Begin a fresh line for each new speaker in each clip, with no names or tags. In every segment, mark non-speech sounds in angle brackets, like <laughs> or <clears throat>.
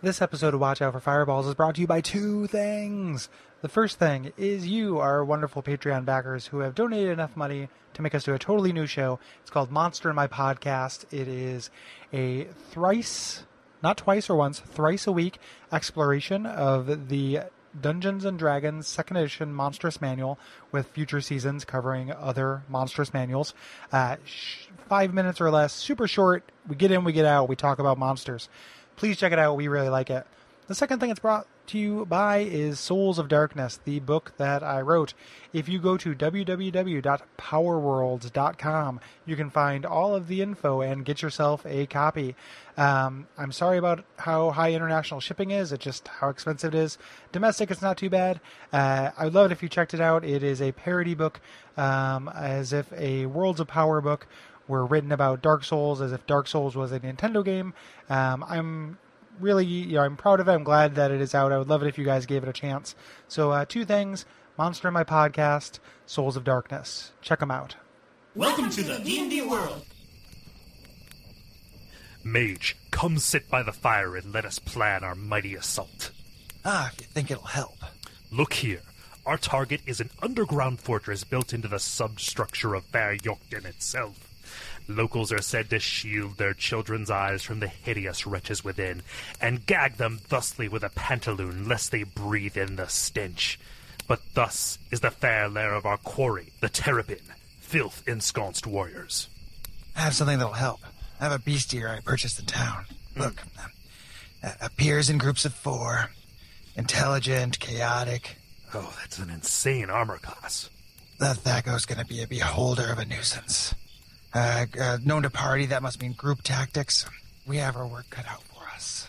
This episode of Watch Out for Fireballs is brought to you by two things. The first thing is you, our wonderful Patreon backers, who have donated enough money to make us do a totally new show. It's called Monster in My Podcast. It is a thrice, not twice or once, thrice a week exploration of the Dungeons and Dragons Second Edition Monstrous Manual with future seasons covering other Monstrous Manuals. Uh, sh- five minutes or less, super short. We get in, we get out, we talk about monsters. Please check it out. We really like it. The second thing it's brought to you by is Souls of Darkness, the book that I wrote. If you go to www.powerworlds.com, you can find all of the info and get yourself a copy. Um, I'm sorry about how high international shipping is, it's just how expensive it is. Domestic, it's not too bad. Uh, I would love it if you checked it out. It is a parody book, um, as if a Worlds of Power book were written about Dark Souls, as if Dark Souls was a Nintendo game. Um, I'm really, you know, I'm proud of it. I'm glad that it is out. I would love it if you guys gave it a chance. So, uh, two things: Monster in My Podcast, Souls of Darkness. Check them out.
Welcome to the D&D world.
Mage, come sit by the fire and let us plan our mighty assault.
Ah, if you think it'll help.
Look here. Our target is an underground fortress built into the substructure of Fair Yorkton itself. Locals are said to shield their children's eyes from the hideous wretches within, and gag them thusly with a pantaloon lest they breathe in the stench. But thus is the fair lair of our quarry, the Terrapin, filth ensconced warriors.
I have something that'll help. I have a bestiary I purchased in town. Look, uh, appears in groups of four. Intelligent, chaotic.
Oh, that's an insane armor class.
The Thago's gonna be a beholder of a nuisance. Uh, uh, known to party, that must mean group tactics. We have our work cut out for us.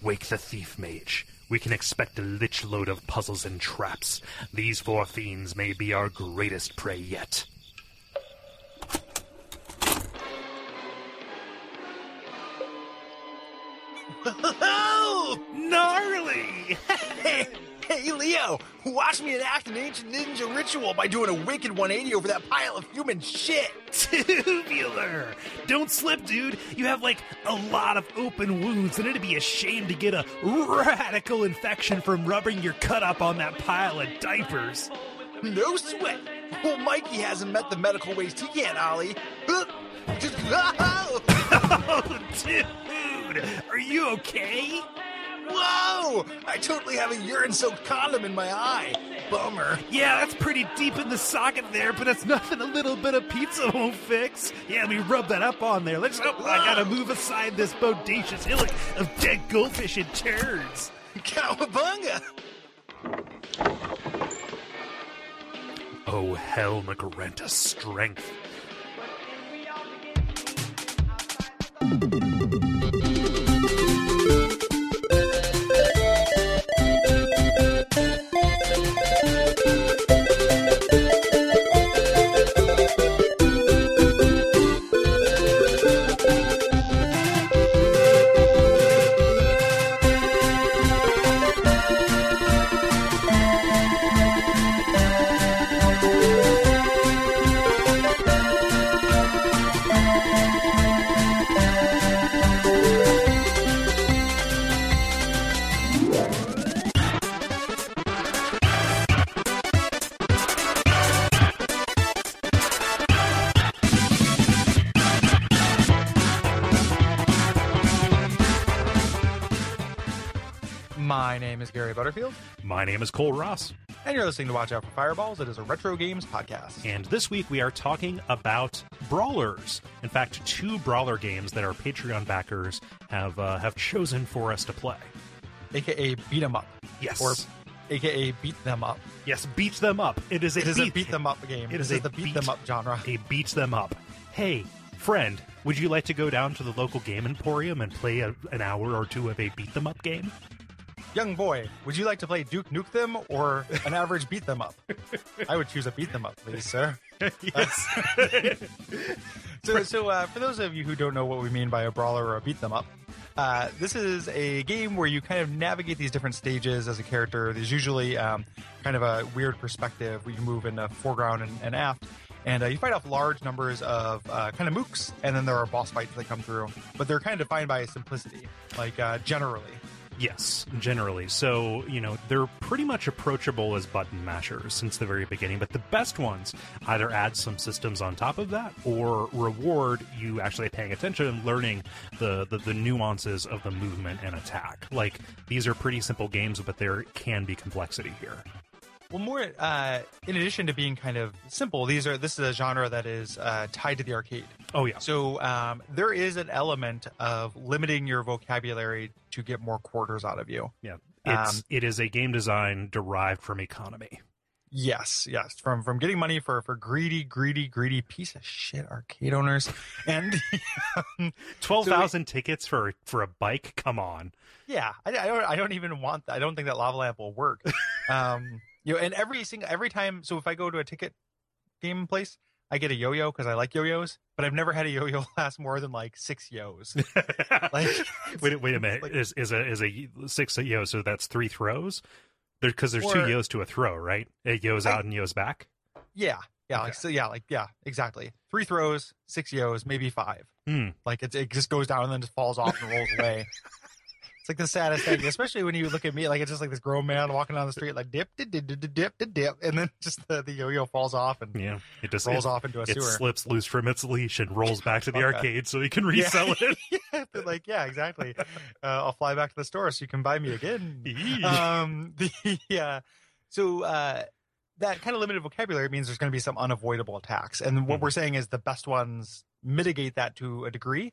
Wake the thief, mage. We can expect a lich load of puzzles and traps. These four fiends may be our greatest prey yet. <laughs>
Oh!
Gnarly! <laughs>
Hey, Leo! Watch me enact an ancient ninja ritual by doing a wicked 180 over that pile of human shit! <laughs>
Tubular! Don't slip, dude. You have like a lot of open wounds, and it'd be a shame to get a radical infection from rubbing your cut up on that pile of diapers.
No sweat! Well, Mikey hasn't met the medical waste he can't, Ollie. <laughs> Oh, Just, <laughs>
Oh, dude! Are you okay?
Whoa! I totally have a urine-soaked condom in my eye. Bummer.
Yeah, that's pretty deep in the socket there, but it's <laughs> nothing a little bit of pizza won't fix. Yeah, let me rub that up on there. Let's. Oh, I gotta move aside this bodacious hillock of dead goldfish and turds.
Cowabunga!
Oh, Helm grant us strength.
Gary Butterfield,
My name is Kole Ross,
and you're listening to Watch Out for Fireballs. It is a retro games podcast.
and this week we are talking about brawlers. In fact, two brawler games that our Patreon backers have uh, have chosen for us to play.
AKA beat beat 'em up.
Yes.
Or AKA beat them up.
Yes, beat them up. It is a
It is a beat them up game.
It is
This
a
the beat,
beat-
them up genre.
a beat them up. Hey, friend, would you like to go down to the local game emporium and play a, an hour or two of a beat them up game?
Young boy, would you like to play Duke Nuke them or an average beat them up? I would choose a beat them up, please, sir. <laughs>
yes. <laughs>
So, so uh, for those of you who don't know what we mean by a brawler or a beat them up, uh, this is a game where you kind of navigate these different stages as a character. There's usually um, kind of a weird perspective where you move in the foreground and, and aft. And uh, you fight off large numbers of uh, kind of mooks, and then there are boss fights that come through. But they're kind of defined by simplicity, like uh, generally.
Yes, generally. So, you know, they're pretty much approachable as button mashers since the very beginning, but the best ones either add some systems on top of that or reward you actually paying attention and learning the, the, the nuances of the movement and attack. Like, these are pretty simple games, but there can be complexity here.
Well, more uh, in addition to being kind of simple, these are this is a genre that is uh, tied to the arcade.
Oh, yeah.
So um, there is an element of limiting your vocabulary to get more quarters out of you.
Yeah. It's,
Um,
it is a game design derived from economy.
Yes, yes, from from getting money for for greedy, greedy, greedy piece of shit arcade owners, <laughs> and um,
12,000 tickets for, for a bike? Come on.
yeah, I, I don't I don't even want I don't think that lava lamp will work. <laughs> um, you know, and every single every time, so if I go to a ticket game place, I get a yo-yo because I like yo-yos, but I've never had a yo-yo <laughs> last more than like six yos. <laughs> Like, <laughs>
wait, wait a minute.
like-
is is a is a six yo? So that's three throws. Because there's two
Or-
yos to a throw, right? It yos out and yos back.
Yeah, yeah,
Okay.
like so, yeah, like yeah, exactly. Three throws, six yos, maybe five.
Hmm.
Like it, it just goes down and then just falls off and rolls away. It's like the saddest thing, especially when you look at me, like it's just like this grown man walking down the street, like dip, dip, dip, dip, dip, dip, dip, and then just the, the yo-yo falls off and
Yeah, it just
rolls
it,
off into a
it
sewer.
slips loose from its leash and rolls back to the
Okay.
arcade so he can resell <laughs> it.
yeah, like yeah, exactly. Uh, I'll fly back to the store so you can buy me again. Um, <laughs> the yeah, so uh, that kind of limited vocabulary means there's going to be some unavoidable attacks, and what
Mhm.
we're saying is the best ones mitigate that to a degree.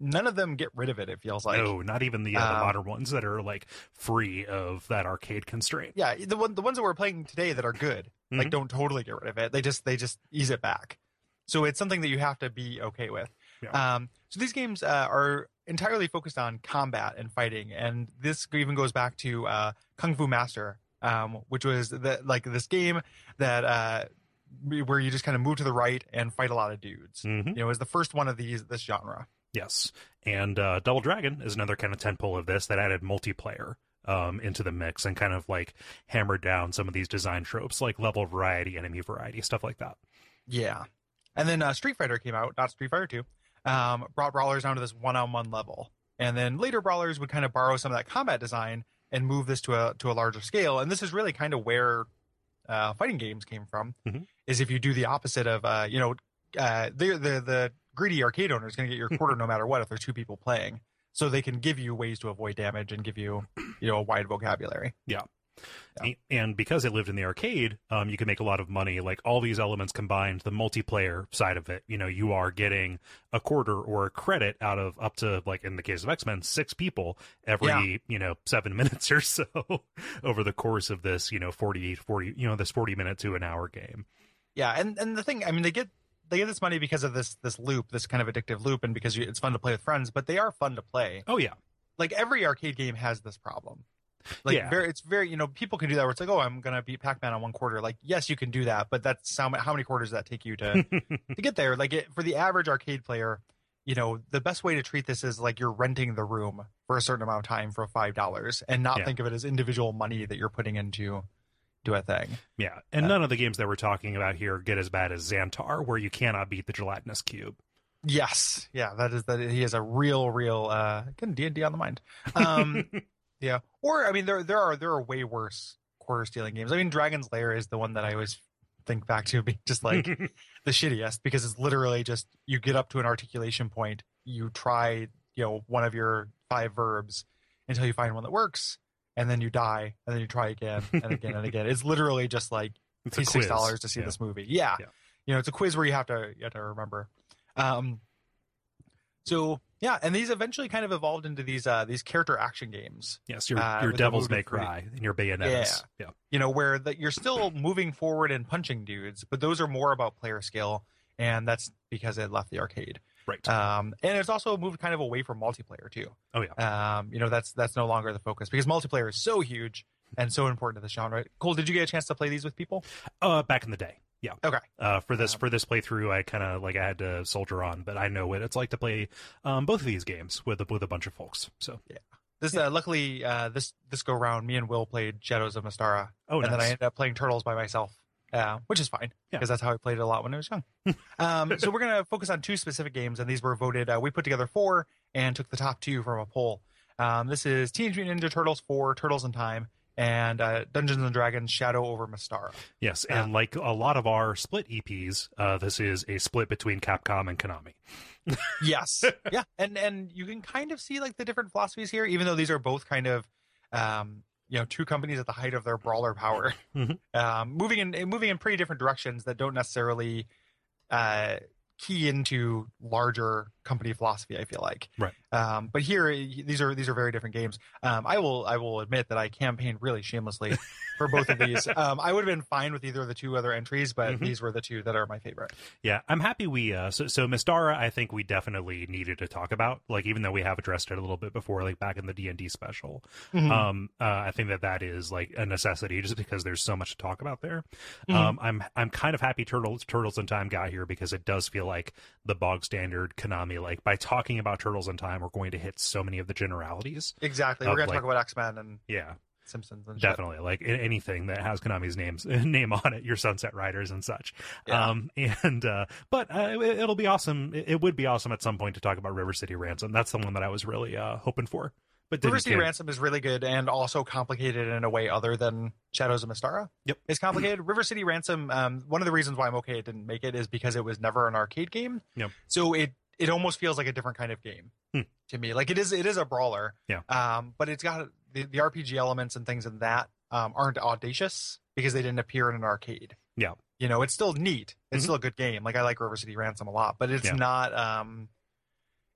None of them get rid of it. It feels like
no, not even the, uh, the
um,
modern ones that are like free of that arcade constraint.
yeah, the one the ones that we're playing today that are good, like
Mhm.
don't totally get rid of it. They just they just ease it back. So it's something that you have to be okay with.
Yeah.
Um, so these games uh, are entirely focused on combat and fighting, and this even goes back to uh, Kung Fu Master, um, which was the, like this game that uh, where you just kind of move to the right and fight a lot of dudes.
Mhm.
You know, is the first one of these this genre.
Yes, and uh, Double Dragon is another kind of tentpole of this that added multiplayer um, into the mix and kind of like hammered down some of these design tropes like level variety, enemy variety, stuff like that.
Yeah. And then uh, Street Fighter came out, not Street Fighter 2, um, brought brawlers down to this one-on-one level. And then later brawlers would kind of borrow some of that combat design and move this to a to a larger scale. And this is really kind of where uh, fighting games came from.
Mhm.
Is if you do the opposite of uh, you know uh, the the the greedy arcade owner is going to get your quarter no matter what if there's two people playing. So they can give you ways to avoid damage and give you you know a wide vocabulary. Yeah.
A- And because it lived in the arcade, um, you can make a lot of money. Like all these elements combined, the multiplayer side of it, you know, you are getting a quarter or a credit out of up to like in the case of X Men, six people every
Yeah.
you know seven <laughs> minutes or so over the course of this you know 40, 40 you know this forty minute to an hour game.
Yeah, and and the thing, I mean, they get they get this money because of this this loop, this kind of addictive loop, and because you, it's fun to play with friends. But they are fun to play.
Oh yeah,
Like every arcade game has this problem. Like
Yeah.
very, it's very you know people can do that where it's like, oh, I'm gonna beat Pac Man on one quarter. Like yes, you can do that, but that's how how many quarters does that take you to <laughs> to get there? Like it, for the average arcade player, you know, the best way to treat this is like you're renting the room for a certain amount of time for five dollars, and not
Yeah.
think of it as individual money that you're putting into to a thing.
yeah. And
Uh,
none of the games that we're talking about here get as bad as Xantar, where you cannot beat the gelatinous cube.
Yes, yeah, that is that. He is a real, real uh, getting D and D on the mind. Um, <laughs> yeah, or I mean, there there are there are way worse quarter stealing games. I mean, Dragon's Lair is the one that I always think back to being just like <laughs> the shittiest because it's literally just you get up to an articulation point, you try you know one of your five verbs until you find one that works, and then you die, and then you try again and again and again. It's literally just like <laughs>
it's
pay six dollars to see
Yeah.
this movie. Yeah.
Yeah.
you know, it's a quiz where you have to you have to remember. Um, so yeah, and these eventually kind of evolved into these uh these character action games.
Yes, your
uh,
your Devils May. Cry and your Bayonettas. Yeah.
You know, where that you're still moving forward and punching dudes, but those are more about player skill, and that's because it left the arcade.
Right.
Um, and it's also moved kind of away from multiplayer too.
oh yeah.
Um, you know, that's that's no longer the focus because multiplayer is so huge and so important to the genre. Kole, did you get a chance to play these with people?
Uh, back in the day. Yeah.
Okay.
Uh, for this
Um,
for this playthrough, I kind of like I had to soldier on, but I know what it's like to play um, both of these games with a, with a bunch of folks. So yeah.
This uh, luckily uh, this this go round, me and Will played Shadows of Mystara,
oh,
and
nice.
then I ended up playing Turtles by myself, uh, which is fine
Yeah.
because that's how I played it a lot when I was young. <laughs> um, so we're gonna focus on two specific games, and these were voted. Uh, we put together four and took the top two from a poll. Um, this is Teenage Mutant Ninja Turtles 4, Turtles in Time, and uh, Dungeons and Dragons Shadow over Mystara.
Yes, and like a lot of our split EPs, uh, this is a split between Capcom and Konami. <laughs>
yes yeah and and you can kind of see like the different philosophies here even though these are both kind of um you know two companies at the height of their brawler power <laughs>
Mhm.
um moving in moving in pretty different directions that don't necessarily uh key into larger company philosophy i feel like
Right.
um but here these are these are very different games um i will i will admit that i campaigned really shamelessly <laughs> for both of these um i would have been fine with either of the two other entries but
Mhm.
these were the two that are my favorite
Yeah, I'm happy we uh so so Mystara I think we definitely needed to talk about like even though we have addressed it a little bit before like back in the D&D special.
Mhm.
Um uh, I think that that is like a necessity just because there's so much to talk about there.
Mhm.
Um I'm I'm kind of happy Turtles Turtles in Time got here because it does feel like the bog standard Konami like by talking about Turtles in Time we're going to hit so many of the generalities.
exactly we're gonna
like-
talk about x-men and
Yeah.
simpsons and shit.
Definitely, like anything that has Konami's names <laughs> name on it, your Sunset Riders and such.
Yeah.
Um, <laughs> and uh, but uh, it, it'll be awesome. It, it would be awesome at some point to talk about River City Ransom. That's the one that I was really uh, hoping for. But
River City Ransom is really good and also complicated in a way other than Shadows of Mystara.
Yep.
It's complicated. <clears throat> River City Ransom, um, one of the reasons why I'm okay it didn't make it is because it was never an arcade game.
Yep.
So it it almost feels like a different kind of game
Hmm.
to me. Like it is it is a brawler.
Yeah.
Um, but it's got the, the RPG elements and things in that um, aren't audacious because they didn't appear in an arcade.
Yeah.
You know, it's still neat. It's
Mhm.
still a good game. Like I like River City Ransom a lot, but it's
Yeah.
not um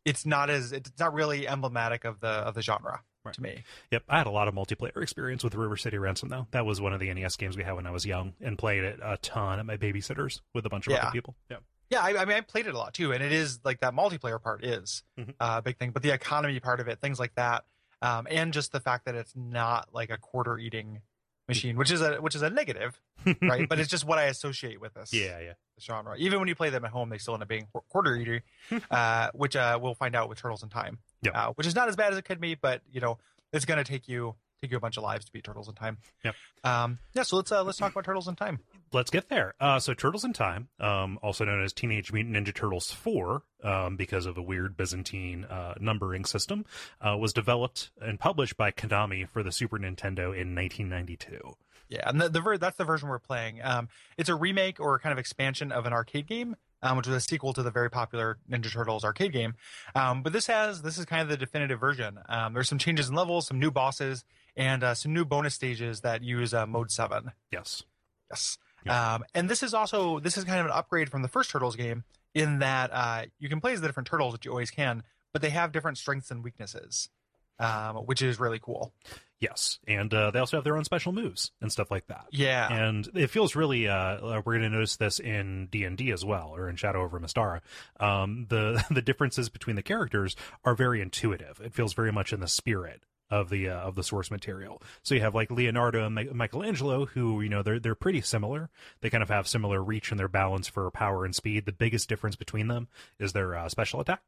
it's not as it's not really emblematic of the of the genre
Right.
to me.
Yep, I had a lot of multiplayer experience with River City Ransom though. That was one of the NES games we had when I was young and played it a ton at my babysitter's with a bunch of
Yeah.
other people. Yeah.
Yeah, I, I mean, I played it a lot too, and it is like that multiplayer part is
Mhm.
uh, a big thing, but the economy part of it, things like that, um, and just the fact that it's not like a quarter eating machine, which is a which is a negative, <laughs> right? but it's just what I associate with this
yeah, yeah.
genre. Even when you play them at home, they still end up being quarter eater, <laughs> uh, which uh, we'll find out with Turtles in Time,
Yeah.
uh, which is not as bad as it could be, but you know, it's going to take you take you a bunch of lives to beat Turtles in Time.
Yep.
Um, yeah, so let's uh, let's talk about Turtles in Time.
Let's get there. Uh, so Turtles in Time, um, also known as Teenage Mutant Ninja Turtles 4, um, because of a weird Byzantine uh, numbering system, uh, was developed and published by Konami for the Super Nintendo in 1992.
Yeah, and the, the ver- that's the version we're playing. Um, it's a remake or kind of expansion of an arcade game, um, which was a sequel to the very popular Ninja Turtles arcade game. Um, but this has this is kind of the definitive version. Um, there's some changes in levels, some new bosses, and uh, some new bonus stages that use uh, Mode Seven.
Yes.
Yes. Um, and this is also this is kind of an upgrade from the first Turtles game in that uh, you can play as the different turtles, which you always can, but they have different strengths and weaknesses, um, which is really cool.
Yes. And uh, they also have their own special moves and stuff like that.
Yeah.
and it feels really uh uh, we're going to notice this in d&d as well or in shadow over Mystara um the <laughs> the differences between the characters are very intuitive it feels very much in the spirit of the uh, of the source material so you have like leonardo and Mi- michelangelo who you know they're they're pretty similar they kind of have similar reach and their balance for power and speed the biggest difference between them is their uh, special attack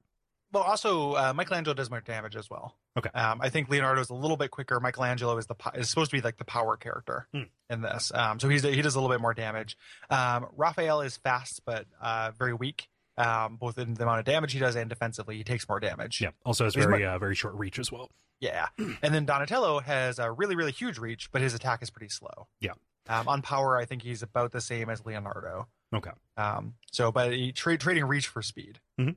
Well, also uh, Michelangelo does more damage as well.
Okay.
Um, I think Leonardo is a little bit quicker. Michelangelo is the is supposed to be like the power character
Hmm.
in this. Um, so he's he does a little bit more damage. Um, Raphael is fast but uh, very weak, um, both in the amount of damage he does and defensively. He takes more damage.
yeah also has
He's
very uh, very short reach as well
Yeah. <clears throat> And then Donatello has a really really huge reach, but his attack is pretty slow.
Yeah.
Um, on power, I think he's about the same as Leonardo.
okay
Um, so, but he tra- trading reach for speed. Hmm.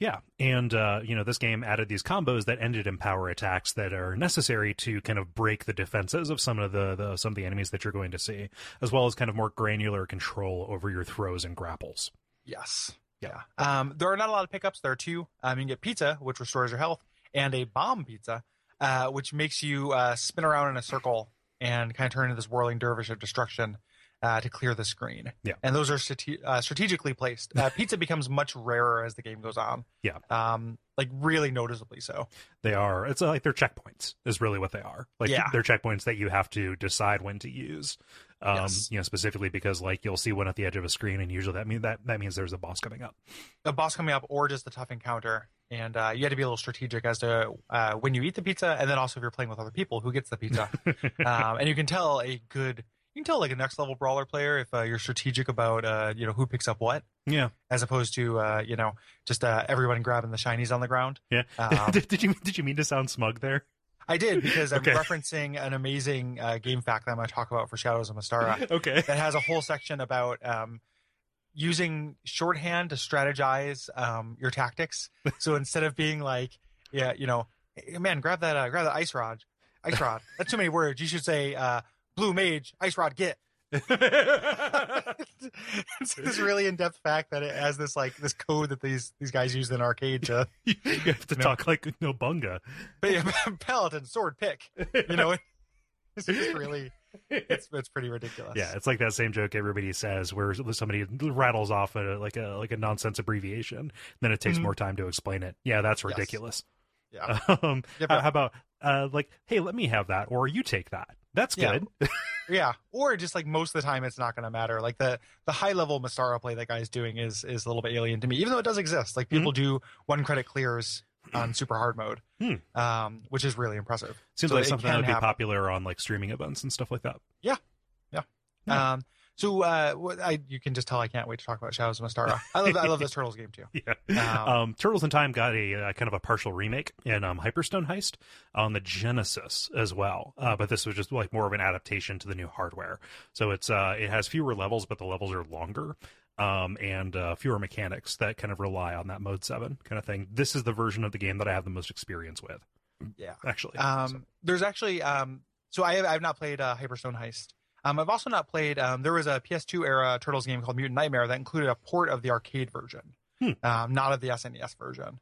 Yeah, and uh, you know this game added these combos that ended in power attacks that are necessary to kind of break the defenses of some of the, the some of the enemies that you're going to see, as well as kind of more granular control over your throws and grapples.
Yes. Yeah. Um, there are not a lot of pickups. There are two. Um, you can get pizza, which restores your health, and a bomb pizza, uh, which makes you uh, spin around in a circle and kind of turn into this whirling dervish of destruction uh, to clear the screen.
Yeah.
And those are strate- uh, strategically placed. Uh, <laughs> pizza becomes much rarer as the game goes on.
Yeah.
Um, like really noticeably so.
They are it's uh, like they're checkpoints is really what they are. Like
Yeah.
they're checkpoints that you have to decide when to use. Um,
Yes.
you know specifically because like you'll see one at the edge of a screen and usually that mean that that means there's a boss coming up.
a boss coming up or just a tough encounter. And uh, you had to be a little strategic as to uh, when you eat the pizza, and then also if you're playing with other people, who gets the pizza. <laughs> um, and you can tell a good you can tell like a next level brawler player if uh, you're strategic about uh, you know who picks up what,
Yeah,
as opposed to uh, you know just uh, everyone grabbing the shinies on the ground.
yeah. <laughs>
Um,
did, you did you mean to sound smug there?
I did because I'm <laughs>
Okay.
referencing an amazing uh, game FAQ that I'm going to talk about for Shadows of Mystara <laughs>
Okay.
that has a whole section about um, using shorthand to strategize um, your tactics. So instead of being like, yeah, you know, "Hey, man, grab that, uh, grab that ice rod, ice rod. That's too many words. You should say, uh, blue mage, ice rod, get. <laughs> it's this really in-depth FAQ that it has this like this code that these these guys use in arcade to <laughs>
you have to
No.
talk like no bunga. <laughs>
paladin sword pick. You know, it's really it's it's pretty ridiculous.
Yeah, it's like that same joke everybody says where somebody rattles off a like a like a nonsense abbreviation, then it takes
Mhm.
more time to explain it. Yeah, that's
Yes.
ridiculous.
yeah.
Um,
Yeah,
how,
but-
how about uh, like, hey, let me have that, or you take that. That's good. <laughs>
Yeah, or just like most of the time, it's not going to matter. Like the the high level Mystara play that guy's doing is is a little bit alien to me, even though it does exist. Like people do one credit clears on super hard mode,
Hmm.
um, which is really impressive.
Seems
So
like something that would be
happen.
popular on like streaming events and stuff like that. Yeah. Yeah.
Um, so uh, what I you can just tell I can't wait to talk about Shadows of Mystara. I love I love this Turtles game too. <laughs>
Yeah.
Um,
Um, Turtles in Time got a, uh kind of a partial remake in um, Hyperstone Heist on the Genesis as well, uh, but this was just like more of an adaptation to the new hardware. So it's uh, it has fewer levels, but the levels are longer. Um, and uh, fewer mechanics that kind of rely on that mode seven kind of thing. This is the version of the game that I have the most experience with,
Yeah.
actually.
Um,
So-
there's actually um, so I have I've not played uh, Hyperstone Heist. Um, I've also not played. Um, there was a PS2 era Turtles game called Mutant Nightmare that included a port of the arcade version,
Hmm.
um, not of the SNES version.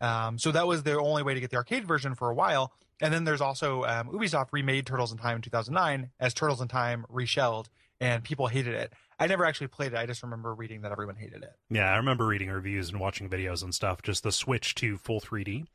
Um, so that was the only way to get the arcade version for a while. And then there's also um, Ubisoft remade Turtles in Time in 2009 as Turtles in Time reshelled, and people hated it. I never actually played it. I just remember reading that everyone hated it.
Yeah, I remember reading reviews and watching videos and stuff. Just the switch to full 3D,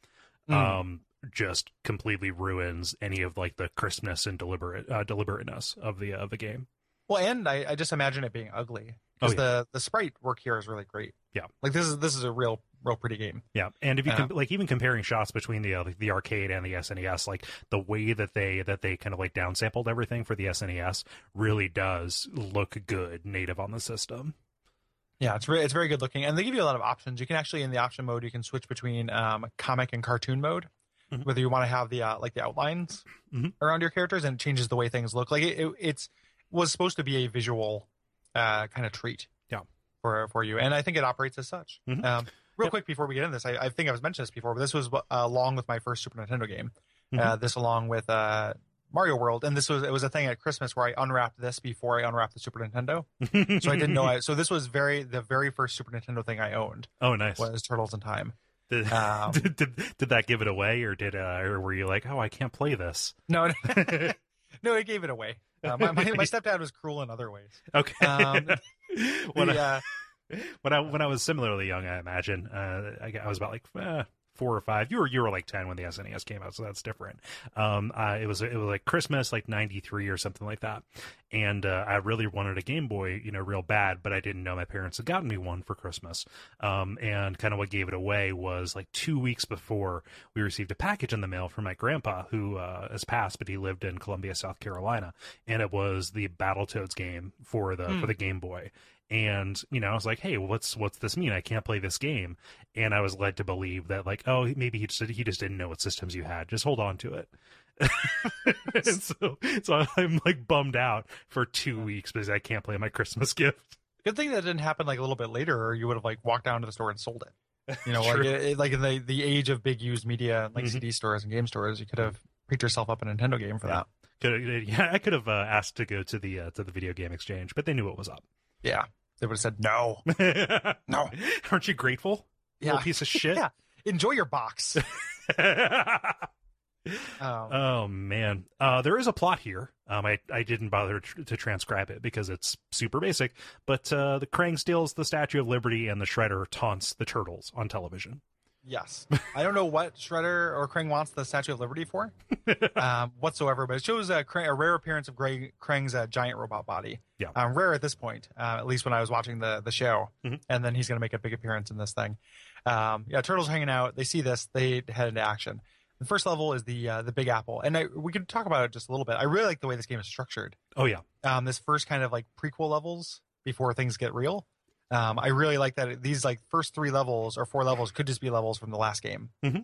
Mm.
um, just completely ruins any of like the crispness and deliberate uh, deliberateness of the of the game.
Well, and I, I just imagine it being ugly
Oh,
because
yeah.
the the sprite work here is really great.
Yeah.
like this is this is a real real pretty game.
Yeah, and if you
Yeah.
com- like even comparing shots between the uh, the arcade and the SNES, like the way that they that they kind of like downsampled everything for the SNES really does look good native on the system.
Yeah, it's re- it's very good looking, and they give you a lot of options. You can actually in the option mode you can switch between um, comic and cartoon mode,
Mhm.
whether you want to have the uh, like the outlines
Mhm.
around your characters, and it changes the way things look. Like it, it it's was supposed to be a visual uh, kind of treat.
Yeah.
For for you, and I think it operates as such.
Mhm.
Um, real
Yep.
quick before we get into this, I, I think I was mentioned this before, but this was uh, along with my first Super Nintendo game. Uh, this along with uh, Mario World, and this was it was a thing at Christmas where I unwrapped this before I unwrapped the Super Nintendo. So I didn't know <laughs> I. So this was very the very first Super Nintendo thing I owned
oh, nice.
was Turtles in Time.
Did,
Um,
did, <laughs> did did that give it away, or did uh, or were you like, oh, I can't play this?
No, no, <laughs> <laughs> no it gave it away. Uh, my, my my stepdad was cruel in other ways.
Okay.
Um,
when,
The,
I,
uh,
when I when I was similarly young, I imagine uh, I, I was about like eh, four or five. You were you were like ten when the SNES came out, so that's different. Um, uh, it was it was like Christmas, like ninety three or something like that, and uh, I really wanted a Game Boy, you know, real bad, but I didn't know my parents had gotten me one for Christmas. Um, and kind of what gave it away was like two weeks before we received a package in the mail from my grandpa, who uh, has passed, but he lived in Columbia, South Carolina, and it was the Battletoads game for the for the Game Boy and you know i was like hey what's what's this mean? I can't play this game. And i was led to believe that like oh maybe he just he just didn't know what systems you had. Just hold on to it. <laughs> And so so i'm like bummed out for two weeks because i can't play my christmas <laughs> gift.
Good thing that didn't happen like a little bit later, or you would have like walked down to the store and sold it. <laughs> You know, like it, like in the the age of big used media, like
Mhm.
CD stores and game stores, you could have picked yourself up a Nintendo game for
Yeah. could yeah i could have uh, asked to go to the uh, to the video game exchange but they knew what was up.
Yeah, they would have said no, <laughs> no.
aren't you grateful
Yeah.
little piece of shit <laughs>
Yeah, enjoy your box. <laughs> Um,
Oh man, uh, there is a plot here. Um, I I didn't bother tr- to transcribe it because it's super basic. But uh, the Krang steals the Statue of Liberty, and the Shredder taunts the turtles on television.
Yes. I don't know what Shredder or Krang wants the Statue of Liberty for <laughs> um, whatsoever, but it shows a, Krang, a rare appearance of Gray, Krang's uh, giant robot body.
Yeah.
Um, rare at this point, uh, at least when I was watching the, the show.
Mhm.
And then he's going to make a big appearance in this thing. Um, yeah, Turtles hanging out. They see this. They head into action. The first level is the uh, the Big Apple, and I, we could talk about it just a little bit. I really like the way this game is structured.
Oh yeah,
Um, this first kind of like prequel levels before things get real. Um, I really like that these like first three levels or four levels could just be levels from the last game.
Mhm.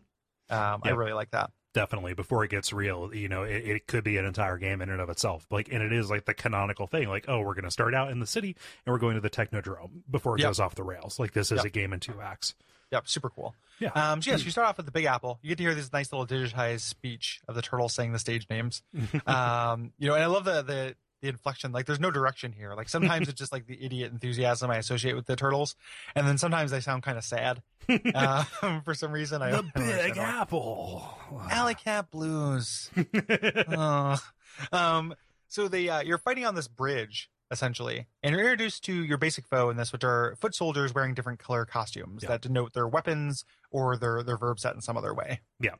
Um, I really like that.
definitely. Before it gets real, you know, it, it could be an entire game in and of itself. Like, and it is like the canonical thing. Like, oh, we're going to start out in the city and we're going to the Technodrome before it
Yep.
goes off the rails. Like, this is
Yep.
a game in two acts.
Yep, super cool.
Yeah.
Um, so yes, you start off with the Big Apple. You get to hear this nice little digitized speech of the turtle saying the stage names. <laughs> um, you know, and I love the the the inflection. Like, there's no direction here. Like sometimes <laughs> it's just like the idiot enthusiasm I associate with the turtles, and then sometimes they sound kind of sad um, <laughs> <laughs> for some reason. I
the Big. Apple.
Alley Cat Blues. Oh. um, so they uh, you're fighting on this bridge essentially, and you're introduced to your basic foe in this, which are foot soldiers wearing different color costumes
Yeah.
that denote their weapons or their their verb set in some other way.
Yeah,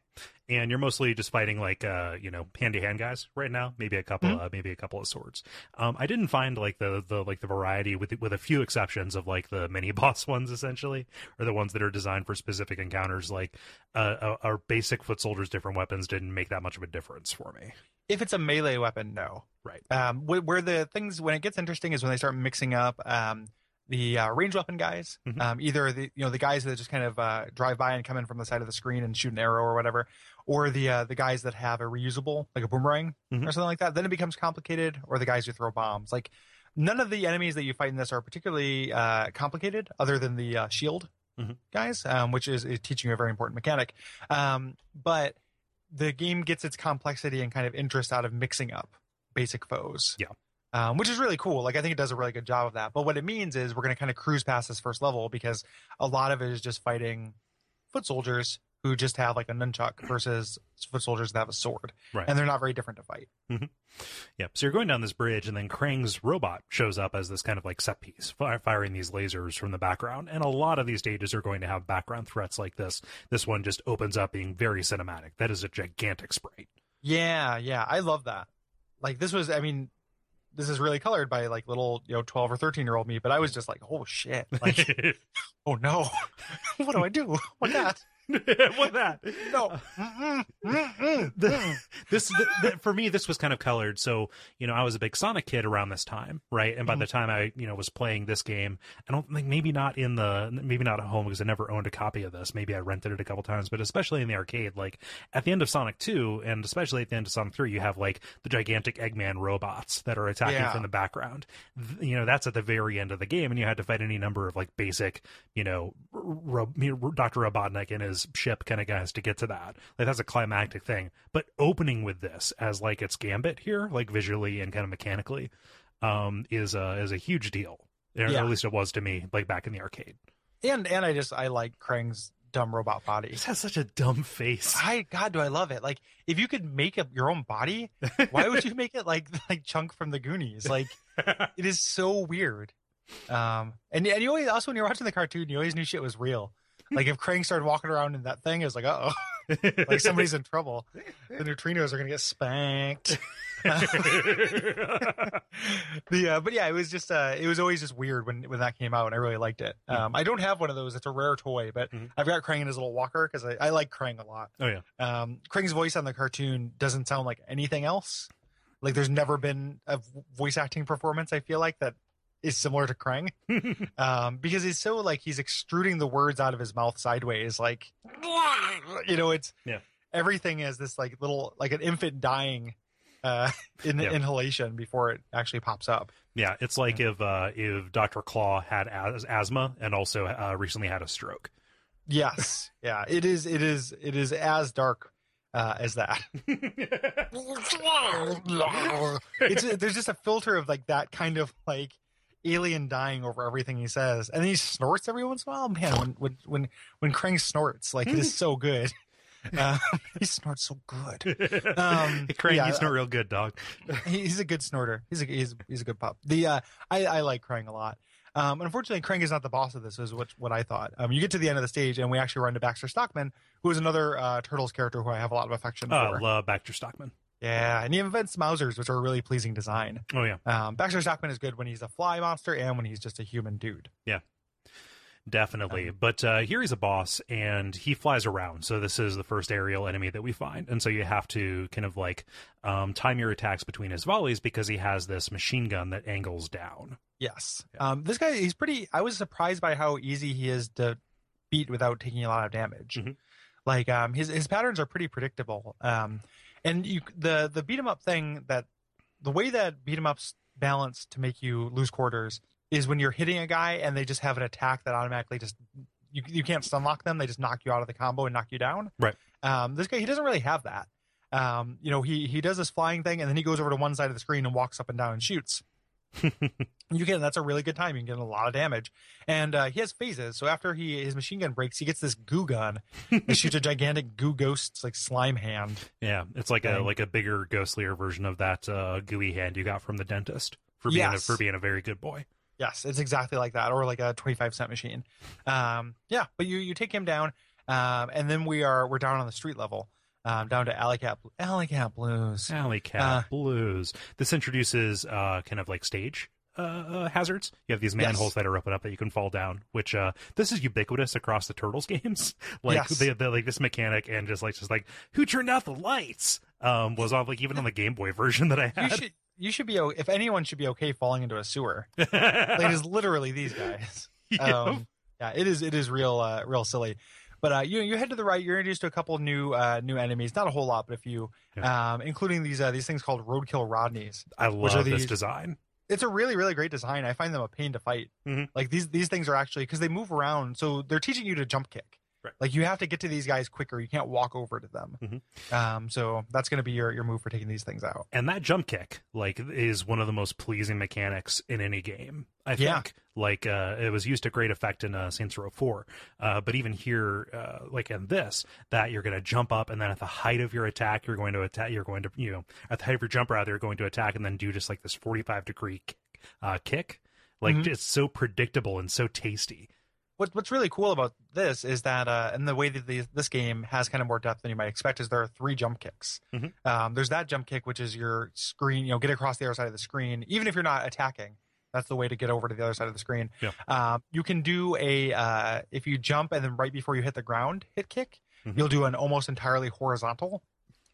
and you're mostly just fighting like uh you know hand to hand guys right now. Maybe a couple,
Mhm.
uh, maybe a couple of swords. Um, I didn't find like the the like the variety with with a few exceptions of like the mini <laughs> boss ones essentially, or the ones that are designed for specific encounters. Like uh, uh, our basic foot soldiers, different weapons didn't make that much of a difference for me.
If it's a melee weapon, no.
Right.
Um, wh- where the things when it gets interesting is when they start mixing up um, the uh, range weapon guys.
Mhm.
Um, either the you know the guys that just kind of uh, drive by and come in from the side of the screen and shoot an arrow or whatever, or the uh, the guys that have a reusable like a boomerang
Mhm.
or something like that. Then it becomes complicated. Or the guys who throw bombs. Like none of the enemies that you fight in this are particularly uh, complicated, other than the uh, shield
Mhm.
guys, um, which is, is teaching you a very important mechanic. Um, but the game gets its complexity and kind of interest out of mixing up basic foes.
Yeah.
Um, which is really cool. Like I think it does a really good job of that. But what it means is we're going to kind of cruise past this first level because a lot of it is just fighting foot soldiers who just have like a nunchuck versus foot soldiers that have a sword,
Right.
and they're not very different to fight.
Yep. So you're going down this bridge, and then Krang's robot shows up as this kind of like set piece, fi- firing these lasers from the background. And a lot of these stages are going to have background threats like this. This one just opens up being very cinematic. That is a gigantic sprite.
Yeah, yeah, I love that. Like this was, I mean, this is really colored by like little, you know, twelve or thirteen year old me. But I was just like, oh shit, like, <laughs> oh no, <laughs> what do I do? What that? <laughs>
what that?
No. Uh, Mm-mm. <laughs>
The- mm. this th th for me this was kind of colored so you know i was a big sonic kid around this time right and by mm-hmm. the time i you know was playing this game i don't think maybe not in the maybe not at home because i never owned a copy of this maybe i rented it a couple times but especially in the arcade like at the end of sonic 2 and especially at the end of sonic 3 you have like the gigantic eggman robots that are attacking
Yeah.
from the background you know that's at the very end of the game and you had to fight any number of like basic you know Ro- dr robotnik and his ship kind of guys to get to that like that's a climactic thing but opening with this as like its gambit here like visually and kind of mechanically um is a is a huge deal or
Yeah.
at least it was to me like back in the arcade
And and I just I like Krang's dumb robot body.
this has such a dumb face
I God, do I love it? Like, if you could make up your own body, why would you make it like <laughs> like Chunk from the Goonies? Like, it is so weird. Um, and and you always also when you're watching the cartoon, you always knew shit was real. Like if Krang started walking around in that thing, it was like, uh oh, <laughs> like somebody's in trouble. The neutrinos are gonna get spanked. <laughs> the uh, but yeah, it was just uh, it was always just weird when when that came out, and I really liked it. Um, I don't have one of those; it's a rare toy, but
Mhm.
I've got Krang in his little walker because I, I like Krang a lot.
oh yeah
Um, Krang's voice on the cartoon doesn't sound like anything else. Like there's never been a voice acting performance I feel like that is similar to Krang. <laughs> um, because he's so like he's extruding the words out of his mouth sideways, like you know, it's
Yeah.
everything is this like little like an infant dying uh <laughs> in
Yeah.
inhalation before it actually pops up.
yeah it's like if uh if dr claw had as- asthma and also uh, recently had a stroke
Yes. yeah. It is it is it is as dark uh, as that. <laughs> it's there's just a filter of like that kind of like alien dying over everything he says, and he snorts every once in a while. Man, when when when when Krang snorts, like it is so good. Uh, <laughs> he snorts so good. Um, <laughs>
Krang,
yeah,
he's not real good dog <laughs>
he's a good snorter. He's a he's, he's a good pup. The uh, I I like Krang a lot. Um, unfortunately, Krang is not the boss of this. Is what what I thought. Um, you get to the end of the stage, and we actually run to Baxter Stockman, who is another uh, Turtles character who I have a lot of affection
oh
for.
love Baxter stockman
Yeah, and he invents Mousers, which are a really pleasing design.
oh yeah
Um, Baxter Stockman is good when he's a fly monster and when he's just a human dude.
Yeah, definitely. but uh, here he's a boss and he flies around. So this is the first aerial enemy that we find. And so you have to kind of like um, time your attacks between his volleys because he has this machine gun that angles down.
Yes. Um, this guy, he's pretty. I was surprised by how easy he is to beat without taking a lot of damage.
Mhm.
Like um, his his patterns are pretty predictable. And you the the beat 'em up thing that the way that beat 'em ups balance to make you lose quarters is when you're hitting a guy and they just have an attack that automatically just you you can't stun lock them. They just knock you out of the combo and knock you down.
Right.
Um, this guy he doesn't really have that. Um, you know he he does this flying thing and then he goes over to one side of the screen and walks up and down and shoots. <laughs> you can that's a really good time. You can get a lot of damage. And uh, he has phases. So after he his machine gun breaks he gets this goo gun that shoots a gigantic goo ghost like slime hand.
Yeah, it's like a like a bigger, ghostlier version of that uh, gooey hand you got from the dentist for being a, for being a very good boy.
yes it's exactly like that or like a 25 cent machine. Um yeah but you you take him down um and then we are we're down on the street level um down to alley cat alley cat blues
Alley Cat
Uh,
Blues. This introduces uh, kind of like stage uh, uh, hazards. You have these manholes
Yes.
that are open up that you can fall down. Which uh, this is ubiquitous across the Turtles <laughs> games. like
Yes.
they, like this mechanic and just like just like who turned out the lights um, was on like even on the Game Boy version that I
you
had.
should you should be if anyone should be okay falling into a sewer <laughs> like it is literally these guys <laughs>
Yep.
um, yeah, it is. It is real, uh, real silly. But uh, you you head to the right. You're introduced to a couple new uh, new enemies. Not a whole lot, but a few, um, including these uh, these things called roadkill Rodneys.
I
which are
love this design.
It's a really really great design. I find them a pain to fight.
Mhm.
Like these these things are actually because they move around, so they're teaching you to jump kick.
Right.
Like you have to get to these guys quicker. You can't walk over to them.
Mhm.
Um, so that's going to be your your move for taking these things out.
and that jump kick like is one of the most pleasing mechanics in any game i think
Yeah.
like uh it was used to great effect in uh saints row 4 uh but even here uh like in this that you're going to jump up and then at the height of your attack you're going to attack you're going to you know at the height of your jump rather you're going to attack and then do just like this 45 degree kick, uh kick like
Mhm.
it's so predictable and so tasty
what, what's really cool about this is that, uh, and the way that the, this game has kind of more depth than you might expect, is there are three jump kicks.
Mhm.
Um, there's that jump kick, which is your screen, you know, get across the other side of the screen, even if you're not attacking. That's the way to get over to the other side of the screen.
Yeah.
Um, you can do a uh, if you jump and then right before you hit the ground, hit kick.
Mhm.
You'll do an almost entirely horizontal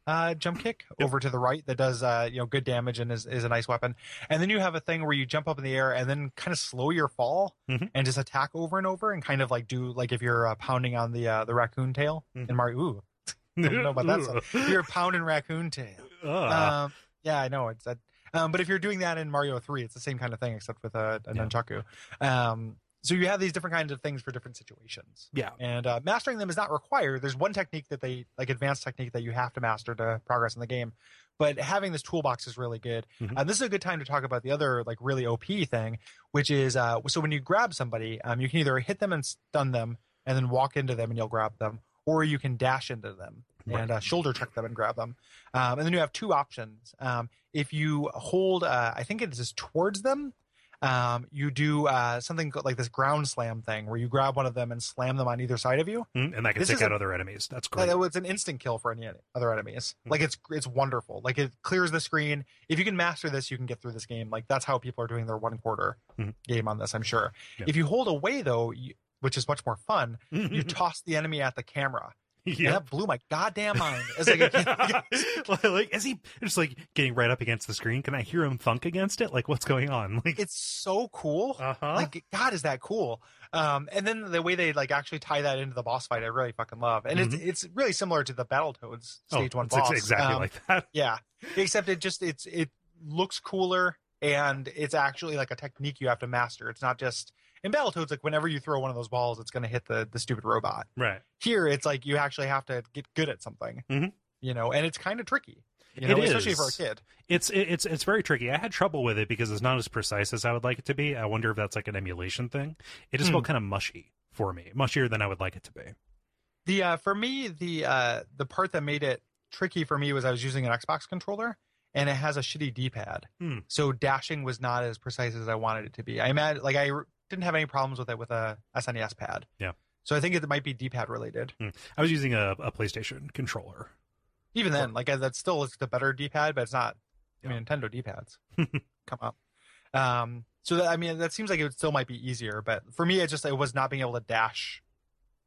uh, jump kick
Yep.
over to the right that does uh, you know good damage and is, is a nice weapon. And then you have a thing where you jump up in the air and then kind of slow your fall
Mhm.
and just attack over and over and kind of like do like if you're uh, pounding on the uh, the raccoon tail
Mhm.
in Mario. Ooh, <laughs> know about that stuff. <laughs> You're pounding raccoon tail.
Ah.
Um, yeah, I know it's that. Um, but if you're doing that in Mario Three, it's the same kind of thing except with a, a
Yeah.
nunchaku. Um, so you have these different kinds of things for different situations,
yeah
and uh, mastering them is not required. There's one technique that they like advanced technique that you have to master to progress in the game. But having this toolbox is really good.
Mhm.
Uh, this is a good time to talk about the other like really OP thing, which is uh, so when you grab somebody, um, you can either hit them and stun them, and then walk into them and you'll grab them, or you can dash into them and uh, shoulder check them and grab them. Um, and then you have two options. Um, if you hold, uh, I think it is towards them, um, you do uh, something like this ground slam thing where you grab one of them and slam them on either side of you.
Mm, and that can
This
take out
a-
other enemies that's
Like,
great
It's an instant kill for any other enemies.
Hmm.
Like it's it's wonderful. Like it clears the screen. If you can master this, you can get through this game. Like that's how people are doing their one quarter
Mhm.
game on this. I'm sure.
Yeah.
If you hold away though, you, which is much more fun, <laughs> you toss the enemy at the camera.
Yeah
that blew my goddamn mind. It's like, <laughs> <laughs>
like, he just like getting right up against the screen? Can I hear him thunk against it? Like, what's going on? <laughs> Like,
it's so cool.
uh-huh.
Like, God, is that cool? Um, and then the way they like actually tie that into the boss fight, I really fucking love. And it's it's really similar to the Battletoads stage one
Mm-hmm. Oh, it's
boss.
exactly
Um,
like that.
Yeah, except it just it's it looks cooler and it's actually like a technique you have to master. It's not just in Battletoads like whenever you throw one of those balls, it's going to hit the the stupid robot.
Right.
Here, it's like you actually have to get good at something.
Mhm.
You know, and it's kind of tricky. You
It
especially
is.
for a kid.
It's it's it's very tricky. I had trouble with it because it's not as precise as I would like it to be. I wonder if that's like an emulation thing. It just
Hmm.
felt kind of mushy for me, mushier than I would like it to be.
The uh, for me the uh, the part that made it tricky for me was I was using an Xbox controller and it has a shitty D-pad,
Hmm.
so dashing was not as precise as I wanted it to be. I imagine like I didn't have any problems with it with a SNES pad.
Yeah.
So I think it might be D-pad related.
I was using a, a PlayStation controller.
Even then, like uh, that's still it's the better D-pad, but it's not. I mean, Nintendo D-pads <laughs> come up. Um, So that, I mean, that seems like it still might be easier, but for me, it just it was not being able to dash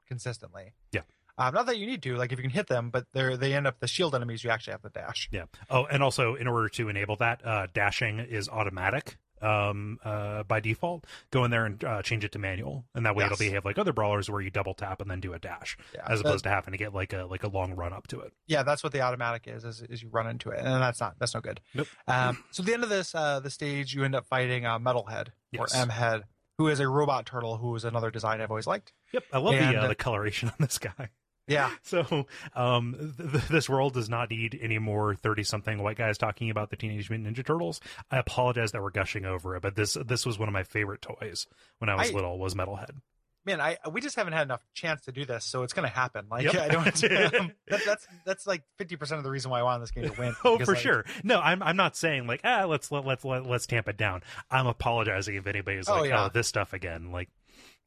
consistently.
Yeah.
Um, not that you need to, like if you can hit them, but they're they end up the shield enemies. You actually have to dash.
Yeah. Oh, and also in order to enable that, uh, dashing is automatic um uh by default go in there and uh, change it to manual and that way
Yes.
it'll behave like other brawlers where you double tap and then do a dash
Yeah.
as opposed to having to get like a like a long run up to it
yeah, that's what the automatic is, is, is you run into it, and that's not that's no good.
Nope.
Um, so at the end of this uh, the stage, you end up fighting uh, Metalhead
Yes.
or M Head, who is a robot turtle, who is another design I've always liked.
yep i love
And-
the uh, the coloration on this guy
Yeah, <laughs>
so um th- th- this world does not need any more 30 something white guys talking about the teenage mutant ninja turtles i apologize that we're gushing over it but this this was one of my favorite toys when i was
I-
little was metalhead
man, I we just haven't had enough chance to do this, so it's gonna happen. Like
Yep.
I don't. <laughs> <laughs> um, that, that's that's like fifty percent of the reason why I wanted this game to win.
Oh,
because,
for
like,
sure. No, I'm I'm not saying like ah let's let, let's let, let's tamp it down. I'm apologizing if anybody's
Oh,
like
yeah.
oh this stuff again. Like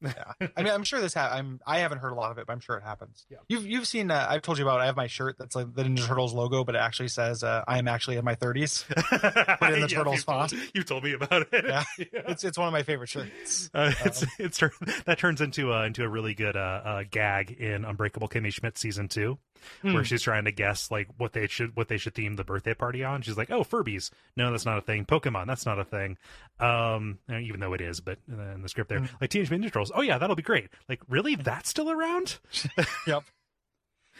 Yeah. I mean, I'm sure this. Ha- I'm. I haven't heard a lot of it, but I'm sure it happens.
Yeah.
You've you've seen. Uh, I've told you about. I have my shirt that's like the Ninja Turtles logo, but it actually says uh, I am actually in my 30s. <laughs>
put
in the Turtles
you told,
font.
You told me about it. <laughs>
Yeah. It's it's one of my favorite shirts.
Uh, it's <laughs> it's that turns into a into a really good uh, uh gag in Unbreakable Kimmy Schmidt season two,
Hmm.
where she's trying to guess like what they should what they should theme the birthday party on. She's like, oh Furbies, no that's not a thing. Pokemon, that's not a thing. Um, even though it is, but uh, in the script there,
Hmm.
like Teenage Mutant Ninja Turtles. Oh yeah, that'll be great. Like really, that's still around? <laughs>
Yep.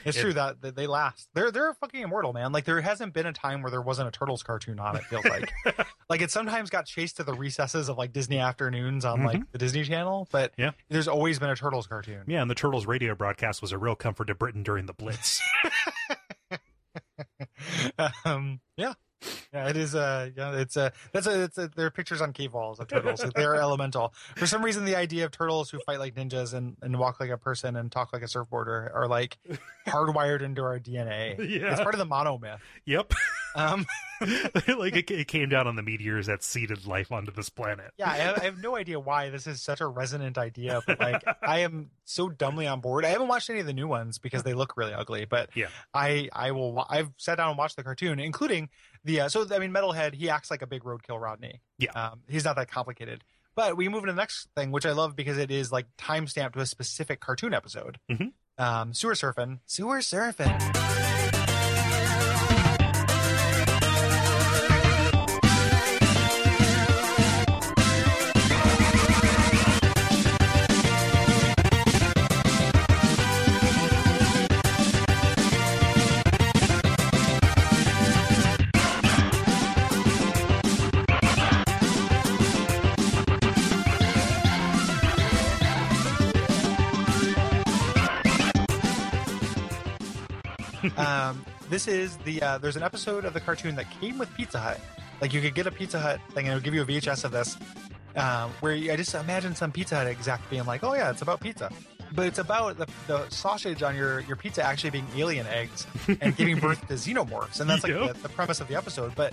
It's
It-
true that, that they last. They're they're fucking immortal, man. Like there hasn't been a time where there wasn't a Turtles cartoon on. It feels like, <laughs> like it sometimes got chased to the recesses of like Disney afternoons on like the Disney Channel, but
Mm-hmm. Yeah.
there's always been a Turtles cartoon.
Yeah, and the Turtles radio broadcast was a real comfort to Britain during the Blitz. <laughs>
um, yeah, yeah, it is. Uh, yeah, it's a that's a it's a, there are pictures on cave walls of turtles. They're elemental. For some reason, the idea of turtles who fight like ninjas and, and walk like a person and talk like a surfboarder are like hardwired into our DNA. <laughs>
Yeah.
it's part of the monomyth.
yep, <laughs>
Um, <laughs>
like it, it came down on the meteors that seeded life onto this planet.
yeah, I have, I have no idea why this is such a resonant idea, but like I am so dumbly on board. I haven't watched any of the new ones because they look really ugly, but
Yeah.
I I will. I've sat down and watched the cartoon, including the. Uh, so I mean, Metalhead. He acts like a big roadkill Rodney.
Yeah.
um, he's not that complicated. But we move into the next thing, which I love because it is like time stamped to a specific cartoon episode.
Mhm.
Um, sewer surfing, sewer surfing. This is the uh, there's an episode of the cartoon that came with Pizza Hut. Like you could get a Pizza Hut thing and it would give you a VHS of this, um, where you, I just imagine some Pizza Hut exec being like, "Oh yeah, it's about pizza," but it's about the, the sausage on your your pizza actually being alien eggs and giving <laughs> birth to xenomorphs, and that's like
Yep.
the, the premise of the episode. But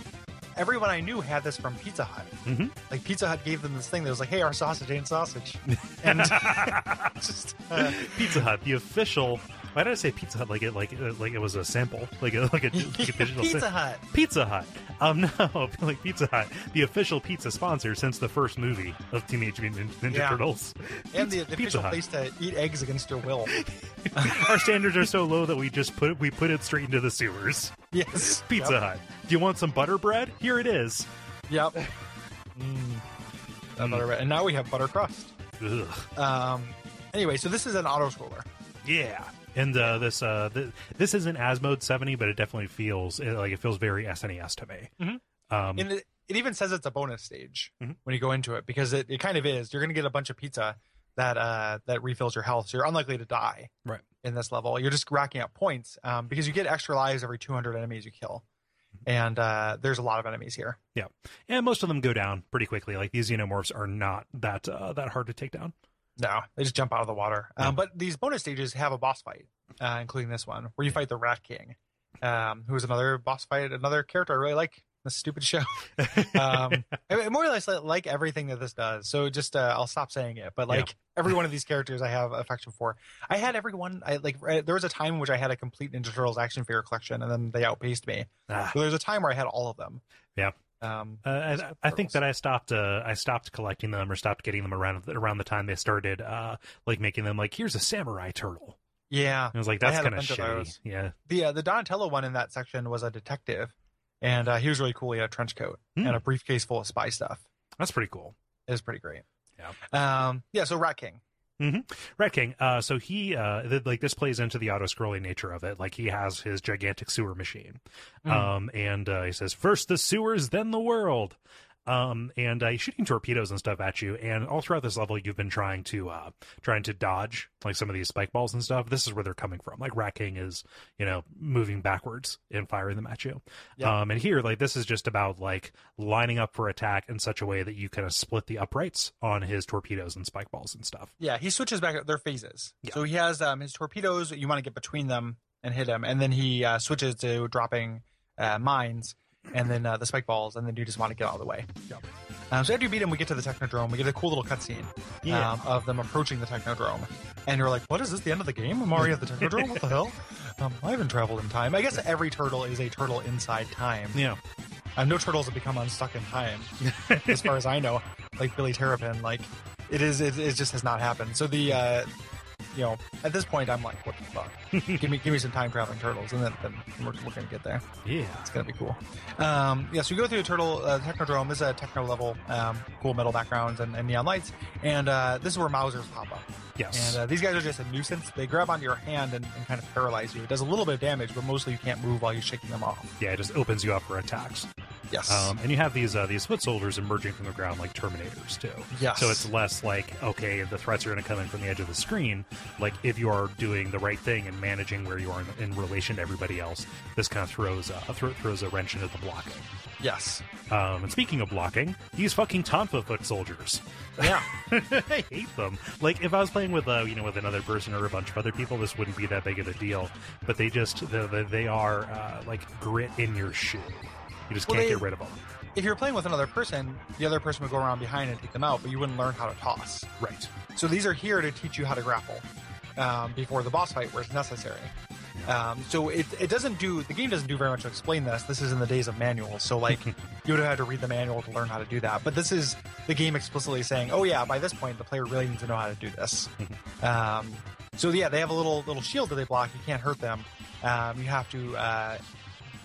everyone I knew had this from Pizza Hut.
Mhm.
Like Pizza Hut gave them this thing that was like, "Hey, our sausage ain't sausage," and <laughs> <laughs> just. Uh,
Pizza Hut, the official. Why did I say Pizza Hut like it like uh, like it was a sample, <laughs> like a like a, like a <laughs> digital
Pizza
sam-
Hut.
Pizza Hut. Um, <laughs> no, like Pizza Hut, the official pizza sponsor since the first movie of Teenage Mutant Ninja
Yeah.
Turtles.
and the,
Pizza-
the
Pizza
official
Hut.
place to eat eggs against your will.
Our standards are so low that we just put we put it straight into the sewers.
Yes,
Pizza
Yep.
Hut. Do you want some butter bread? Here it is.
Yep. Mm. That butter bread. And now we have butter crust.
Ugh.
Um. Anyway, so this is an auto scroller.
Yeah. And uh, this uh, th- this isn't as mode seventy, but it definitely feels it, like it feels very SNES to me.
Mhm.
Um,
And it, it even says it's a bonus stage
Mhm.
when you go into it because it, it kind of is. You're going to get a bunch of pizza that uh that refills your health, so you're unlikely to die.
Right.
In this level, you're just racking up points um, because you get extra lives every 200 enemies you kill, and uh, there's a lot of enemies here.
Yeah, and most of them go down pretty quickly. Like these xenomorphs are not that uh, that hard to take down.
No, they just jump out of the water.
Yeah.
Um, but these bonus stages have a boss fight, uh, including this one where you fight the Rat King, um, who is another boss fight, another character I really like. This stupid show. <laughs> um, I more or less like, everything that this does. So just uh, I'll stop saying it. But like <laughs> every one of these characters, I have affection for. I had every one. I like. uh, There was a time in which I had a complete Ninja Turtles action figure collection, and then they outpaced me.
Ah,
So there's a time where I had all of them.
yeah,
Um,
Uh, I, I think that I stopped. Uh, I stopped collecting them or stopped getting them around around the time they started, uh, like making them like here's a samurai turtle.
yeah,
I was like, that's kind of shitty. Yeah,
the uh, the Donatello one in that section was a detective, and uh, he was really cool. He had a trench coat
Hmm.
and a briefcase full of spy stuff.
that's pretty cool.
It was pretty great.
Yeah.
Um, yeah. So Rat King.
Rat King. Uh, so he uh, th- like this plays into the auto scrolling nature of it. Like he has his gigantic sewer machine,
Mm.
um, and uh, he says, "First the sewers, then the world." Um, and uh, he's shooting torpedoes and stuff at you. And all throughout this level, you've been trying to uh, trying to dodge like some of these spike balls and stuff. This is where they're coming from. Like Rat King is, you know, moving backwards and firing them at you.
Yeah.
Um, and here, like this is just about like lining up for attack in such a way that you kind of split the uprights on his torpedoes and spike balls and stuff.
Yeah, he switches back. Their phases.
Yeah.
So he has um, his torpedoes. You want to get between them and hit him, and then he uh, switches to dropping uh, mines, and then uh, the spike balls, and then you just want to get out of the way.
Yep.
Um, so after you beat him, we get to the Technodrome. We get a cool little cutscene
Yeah.
um, of them approaching the Technodrome, and you're like, "What is this? The end of the game? I'm already at the Technodrome? What the hell? <laughs> Um, I haven't traveled in time. I guess every turtle is a turtle inside time.
Yeah.
Um, no turtles have become unstuck in time, <laughs> as far as I know. Like Billy Terrapin, like it is. It, it just has not happened. So the, uh, you know, at this point, I'm like, what the fuck? <laughs> give me, give me some time traveling turtles, and then, then we're, we're gonna get there.
Yeah.
It's gonna be cool. Um, yeah, so we go through the turtle uh, technodrome. This is a techno level, um, cool metal backgrounds and, and neon lights, and uh, this is where Mousers pop up.
Yes.
And uh, these guys are just a nuisance. They grab onto your hand and, and kind of paralyze you. It does a little bit of damage, but mostly you can't move while you're shaking them off.
yeah, it just opens you up for attacks.
Yes.
Um, and you have these uh, these foot soldiers emerging from the ground like Terminators too.
Yes.
So it's less like okay, the threats are going to come in from the edge of the screen. Like if you are doing the right thing and managing where you are in, in relation to everybody else, this kind of throws uh, thro- throws a wrench into the blocking.
yes.
Um, and speaking of blocking, these fucking Tonfa foot soldiers.
Yeah. <laughs>
I hate them. Like if I was playing with uh, you know with another person or a bunch of other people, this wouldn't be that big of a deal. But they just they, they- they are uh, like grit in your shoe. You just
Well,
can't
they-
get rid of them.
If you're playing with another person, the other person would go around behind and take them out, but you wouldn't learn how to toss.
Right.
So these are here to teach you how to grapple um, before the boss fight where it's necessary. Um, so it, it doesn't do the game doesn't do very much to explain this. This is in the days of manuals, so like <laughs> you would have had to read the manual to learn how to do that. But this is the game explicitly saying, "Oh yeah, by this point the player really needs to know how to do this." <laughs> um, so yeah, they have a little little shield that they block. You can't hurt them. Um, you have to uh,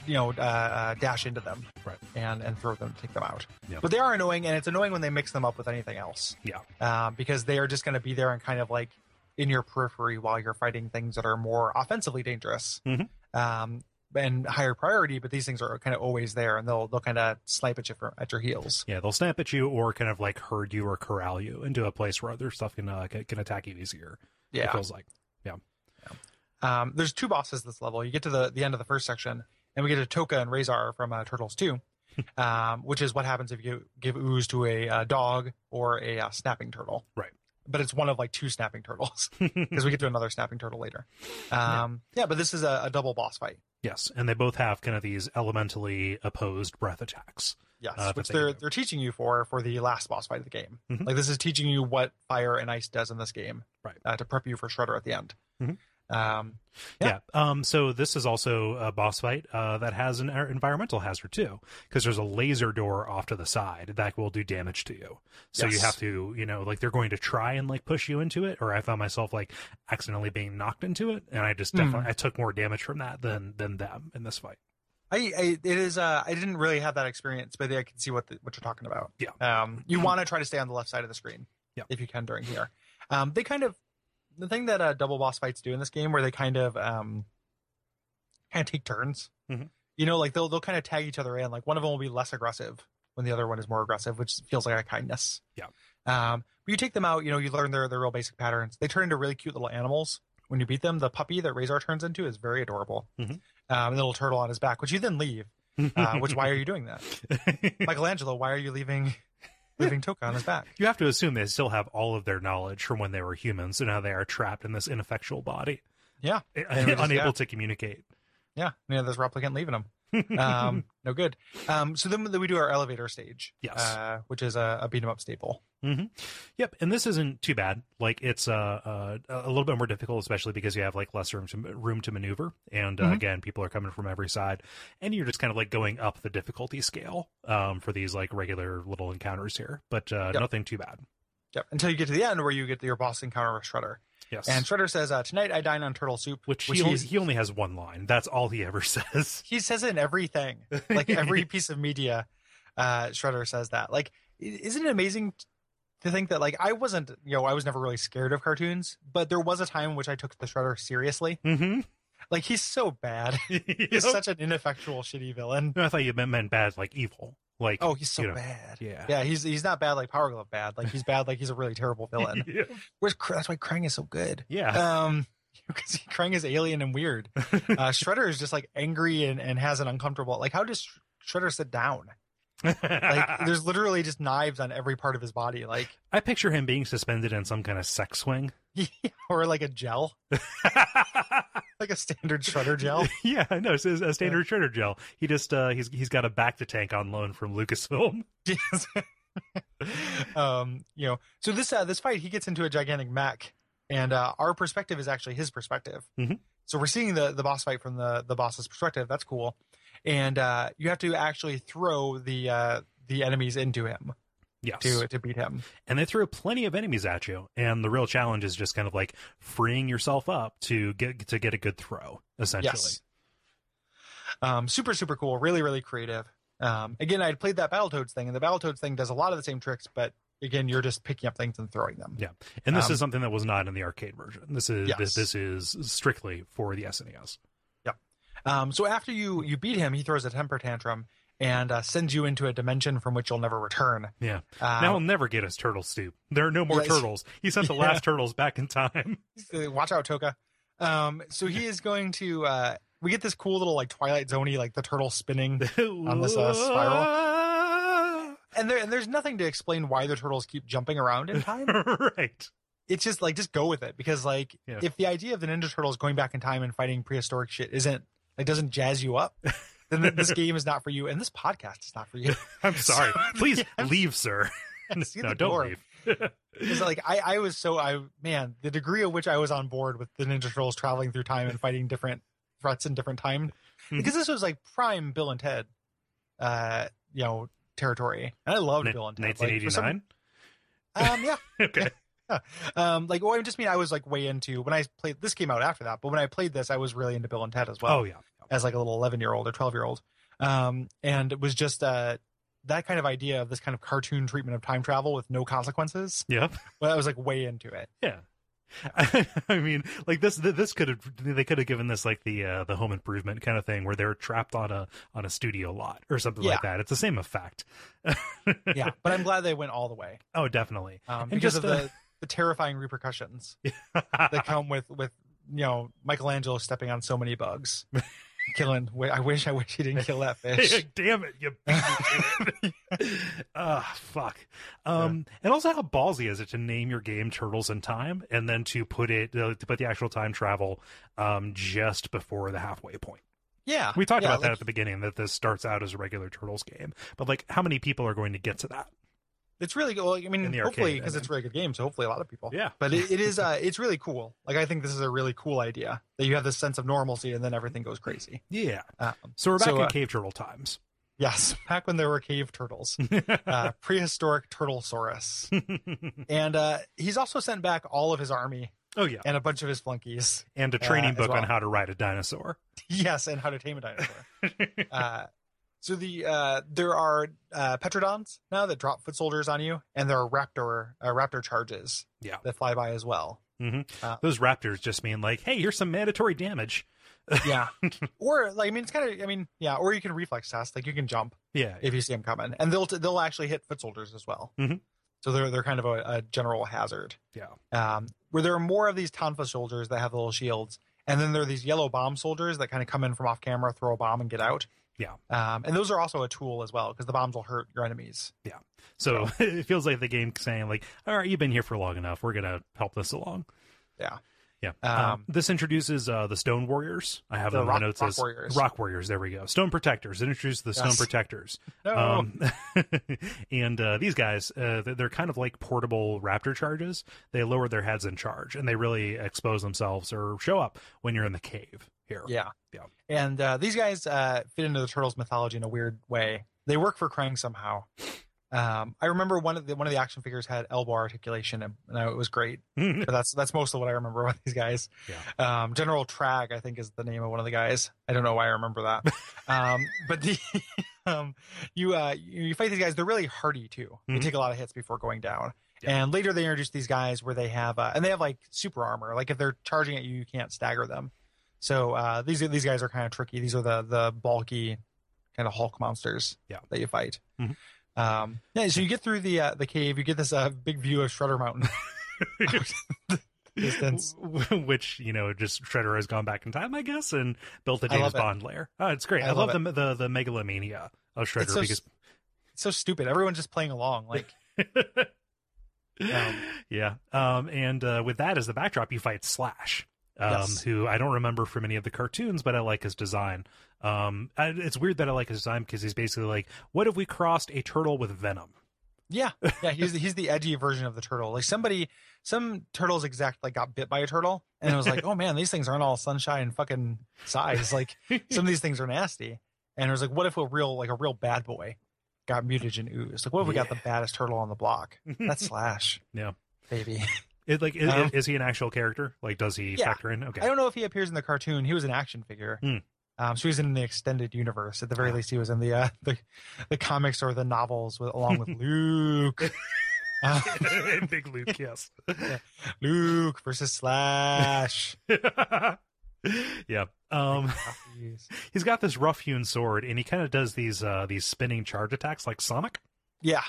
you know uh, uh, dash into them
Right.
and and throw them, take them out.
Yeah.
But they are annoying, and it's annoying when they mix them up with anything else
Yeah.
um, because they are just going to be there and kind of like in your periphery while you're fighting things that are more offensively dangerous
Mhm.
um, and higher priority. But these things are kind of always there, and they'll they'll kind of snipe at you for, at your heels.
Yeah, they'll snap at you or kind of like herd you or corral you into a place where other stuff can uh, can can attack you easier. It
Yeah.
feels like. Yeah.
Um, there's two bosses this level. You get to the the end of the first section, and we get a Tokka and Rahzar from uh, Turtles Two. <laughs> um, which is what happens if you give ooze to a uh, dog or a uh, snapping turtle.
Right.
But it's one of like two snapping turtles <laughs> because we get to another snapping turtle later. Um, yeah. but this is a, a double boss fight.
Yes, and they both have kind of these elementally opposed breath attacks.
Yes,
Uh,
which
they
they're
do.
they're teaching you for for the last boss fight of the game.
Mhm.
Like this is teaching you what fire and ice does in this game,
Right.
Uh, to prep you for Shredder at the end.
Mhm.
Um,
Yeah.
Yeah.
Um. So this is also a boss fight uh, that has an environmental hazard too, because there's a laser door off to the side that will do damage to you. So you have to, you know, like they're going to try and like push you into it. Or I found myself like accidentally being knocked into it, and I just definitely I took more damage from that than than them in this fight.
I, I it is uh I didn't really have that experience, but I can see what the, what you're talking about.
Yeah.
Um, you want to try to stay on the left side of the screen,
Yeah.
if you can during here. Um, they kind of the thing that uh, double boss fights do in this game, where they kind of um, kind of take turns.
Mhm.
You know, like they'll they'll kind of tag each other in. Like one of them will be less aggressive when the other one is more aggressive, which feels like a kindness.
Yeah.
Um, but you take them out, you know, you learn their their real basic patterns. They turn into really cute little animals when you beat them. The puppy that Rahzar turns into is very adorable.
Mhm.
Um, a little turtle on his back, which you then leave. Uh, which why are you doing that, <laughs> Michelangelo? Why are you leaving leaving Tokka on his back?
you have to assume they still have all of their knowledge from when they were humans, and now they are trapped in this ineffectual body,
Yeah, <laughs> just-
unable
yeah.
to communicate.
yeah. you know, this replicant leaving them. <laughs> um, no good. Um, so then we do our elevator stage,
Yes.
uh, which is a, a beat 'em up staple.
Yep, and this isn't too bad. Like it's uh, uh, a little bit more difficult, especially because you have like less room to room to maneuver, and uh,
Mhm.
again, people are coming from every side, and you're just kind of like going up the difficulty scale um, for these like regular little encounters here, but uh,
Yep.
nothing too bad.
Yep. Until you get to the end where you get your boss encounter with Shredder.
Yes,
And Shredder says, uh, Tonight I dine on turtle soup.
which,
which
he, only, he only has one line. That's all he ever <laughs> says.
he says it in everything like every <laughs> piece of media uh shredder says that like isn't it amazing to think that like i wasn't you know i was never really scared of cartoons but there was a time in which i took the shredder seriously.
Mm-hmm.
like he's so bad. <laughs> He's such an ineffectual shitty villain.
No, I thought you meant, meant bad, like evil. Like
oh he's so
you know,
bad.
Yeah.
yeah he's he's not bad like power glove bad. Like he's bad like he's a really terrible villain. <laughs>
Yeah.
where's that's why krang is so good.
Yeah.
um <laughs> because krang is alien and weird. Uh shredder is just like angry and, and has an uncomfortable like how does shredder sit down like <laughs> there's literally just knives on every part of his body like
I picture him being suspended in some kind of sex swing. <laughs>
or like a gel <laughs> like a standard shredder gel
yeah, I know. It's a standard shredder gel. He just uh he's he's got a bacta tank on loan from Lucasfilm.
Yes. um you know so this uh this fight he gets into a gigantic mech and uh our perspective is actually his perspective
Mhm.
so we're seeing the the boss fight from the the boss's perspective that's cool and uh you have to actually throw the uh the enemies into him
Yes.
to to beat him
And they throw plenty of enemies at you. And the real challenge is just kind of like freeing yourself up to get to get a good throw, essentially.
Yes. Um, super, super cool. Really, really creative. Um, again, I had played that Battletoads thing, and the Battletoads thing does a lot of the same tricks, but again, you're just picking up things and throwing them.
Yeah. And this
Um,
is something that was not in the arcade version. This is
Yes.
this, this is strictly for the SNES.
Um, so after you you beat him, he throws a temper tantrum and uh, sends you into a dimension from which you'll never return.
Yeah.
Uh,
now he'll never get his turtle stoop. There are no more
Yes.
turtles. He sent the <laughs>
Yeah.
last turtles back in time. <laughs>
watch out, Tokka. Um, so he is going to. Uh, we get this cool little like Twilight Zoney, like the turtle spinning, <laughs>
on
this, uh, spiral. and there and there's nothing to explain why the turtles keep jumping around in time.
right.
it's just like just go with it because like
Yeah.
if the idea of the Ninja Turtles going back in time and fighting prehistoric shit isn't like doesn't jazz you up, then this <laughs> game is not for you, and this podcast is not for you. <laughs>
I'm sorry. <laughs> Please
Yeah.
leave, sir. No, don't leave.
Because like I, I was so I man the degree of which I was on board with the Ninja Turtles traveling through time and fighting different threats in different time
Mhm.
because this was like prime Bill and Ted, uh, you know territory, and I loved Bill and Ted. Like, some-
1989.
um, yeah.
okay. <laughs>
Um, like, well, I just mean I was like way into when I played. This came out after that, but when I played this, I was really into Bill and Ted as well.
oh yeah.
as like a little 11 year old or 12 year old um and it was just uh that kind of idea of this kind of cartoon treatment of time travel with no consequences
Yeah.
well i was like way into it
Yeah. <laughs> I mean, like this. This could have. They could have given this like the uh, the home improvement kind of thing, where they're trapped on a on a studio lot or something like that. It's the same effect. <laughs>
yeah but i'm glad they went all the way
Oh, definitely.
um because
just,
of
uh,
the terrifying repercussions <laughs> that come with with you know michelangelo stepping on so many bugs <laughs> killing i wish i wish he didn't kill that fish <laughs>
Damn it, you beat me to it. Ah, fuck. Um, and also how ballsy is it to name your game Turtles in Time and then to put it uh, to put the actual time travel um just before the halfway point.
yeah
We talked
yeah,
about that at the beginning that this starts out as a regular Turtles game, but like how many people are going to get to that?
It's really good. I mean, hopefully because it's a really good game, so hopefully a lot of people.
Yeah.
But it, it is, uh, it's really cool. Like I think this is a really cool idea that you have this sense of normalcy, and then everything goes crazy.
Yeah.
Um,
So we're back
So,
in
uh,
cave turtle times.
yes, <laughs> back when there were cave turtles, <laughs> uh, prehistoric turtlesaurus, <laughs> and uh, he's also sent back all of his army
oh yeah.
and a bunch of his flunkies.
And a training
as
book on how to ride a dinosaur.
yes, and how to tame a dinosaur. So the uh, there are uh, petrodons now that drop foot soldiers on you, and there are raptor uh, raptor charges
Yeah.
that fly by as well.
hmm
Uh,
Those raptors just mean like, hey, here's some mandatory damage. <laughs>
Yeah. or like I mean it's kind of I mean yeah, or you can reflex test like you can jump
Yeah.
if you see them coming, and they'll they'll actually hit foot soldiers as well.
Mhm.
So they're they're kind of a, a general hazard.
Yeah.
Um, where there are more of these Tonfa soldiers that have little shields, and then there are these yellow bomb soldiers that kind of come in from off camera, throw a bomb, and get out.
Yeah.
Um, and those are also a tool as well because the bombs will hurt your enemies. Yeah.
So <laughs> it feels like the game saying like, all right, you've been here for long enough. We're gonna help this along.
Yeah.
Yeah.
Um,
Um, this introduces uh, the Stone Warriors. I have
The
them in
Rock-
my notes
Rock
as
Warriors.
Rock Warriors. There we go. Stone Protectors. It introduces the Stone Protectors.
No.
Um, <laughs> and uh, these guys, uh, they're- kind of like portable raptor charges. They lower their heads and charge, and they really expose themselves or show up when you're in the cave here.
Yeah.
Yeah.
And uh, these guys uh, fit into the turtles mythology in a weird way. They work for Krang somehow. Um, I remember one of the one of the action figures had elbow articulation, and, and it was great. <laughs> but that's that's most of what I remember about these guys.
Yeah.
Um, General Trag, I think, is the name of one of the guys. I don't know why I remember that. <laughs> um, but the <laughs> um, you uh, you fight these guys. They're really hardy too. They
Mhm.
take a lot of hits before going down.
Yeah.
And later they introduce these guys where they have uh, and they have like super armor. Like if they're charging at you, you can't stagger them. So uh, these these guys are kind of tricky. These are the the bulky kind of Hulk monsters
Yeah.
that you fight.
Mhm.
Um, yeah, so you get through the uh, the cave. You get this uh, big view of Shredder Mountain. <laughs> Distance. <laughs>
Which you know, just Shredder has gone back in time, I guess, and built a
I
James
love it.
Bond lair. Oh, it's great. I,
I
love,
love
the, the the megalomania of Shredder
so
because
It's so stupid. Everyone's just playing along. Like <laughs> Um,
yeah. Um, and uh, with that as the backdrop, you fight Slash, um,
Yes.
who I don't remember from any of the cartoons, but I like his design. Um, I, it's weird that I like his design because he's basically like, what if we crossed a turtle with venom?
Yeah, <laughs> yeah. He's the, he's the edgy version of the turtle. Like somebody, some turtles exact like got bit by a turtle, and it was like, <laughs> oh man, these things aren't all sunshine and fucking size. Like some of these things are nasty. And it was like, what if a real like a real bad boy got mutagen ooze? Like what if we got the baddest turtle on the block? That's <laughs> Slash,
Yeah.
baby.
It, like, is,
Um,
is he an actual character? Like, does he
Yeah.
factor in? Okay.
I don't know if he appears in the cartoon. He was an action figure.
Hmm.
Um, so he's in the extended universe. At the very
Ah.
least, he was in the uh, the the comics or the novels with along with <laughs> Luke. <laughs> Uh,
Big Luke, <laughs> yes.
Luke versus Slash.
yeah. Um, he's got this rough hewn sword, and he kind of does these uh these spinning charge attacks like Sonic.
Yeah.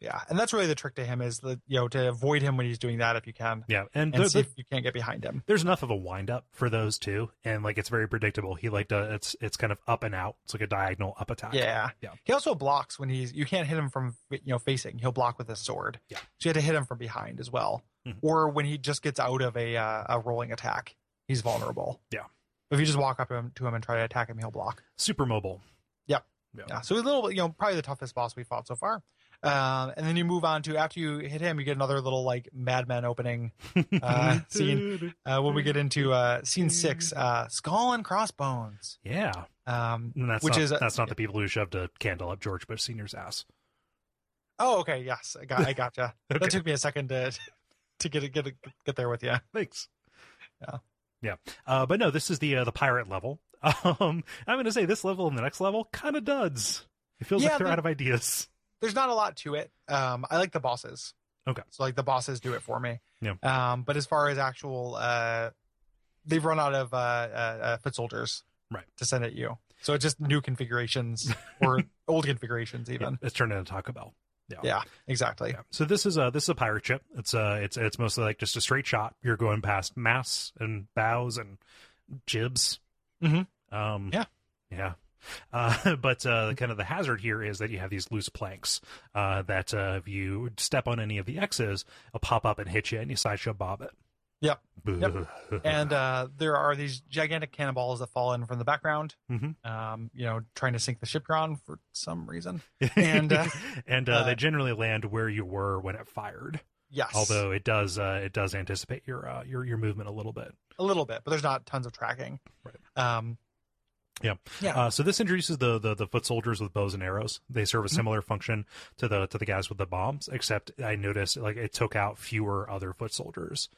Yeah.
And that's really the trick to him is the you know to avoid him when he's doing that if you can.
Yeah, and,
And see if you can't get behind him.
there's enough of a wind up for those two, and like it's very predictable. He like does it's it's kind of up and out. It's like a diagonal up attack.
Yeah.
Yeah.
He also blocks when he's you can't hit him from you know facing. He'll block with his sword.
Yeah.
So you have to hit him from behind as well.
Mhm.
Or when he just gets out of a uh, a rolling attack, he's vulnerable.
Yeah.
If you just walk up to him, to him and try to attack him, he'll block.
super mobile.
Yep.
Yeah.
Yeah. So he's a little bit, you know, probably the toughest boss we fought so far. Um, and then you move on to after you hit him, you get another little like Madman opening <laughs> uh, scene uh, when we get into uh, scene six, uh, Skull and Crossbones.
Yeah,
Um,
and that's
which
not,
is
that's not the people who shoved a candle up George Bush Senior's ass.
Oh, okay. Yes, I got. I gotcha. <laughs>
Okay.
That took me a second to to get get get there with you.
Thanks.
Yeah.
Yeah. Uh, but no, this is the uh, the pirate level. <laughs> Um, I'm going to say this level and the next level kind of duds. It feels
Yeah,
like they're
they-
out of ideas.
There's not a lot to it. Um, I like the bosses.
Okay.
So like the bosses do it for me.
Yeah.
Um, but as far as actual, uh, they've run out of uh, uh, uh foot soldiers.
Right.
To send at you. So it's just new configurations <laughs> or old configurations even.
It's turned into Taco Bell.
Yeah. Yeah. exactly.
Yeah. So this is a this is a pirate ship. It's uh it's it's mostly like just a straight shot. You're going past masts and bows and jibs.
Mhm.
Um.
Yeah.
Yeah. Uh, <laughs> but uh, kind of the hazard here is that you have these loose planks uh, that uh, if you step on any of the X's, it'll pop up and hit you, and you sideshow bob it.
Yep. And uh, there are these gigantic cannonballs that fall in from the background.
Mhm.
Um, you know, trying to sink the ship ground for some reason. <laughs> And, uh, <laughs>
and uh,
uh,
they generally land where you were when it fired.
Yes.
Although it does uh, it does anticipate your uh, your your movement a little bit.
a little bit, but there's not tons of tracking.
Right.
Um,
Yeah.
Yeah.
Uh, so this introduces the, the the foot soldiers with bows and arrows. They serve a similar function to the to the guys with the bombs, except I noticed like it took out fewer other foot soldiers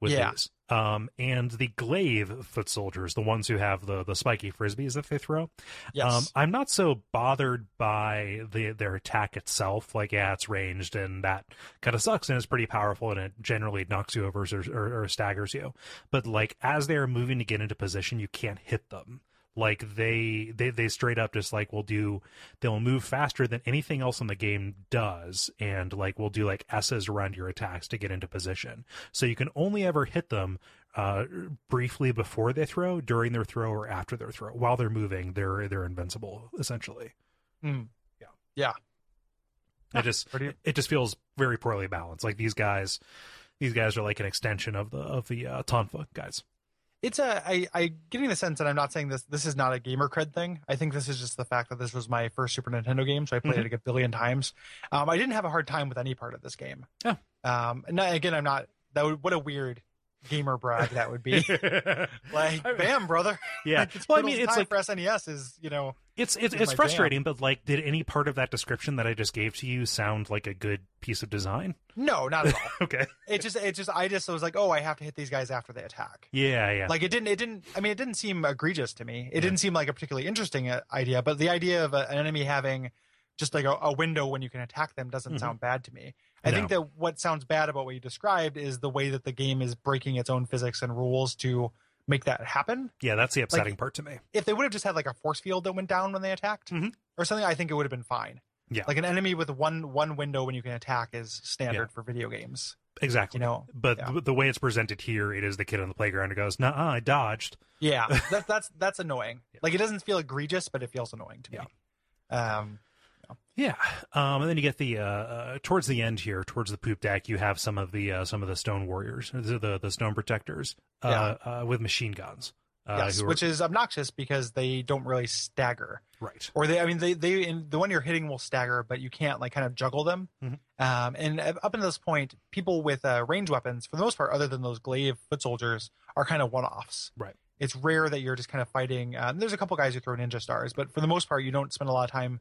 with
Yeah.
these. Um, and the glaive foot soldiers, the ones who have the the spiky frisbees that they throw.
yes.
Um, I'm not so bothered by the their attack itself. Like, yeah, it's ranged and that kind of sucks and it's pretty powerful and it generally knocks you over or, or, or staggers you. But like as they're moving to get into position, you can't hit them. Like they they they straight up just like will do they'll move faster than anything else in the game does and like will do like S's around your attacks to get into position. So you can only ever hit them uh briefly before they throw, during their throw or after their throw. While they're moving, they're they're invincible essentially.
Mm.
Yeah.
Yeah.
It just it just feels very poorly balanced. Like these guys These guys are like an extension of the of the uh, Tonfa guys.
It's a I I getting the sense that I'm not saying this this is not a gamer cred thing. I think this is just the fact that this was my first Super Nintendo game, so I played it a billion times. Um, I didn't have a hard time with any part of this game.
Yeah.
Um, and again, I'm not. That would what a weird gamer brag that would be. <laughs> like,
I-
bam, brother.
Yeah.
Like, it's
well, I mean, it's like
for SNES is you know
it's it's it's frustrating, but like, did any part of that description that I just gave to you sound like a good piece of design?
no, not at all. <laughs>
Okay.
it just it just I just was like, oh, I have to hit these guys after they attack.
Yeah, yeah.
Like it didn't it didn't I mean it didn't seem egregious to me. It didn't seem like a particularly interesting uh, idea, but the idea of a, an enemy having just like a, a window when you can attack them doesn't
Mhm.
sound bad to me. I
No.
think that what sounds bad about what you described is the way that the game is breaking its own physics and rules to make that happen.
yeah, that's the upsetting part to me.
If they would have just had like a force field that went down when they attacked
Mhm.
or something, I think it would have been fine.
Yeah.
Like an enemy with one one window when you can attack is standard for video games.
Exactly.
You know.
But
yeah.
the way it's presented here, it is the kid on the playground who goes, "Nah, I dodged."
Yeah, <laughs> that's that's that's annoying. Like it doesn't feel egregious, but it feels annoying to me. Um,
Yeah, um, and then you get the uh, uh, towards the end here, towards the poop deck, you have some of the uh, some of the stone warriors, the the, the stone protectors, uh, uh, with machine guns. Uh,
yes,
are-
which is obnoxious because they don't really stagger,
right.
or they. I mean, they they in, the one you're hitting will stagger, but you can't like kind of juggle them.
Mhm.
Um, and up until this point, people with uh, range weapons, for the most part, other than those glaive foot soldiers, are kind of one offs.
Right.
It's rare that you're just kind of fighting. Um, there's a couple guys who throw ninja stars, but for the most part, you don't spend a lot of time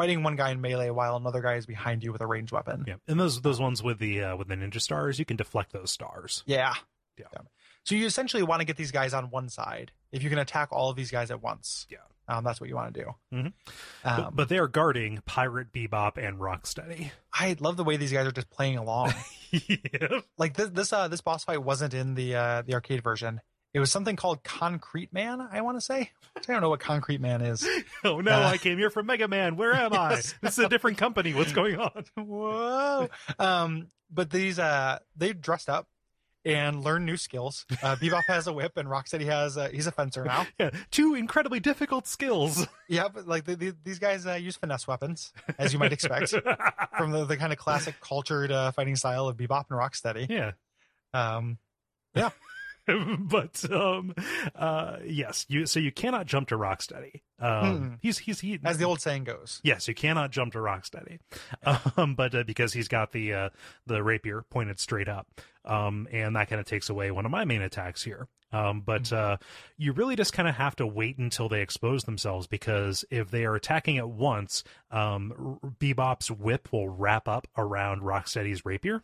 fighting one guy in melee while another guy is behind you with a ranged weapon.
Yeah, and those those ones with the uh, with the ninja stars, you can deflect those stars.
Yeah.
Yeah.
So you essentially want to get these guys on one side. If you can attack all of these guys at once,
Yeah.
um, that's what you want to do.
Mhm.
Um,
but, but they are guarding Pirate Bebop and Rocksteady.
I love the way these guys are just playing along. <laughs>
yeah.
like this, this, uh, this boss fight wasn't in the uh, the arcade version. It was something called Concrete Man. I want to say. I don't know what Concrete Man is. <laughs>
Oh no,
Uh,
I came here from Mega Man. Where am I? <laughs> This is a different company. What's going on? <laughs>
Whoa. Um, but these, uh, they dressed up and learned new skills. Uh, Bebop has a whip, and Rocksteady has a, he's a fencer now.
Yeah, two incredibly difficult skills.
Yeah, but like the, the, these guys uh, use finesse weapons, as you might expect, from the, the kind of classic cultured uh, fighting style of Bebop and Rocksteady.
yeah.
Um, <laughs>
but um uh yes you so you cannot jump to rocksteady um
Hmm.
he's he's he
as the old saying goes.
yes you cannot jump to rocksteady um but uh, because he's got the uh the rapier pointed straight up um and that kind of takes away one of my main attacks here um but uh you really just kind of have to wait until they expose themselves because if they are attacking at once um bebop's whip will wrap up around rocksteady's rapier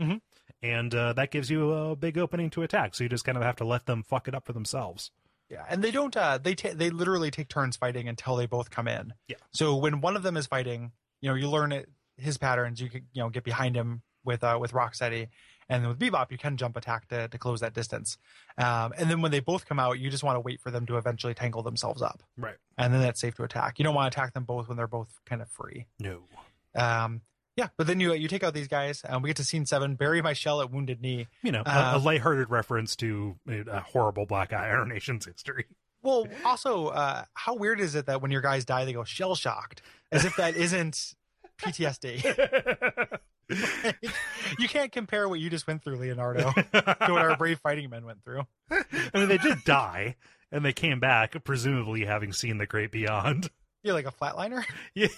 Mhm.
And uh, that gives you a big opening to attack. So you just kind of have to let them fuck it up for themselves.
Yeah, and they don't. Uh, they ta- they literally take turns fighting until they both come in.
Yeah.
So when one of them is fighting, you know, you learn it, his patterns. You can you know get behind him with uh, with Rocksteady, and then with Bebop, you can jump attack to to close that distance. Um, and then when they both come out, you just want to wait for them to eventually tangle themselves up,
Right.
and then that's safe to attack. You don't want to attack them both when they're both kind of free.
No.
Um, yeah, but then you you take out these guys, and we get to scene seven: bury my shell at Wounded Knee.
You know, a,
Uh,
a lighthearted reference to a horrible Black Eye Iron Nation's history.
Well, also, uh, how weird is it that when your guys die, they go shell shocked, as if that isn't <laughs> PTSD? <laughs> you can't compare what you just went through, Leonardo, to what our brave fighting men went through.
I mean, they did die, and they came back, presumably having seen the great beyond.
You're like a flatliner. <laughs>
Yeah.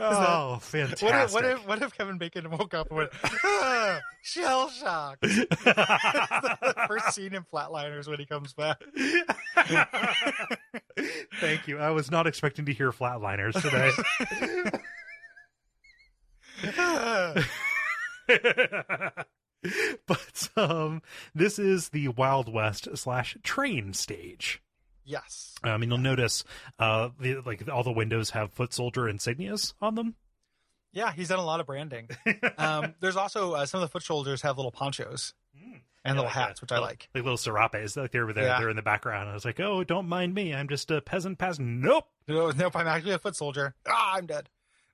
Oh, fantastic!
What if, what if what if Kevin Bacon woke up and went ah, shell shock? <laughs> the first scene in Flatliners when he comes back.
Thank you. I was not expecting to hear flatliners today. <laughs> <laughs> but um, this is the Wild West slash train stage.
Yes.
I mean, you'll notice uh, the, like all the windows have foot soldier insignias on them.
Yeah, he's done a lot of branding. <laughs> Um, there's also uh, some of the foot soldiers have little ponchos and
Yeah,
little
like
hats, which I like.
Like little serapes, like they're there,
Yeah.
they're in the background. I was like, oh, don't mind me. I'm just a peasant. Peasant. Nope.
No, nope, I'm actually a foot soldier. Ah, I'm dead.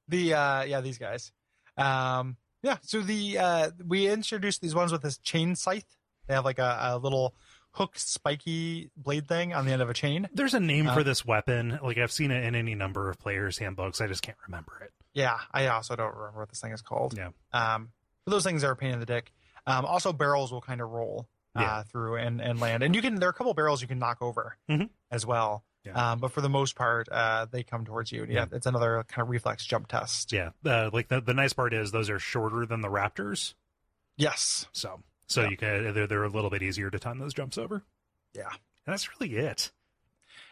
The uh yeah, these guys. Um yeah, so the uh we introduced these ones with this chain scythe. They have like a, a little hooked spiky blade thing on the end of a chain.
There's a name
Uh,
for this weapon. Like I've seen it in any number of players' handbooks. I just can't remember it.
Yeah, I also don't remember what this thing is called.
Yeah.
Um, but those things are a pain in the dick. Um, also barrels will kind of roll uh,
Yeah.
through and, and land, and you can there are a couple barrels you can knock over
Mhm.
as well.
Yeah.
Um, but for the most part, uh, they come towards you. Yeah, it's another kind of reflex jump test.
Yeah, uh, like the the nice part is those are shorter than the Raptors,
Yes.
so so
Yeah.
you can they're they're a little bit easier to time those jumps over.
Yeah.
And that's really it.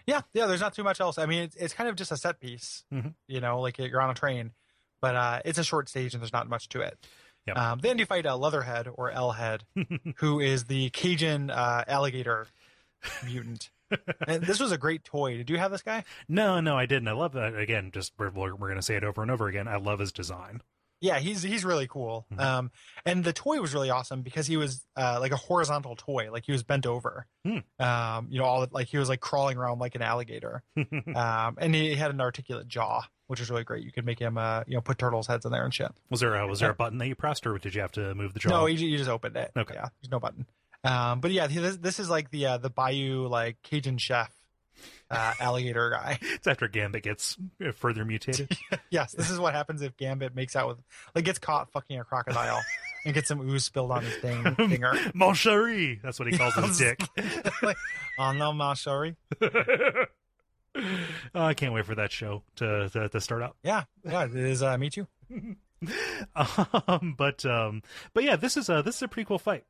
Yeah, yeah. There's not too much else. I mean, it's, it's kind of just a set piece.
Mhm.
You know, like you're on a train, but uh, it's a short stage and there's not much to it.
Yep.
Um, then you fight a Leatherhead or L Head, <laughs> who is the Cajun uh, alligator mutant. <laughs> and this was a great toy. Did you have this guy?
No, no, I didn't. I love that. Again, just we're, we're, we're going to say it over and over again. I love his design.
Yeah, he's he's really cool. Um, and the toy was really awesome because he was uh, like a horizontal toy, like he was bent over.
Hmm.
Um, you know, all like he was like crawling around like an alligator. <laughs> um, and he had an articulate jaw, which is really great. You could make him, uh, you know, put turtles' heads in there and shit.
Was there a, was there a <laughs> button that you pressed, or did you have to move the jaw?
No, you, you just opened it.
Okay.
Yeah, there's no button. Um, but yeah, this, this is like the uh, the Bayou like Cajun chef uh, alligator guy. <laughs>
it's after Gambit gets uh, further mutated. <laughs>
yes, this is what happens if Gambit makes out with like gets caught fucking a crocodile <laughs> and gets some ooze spilled on his thing, finger.
Mon chéri, that's what he calls his dick.
like, oh no, ma, sorry.
Oh, I can't wait for that show to to, to start up.
Yeah, yeah, it is. Uh, me too.
Um, but um, but yeah, this is a this is a pretty cool fight.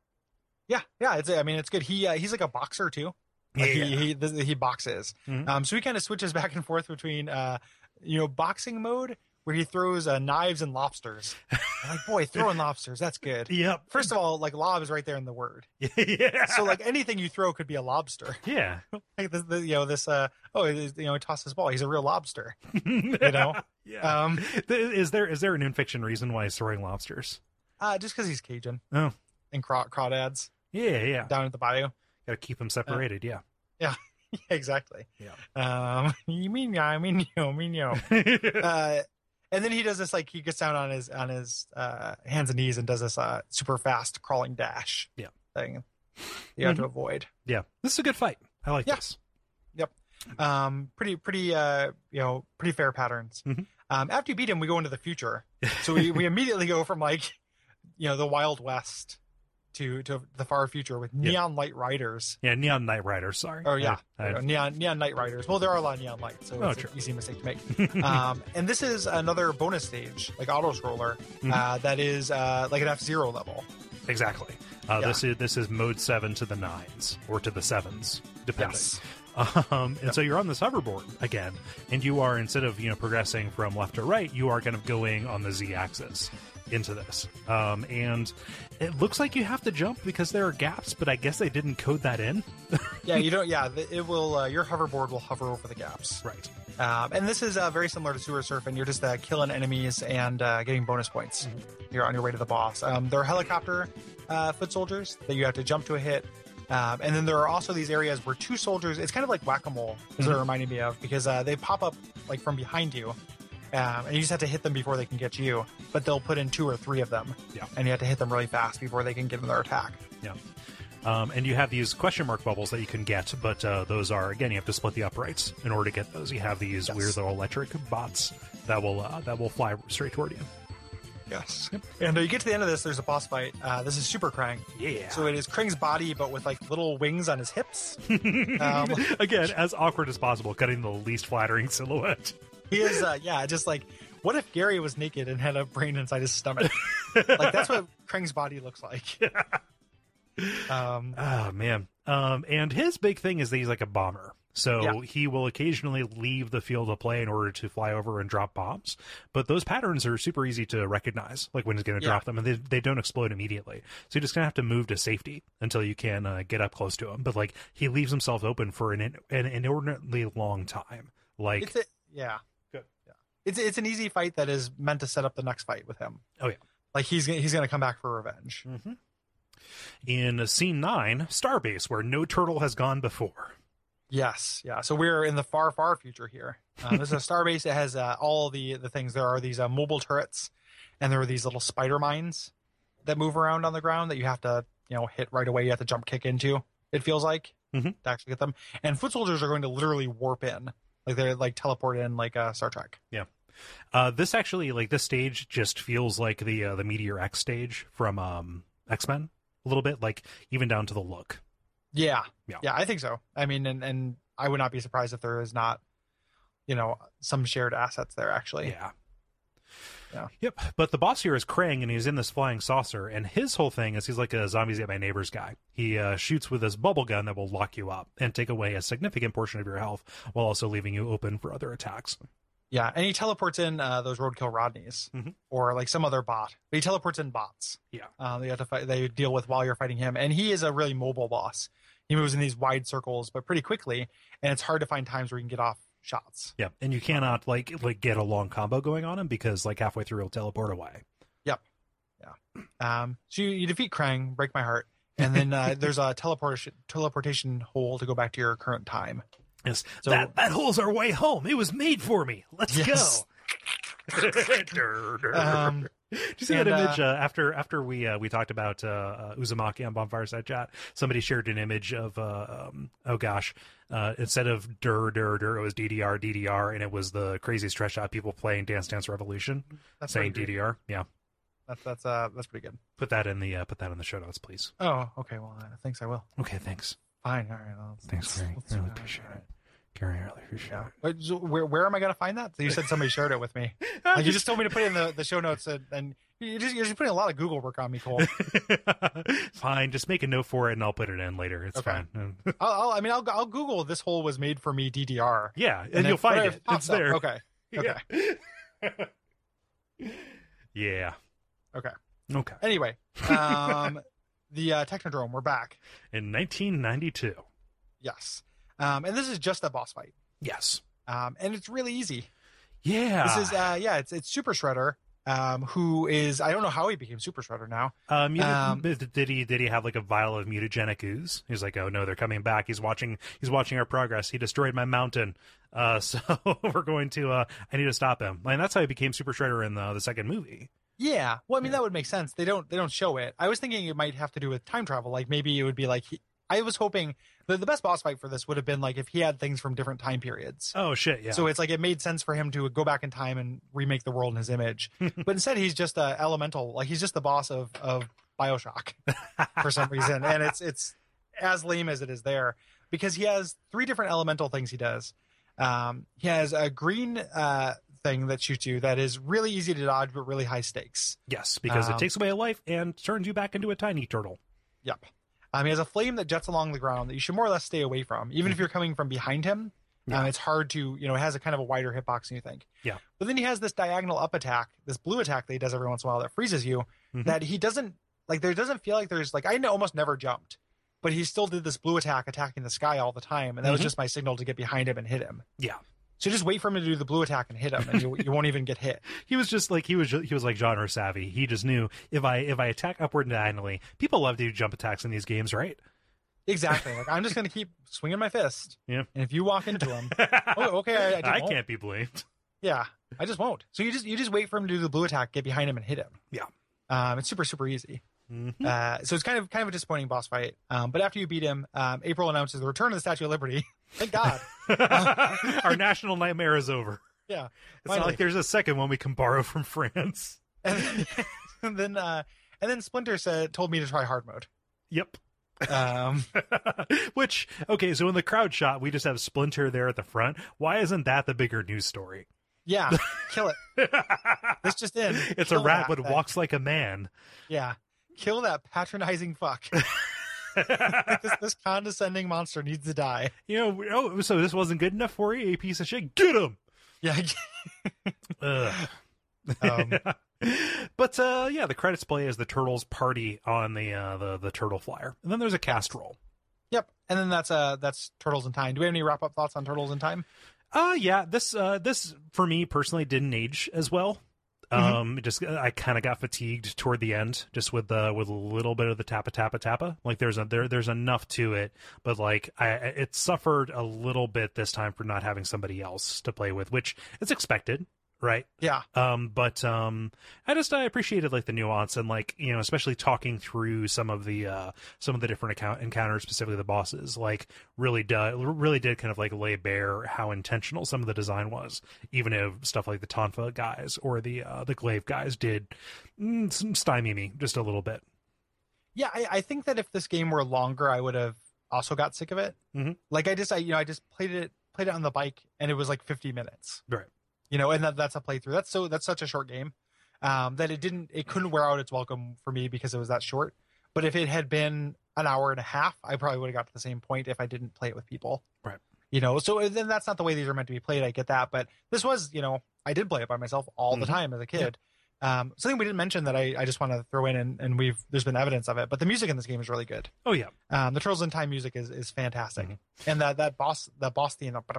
Yeah, yeah. It's. I mean, it's good. He uh, he's like a boxer too. Like
Yeah.
he he this, he boxes.
Mhm.
Um, so he kind of switches back and forth between uh, you know, boxing mode where he throws uh, knives and lobsters. I'm like, boy, throwing lobsters, that's good. <laughs>
Yep.
First of all, like lob is right there in the word. <laughs>
yeah.
So like anything you throw could be a lobster. <laughs>
yeah.
Like this, this you know, this uh oh, you know, he tosses his ball. He's a real lobster. You know.
Yeah.
Um,
is there is there an in-fiction reason why he's throwing lobsters?
uh, just because he's Cajun
Oh.
and craw- crawdads
Yeah, yeah.
down at the bayou.
Got to keep them separated. yeah. <laughs> Yeah.
exactly.
Yeah.
Um, <laughs> you mean yeah, I mean you, mean you. <laughs> uh, and then he does this like he gets down on his on his uh, hands and knees and does this uh, super fast crawling dash
Yeah.
thing you have to avoid
yeah. This is a good fight. I like
Yeah.
this. Yep.
Um pretty pretty uh you know pretty fair patterns
Mhm.
um after you beat him we go into the future so we, we immediately go from like you know the wild west to to the far future with
Yeah.
neon light riders
Yeah, Neon Knight riders. Sorry.
oh yeah
I- I-
neon neon night riders well there are a lot of neon lights so
Oh,
it's
true.
an easy mistake to make <laughs> um, and this is another bonus stage, like auto scroller,
Mhm.
uh, that is uh, like an F Zero level.
exactly. Uh,
Yeah.
This is this is mode seven to the nines or to the sevens, depending.
Yes. <laughs>
Um, and so you're on this hoverboard again, and you are instead of you know progressing from left to right, you are kind of going on the z-axis into this. Um, and it looks like you have to jump because there are gaps, but I guess they didn't code that in.
Yeah, you don't. <laughs> Yeah, it will. Uh, your hoverboard will hover over the gaps.
right.
Um, and this is uh, very similar to sewer surfing. You're just uh, killing enemies and uh, getting bonus points. You're on your way to the boss. Um, there are helicopter uh, foot soldiers that you have to jump to a hit. Um, and then there are also these areas where two soldiers, it's kind of like whack a mole, is what it reminded me of, because uh, they pop up like from behind you. Um, and you just have to hit them before they can get you, but they'll put in two or three of them.
Yeah.
And you have to hit them really fast before they can get in their attack.
Yeah. Um, and you have these question mark bubbles that you can get, but uh, those are again you have to split the uprights in order to get those. You have these
Yes.
weird little electric bots that will uh, that will fly straight toward you.
Yes. And uh, you get to the end of this, there's a boss fight. Uh, this is Super Krang.
Yeah.
So it is Krang's body, but with like little wings on his hips. <laughs> um,
again, as awkward as possible, cutting the least flattering silhouette.
He is, uh, yeah, just like, what if Gary was naked and had a brain inside his stomach? <laughs> like, that's what Krang's body looks like. <laughs> um,
Oh man. Um, and his big thing is that he's like a bomber. So
Yeah.
he will occasionally leave the field of play in order to fly over and drop bombs. But those patterns are super easy to recognize, like when he's going to
Yeah.
drop them, and they, they don't explode immediately. So you're just going to have to move to safety until you can uh, get up close to him. But like he leaves himself open for an, in- an inordinately long time. Like,
it's a, yeah. It's, it's an easy fight that is meant to set up the next fight with him.
oh yeah.
Like, he's, gonna- he's going to come back for revenge.
In scene nine, Starbase, where no turtle has gone before.
Yes, yeah. So we're in the far, far future here. Um, this is a <laughs> starbase. It has uh, all the the things. There are these uh, mobile turrets, and there are these little spider mines that move around on the ground that you have to, you know, hit right away. You have to jump kick into. It feels like
Mhm.
to actually get them. And foot soldiers are going to literally warp in, like they're like teleport in, like uh, Star Trek.
Yeah. Uh, this actually, like this stage, just feels like the uh, the Meteor X stage from um, X Men a little bit, like even down to the look.
Yeah.
Yeah.
Yeah, I think so. I mean, and and I would not be surprised if there is not, you know, some shared assets there actually.
Yeah.
Yeah.
Yep. But the boss here is Krang, and he's in this flying saucer. And his whole thing is he's like a Zombies Ate My Neighbors guy. He uh, shoots with this bubble gun that will lock you up and take away a significant portion of your health, while also leaving you open for other attacks.
Yeah, and he teleports in uh, those roadkill Rodneys
Mhm.
or like some other bot. But he teleports in bots.
Yeah.
uh, they have to fight. They deal with while you're fighting him, and he is a really mobile boss. He moves in these wide circles, but pretty quickly, and it's hard to find times where you can get off shots.
Yeah, and you cannot like like get a long combo going on him because like halfway through he'll teleport away. Yep. Yeah.
Um, so you, you defeat Krang, break my heart, and then uh, <laughs> there's a teleportation teleportation hole to go back to your current time.
Yes,
So-
that that hole's our way home. It was made for me. Let's
Yes.
go.
Um,
Did you see
and,
that image uh, after after we uh, we talked about uh, uh, Uzumaki on Bonfireside Chat? Somebody shared an image of uh, um, oh gosh, uh, instead of dur dur dur, it was DDR DDR, and it was the crazy stretch out people playing Dance Dance Revolution
that's
saying. DDR. Yeah,
That's that's uh that's pretty good.
put that in the uh, put that in the show notes, please.
Oh, okay. Well, uh, thanks. I will.
Okay, thanks.
Fine. All right. Well,
Thanks, Gary.
let's
I
do
really appreciate it. Gary, I really appreciate
Yeah.
it.
But so where where am I gonna find that? You said somebody shared it with me. <laughs> Like you just told me to put it in the, the show notes, and, and you just you're just putting a lot of Google work on me, Kole. <laughs>
fine, just make a note for it, and I'll put it in later. It's
Okay.
fine. <laughs>
I'll, I'll I mean I'll I'll Google this hole was made for me DDR,
yeah, and,
then
you'll find it.
pops
It's there.
Okay. Okay.
Yeah. yeah.
Okay.
Okay.
Anyway, um, the uh, Technodrome, we're back.
In 1992.
Yes. Um, and this is just a boss fight.
Yes.
Um, and it's really easy.
Yeah.
This is uh, yeah, it's it's Super Shredder. Um, who is I don't know how he became Super Shredder now.
um,
um,
did did he did he have like a vial of mutagenic ooze? He's like, oh no, they're coming back. He's watching. He's watching our progress. He destroyed my mountain. Uh, <laughs> so we're going to. Uh, I need to stop him. And that's how he became Super Shredder in the the second movie.
Yeah. Well, I mean that would make sense. They don't they don't show it. I was thinking it might have to do with time travel. Like maybe it would be like he, I was hoping the the best boss fight for this would have been like if he had things from different time periods.
Oh shit! Yeah.
So it's like it made sense for him to go back in time and remake the world in his image. <laughs> but instead, he's just a elemental. Like he's just the boss of of Bioshock <laughs> for some reason, and it's it's as lame as it is there because he has three different elemental things he does. Um, he has a green uh, thing that shoots you that is really easy to dodge but really high stakes.
yes, because it
um,
takes away a life and turns you back into a tiny turtle.
Yep. Um, he has a flame that jets along the ground that you should more or less stay away from, even if you're coming from behind him.
Yeah.
Um, it's hard to, you know, it has a kind of a wider hitbox than you think.
Yeah.
But then he has this diagonal up attack, this blue attack that he does every once in a while that freezes you.
Mhm.
That he doesn't like. There doesn't feel like there's like I almost never jumped, but he still did this blue attack attacking the sky all the time, and that was
Mhm.
just my signal to get behind him and hit him.
Yeah.
So just wait for him to do the blue attack and hit him, and you, you won't even get hit. <laughs>
He was just like he was. He was like genre savvy. He just knew if I if I attack upward and diagonally, people love to do jump attacks in these games, right?
Exactly. <laughs> Like I'm just gonna keep swinging my fist.
Yeah.
And if you walk into him, <laughs> oh, okay, I, I,
I can't be blamed.
Yeah, I just won't. So you just you just wait for him to do the blue attack, get behind him, and hit him.
Yeah.
Um, it's super super easy.
Mhm.
Uh, so it's kind of kind of a disappointing boss fight. Um, but after you beat him, um, April announces the return of the Statue of Liberty. <laughs> Thank God. <laughs>
Our national nightmare is over.
yeah.
It's not like there's a second one we can borrow from France. <laughs>
And then and then, uh, and then Splinter said told me to try hard mode.
Yep.
Um,
Which okay, so in the crowd shot, we just have Splinter there at the front. Why isn't that the bigger news story?
yeah, kill it. This just in.
It's a rat, but walks like a man.
Yeah, kill that patronizing fuck. <laughs> this, this condescending monster needs to die.
You know, oh, so this wasn't good enough for you, a piece of shit. Get him.
Yeah. <laughs>
Ugh.
Um, <laughs>
but uh, yeah, the credits play as the turtles party on the uh, the the turtle flyer, and then there's a cast roll.
Yep. And then that's uh that's Turtles in Time. Do we have any wrap up thoughts on Turtles in Time?
Uh yeah, this uh this for me personally didn't age as well. Um, just I kind of got fatigued toward the end, just with the with a little bit of the tappa tappa tappa. Like there's a there there's enough to it, but like I it suffered a little bit this time for not having somebody else to play with, which is expected right?
Yeah.
Um, but um, I just I appreciated like the nuance and like you know especially talking through some of the uh some of the different account encounters, specifically the bosses, like really did really did kind of like lay bare how intentional some of the design was, even if stuff like the Tonfa guys or the uh, the Glaive guys did mm, some stymie me just a little bit.
Yeah, I, I think that if this game were longer, I would have also got sick of it.
Mhm.
Like I just, I you know, I just played it, played it on the bike, and it was like 50 minutes.
Right.
You know, and that, that's a playthrough. That's so that's such a short game um, that it didn't, it couldn't wear out its welcome for me because it was that short. But if it had been an hour and a half, I probably would have got to the same point if I didn't play it with people.
Right.
You know, so then that's not the way these are meant to be played. I get that, but this was, you know, I did play it by myself all the
Mhm.
time as a kid. Um, something we didn't mention that I, I just want to throw in, and, and we've there's been evidence of it, but the music in this game is really good.
Oh yeah,
Um, the Turtles in Time music is is fantastic,
Mhm.
and that that boss that boss theme, <laughs>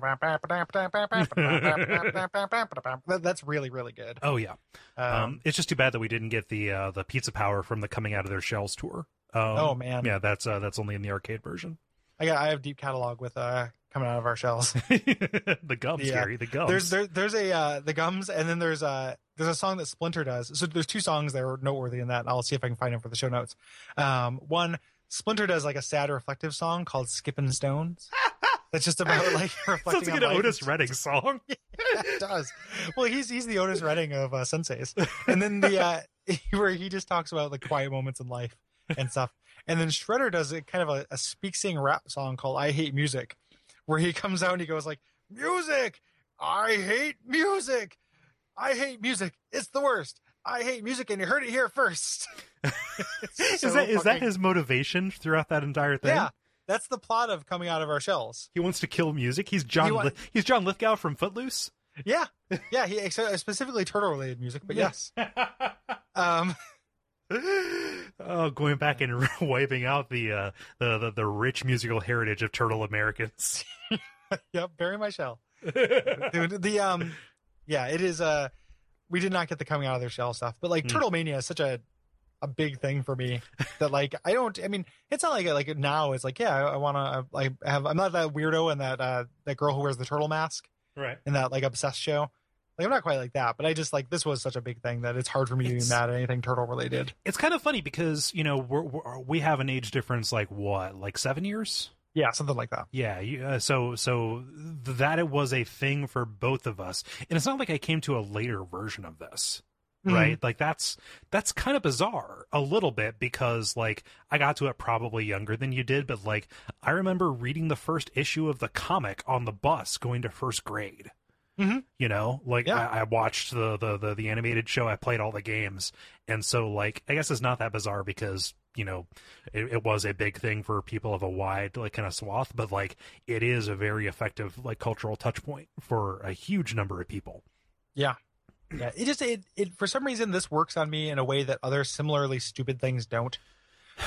that, that's really really good.
oh yeah.
Um,
Um, it's just too bad that we didn't get the uh, the Pizza Power from the Coming Out of Their Shells tour. Um,
Oh, man.
yeah, that's uh, that's only in the arcade version.
I got I have deep catalog with uh coming out of our shells. <laughs>
the gums,
Yeah.
Gary, the gums.
there's there, there's a uh, the gums, and then there's a there's a song that Splinter does. So there's two songs that are noteworthy in that. I'll see if I can find them for the show notes. Um, one Splinter does like a sad reflective song called "Skipping Stones." <laughs> That's just about like <laughs> reflecting
Sounds like an
life.
Otis Redding song.
it does. Well, he's he's the Otis Redding of uh, Senseis, and then the uh, where he just talks about the quiet moments in life and stuff. And then Shredder does a kind of a, a speak sing rap song called "I Hate Music," where he comes out and he goes like, "Music, I hate music, I hate music. It's the worst. I hate music, and you heard it here first. <laughs>
is that is that his motivation throughout that entire thing?
Yeah, that's the plot of coming out of our shells.
He wants to kill music. He's John.
He wa-
he's John Lithgow from Footloose.
Yeah, yeah. He specifically turtle related music, but yes. Um, <laughs>
oh, going back and <laughs> wiping out the, uh, the the the rich musical heritage of Turtle Americans. <laughs>
yep, bury my shell. Dude, the um, yeah, it is. Uh, we did not get the coming out of their shell stuff, but like
Hmm.
Turtle Mania is such a a big thing for me that like I don't. I mean, it's not like like now it's like yeah, I, I want to like have. I'm not that weirdo and that uh that girl who wears the turtle mask
right.
in that like obsessed show. Like I'm not quite like that, but I just like this was such a big thing that it's hard for me to
It's-
be mad at anything turtle related.
It's kind of funny because you know we're, we're we have an age difference like what like seven years.
Yeah, something like that.
Yeah, you, uh, so so that it was a thing for both of us, and it's not like I came to a later version of this,
Mhm.
right? Like that's that's kind of bizarre a little bit because like I got to it probably younger than you did, but like I remember reading the first issue of the comic on the bus going to first grade.
Mhm.
You know, like
Yeah.
I, I watched the, the the the animated show, I played all the games, and so like I guess it's not that bizarre because you know it, it was a big thing for people of a wide like kind of swath, but like it is a very effective like cultural touch point for a huge number of people.
Yeah. Yeah. It just it, it for some reason this works on me in a way that other similarly stupid things don't.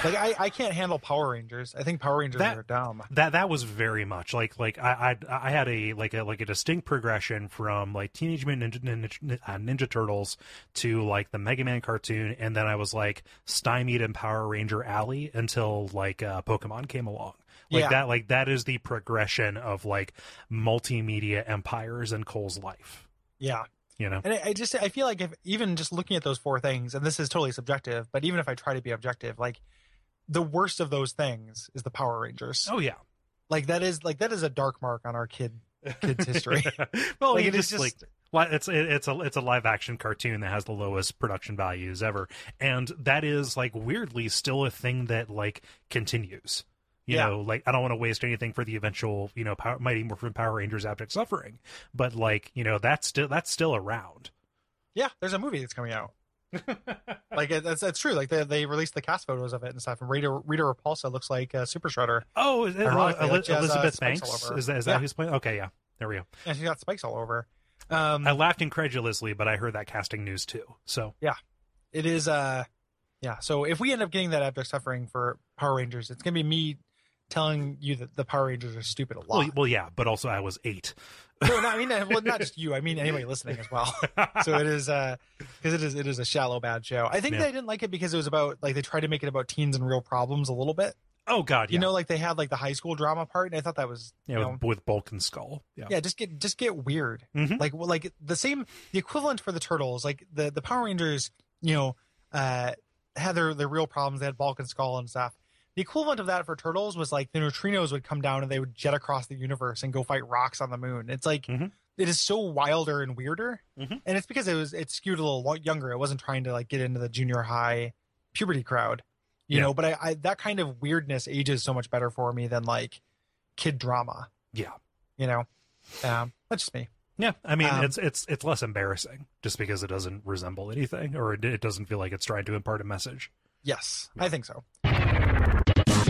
Like I, I can't handle Power Rangers. I think Power Rangers
That-
are dumb.
That that was very much like like I I, I had a like a like a distinct progression from like Teenage Mutant Ninja, Ninja, uh, Ninja Turtles to like the Mega Man cartoon, and then I was like stymied in Power Ranger Alley until like uh, Pokemon came along. Like
Yeah.
that like that is the progression of like multimedia empires in Kole's life.
Yeah.
You know.
And I, I just I feel like if even just looking at those four things, and this is totally subjective, but even if I try to be objective, like the worst of those things is the Power Rangers.
Oh yeah.
Like that is like that is a dark mark on our kid kids history. <laughs>
well, <laughs>
Like, it is
just,
just-
like it's it's a it's a live action cartoon that has the lowest production values ever, and that is like weirdly still a thing that like continues. You
Yeah.
know, like I don't want to waste anything for the eventual you know Power, Mighty Morphin Power Rangers Abject Suffering, but like you know that's still that's still around.
yeah, there's a movie that's coming out. <laughs> like it, that's that's true. Like they they released the cast photos of it and stuff. And Rita Rita Repulsa looks like uh, Super Shredder,
Oh, is it,
Ironically,
Eli-
like, has, uh,
Elizabeth Banks is that is that
Yeah.
who's playing? Okay, yeah, there we go.
and she's got spikes all over. Um,
I laughed incredulously, but I heard that casting news too. So yeah,
it is uh yeah so if we end up getting that abject suffering for power rangers it's gonna be me telling you that the power rangers are stupid a lot
well, well, yeah, but also I was eight.
No, no, i mean uh, well, not just you i mean anybody listening as well <laughs> so it is uh because it is it is a shallow bad show i think
Yeah.
they didn't like it because it was about like they tried to make it about teens and real problems a little bit
Oh God, yeah,
You know, like they had like the high school drama part, and I thought that was
yeah,
you know,
with, with Bulk and Skull. Yeah,
yeah, just get just get weird.
Mhm.
Like well, like the same the equivalent for the turtles, like the the Power Rangers, you know, uh had their their real problems. They had Bulk and Skull and stuff. The equivalent of that for turtles was like the neutrinos would come down and they would jet across the universe and go fight rocks on the moon. It's like
Mhm.
it is so wilder and weirder,
Mhm.
and it's because it was it skewed a little younger. It wasn't trying to like get into the junior high puberty crowd, you
Yeah.
know. But I, I that kind of weirdness ages so much better for me than like kid drama,
yeah,
you know. Um, that's just me.
yeah. I mean,
Um,
it's it's it's less embarrassing just because it doesn't resemble anything, or it, it doesn't feel like it's trying to impart a message.
Yes, I think so.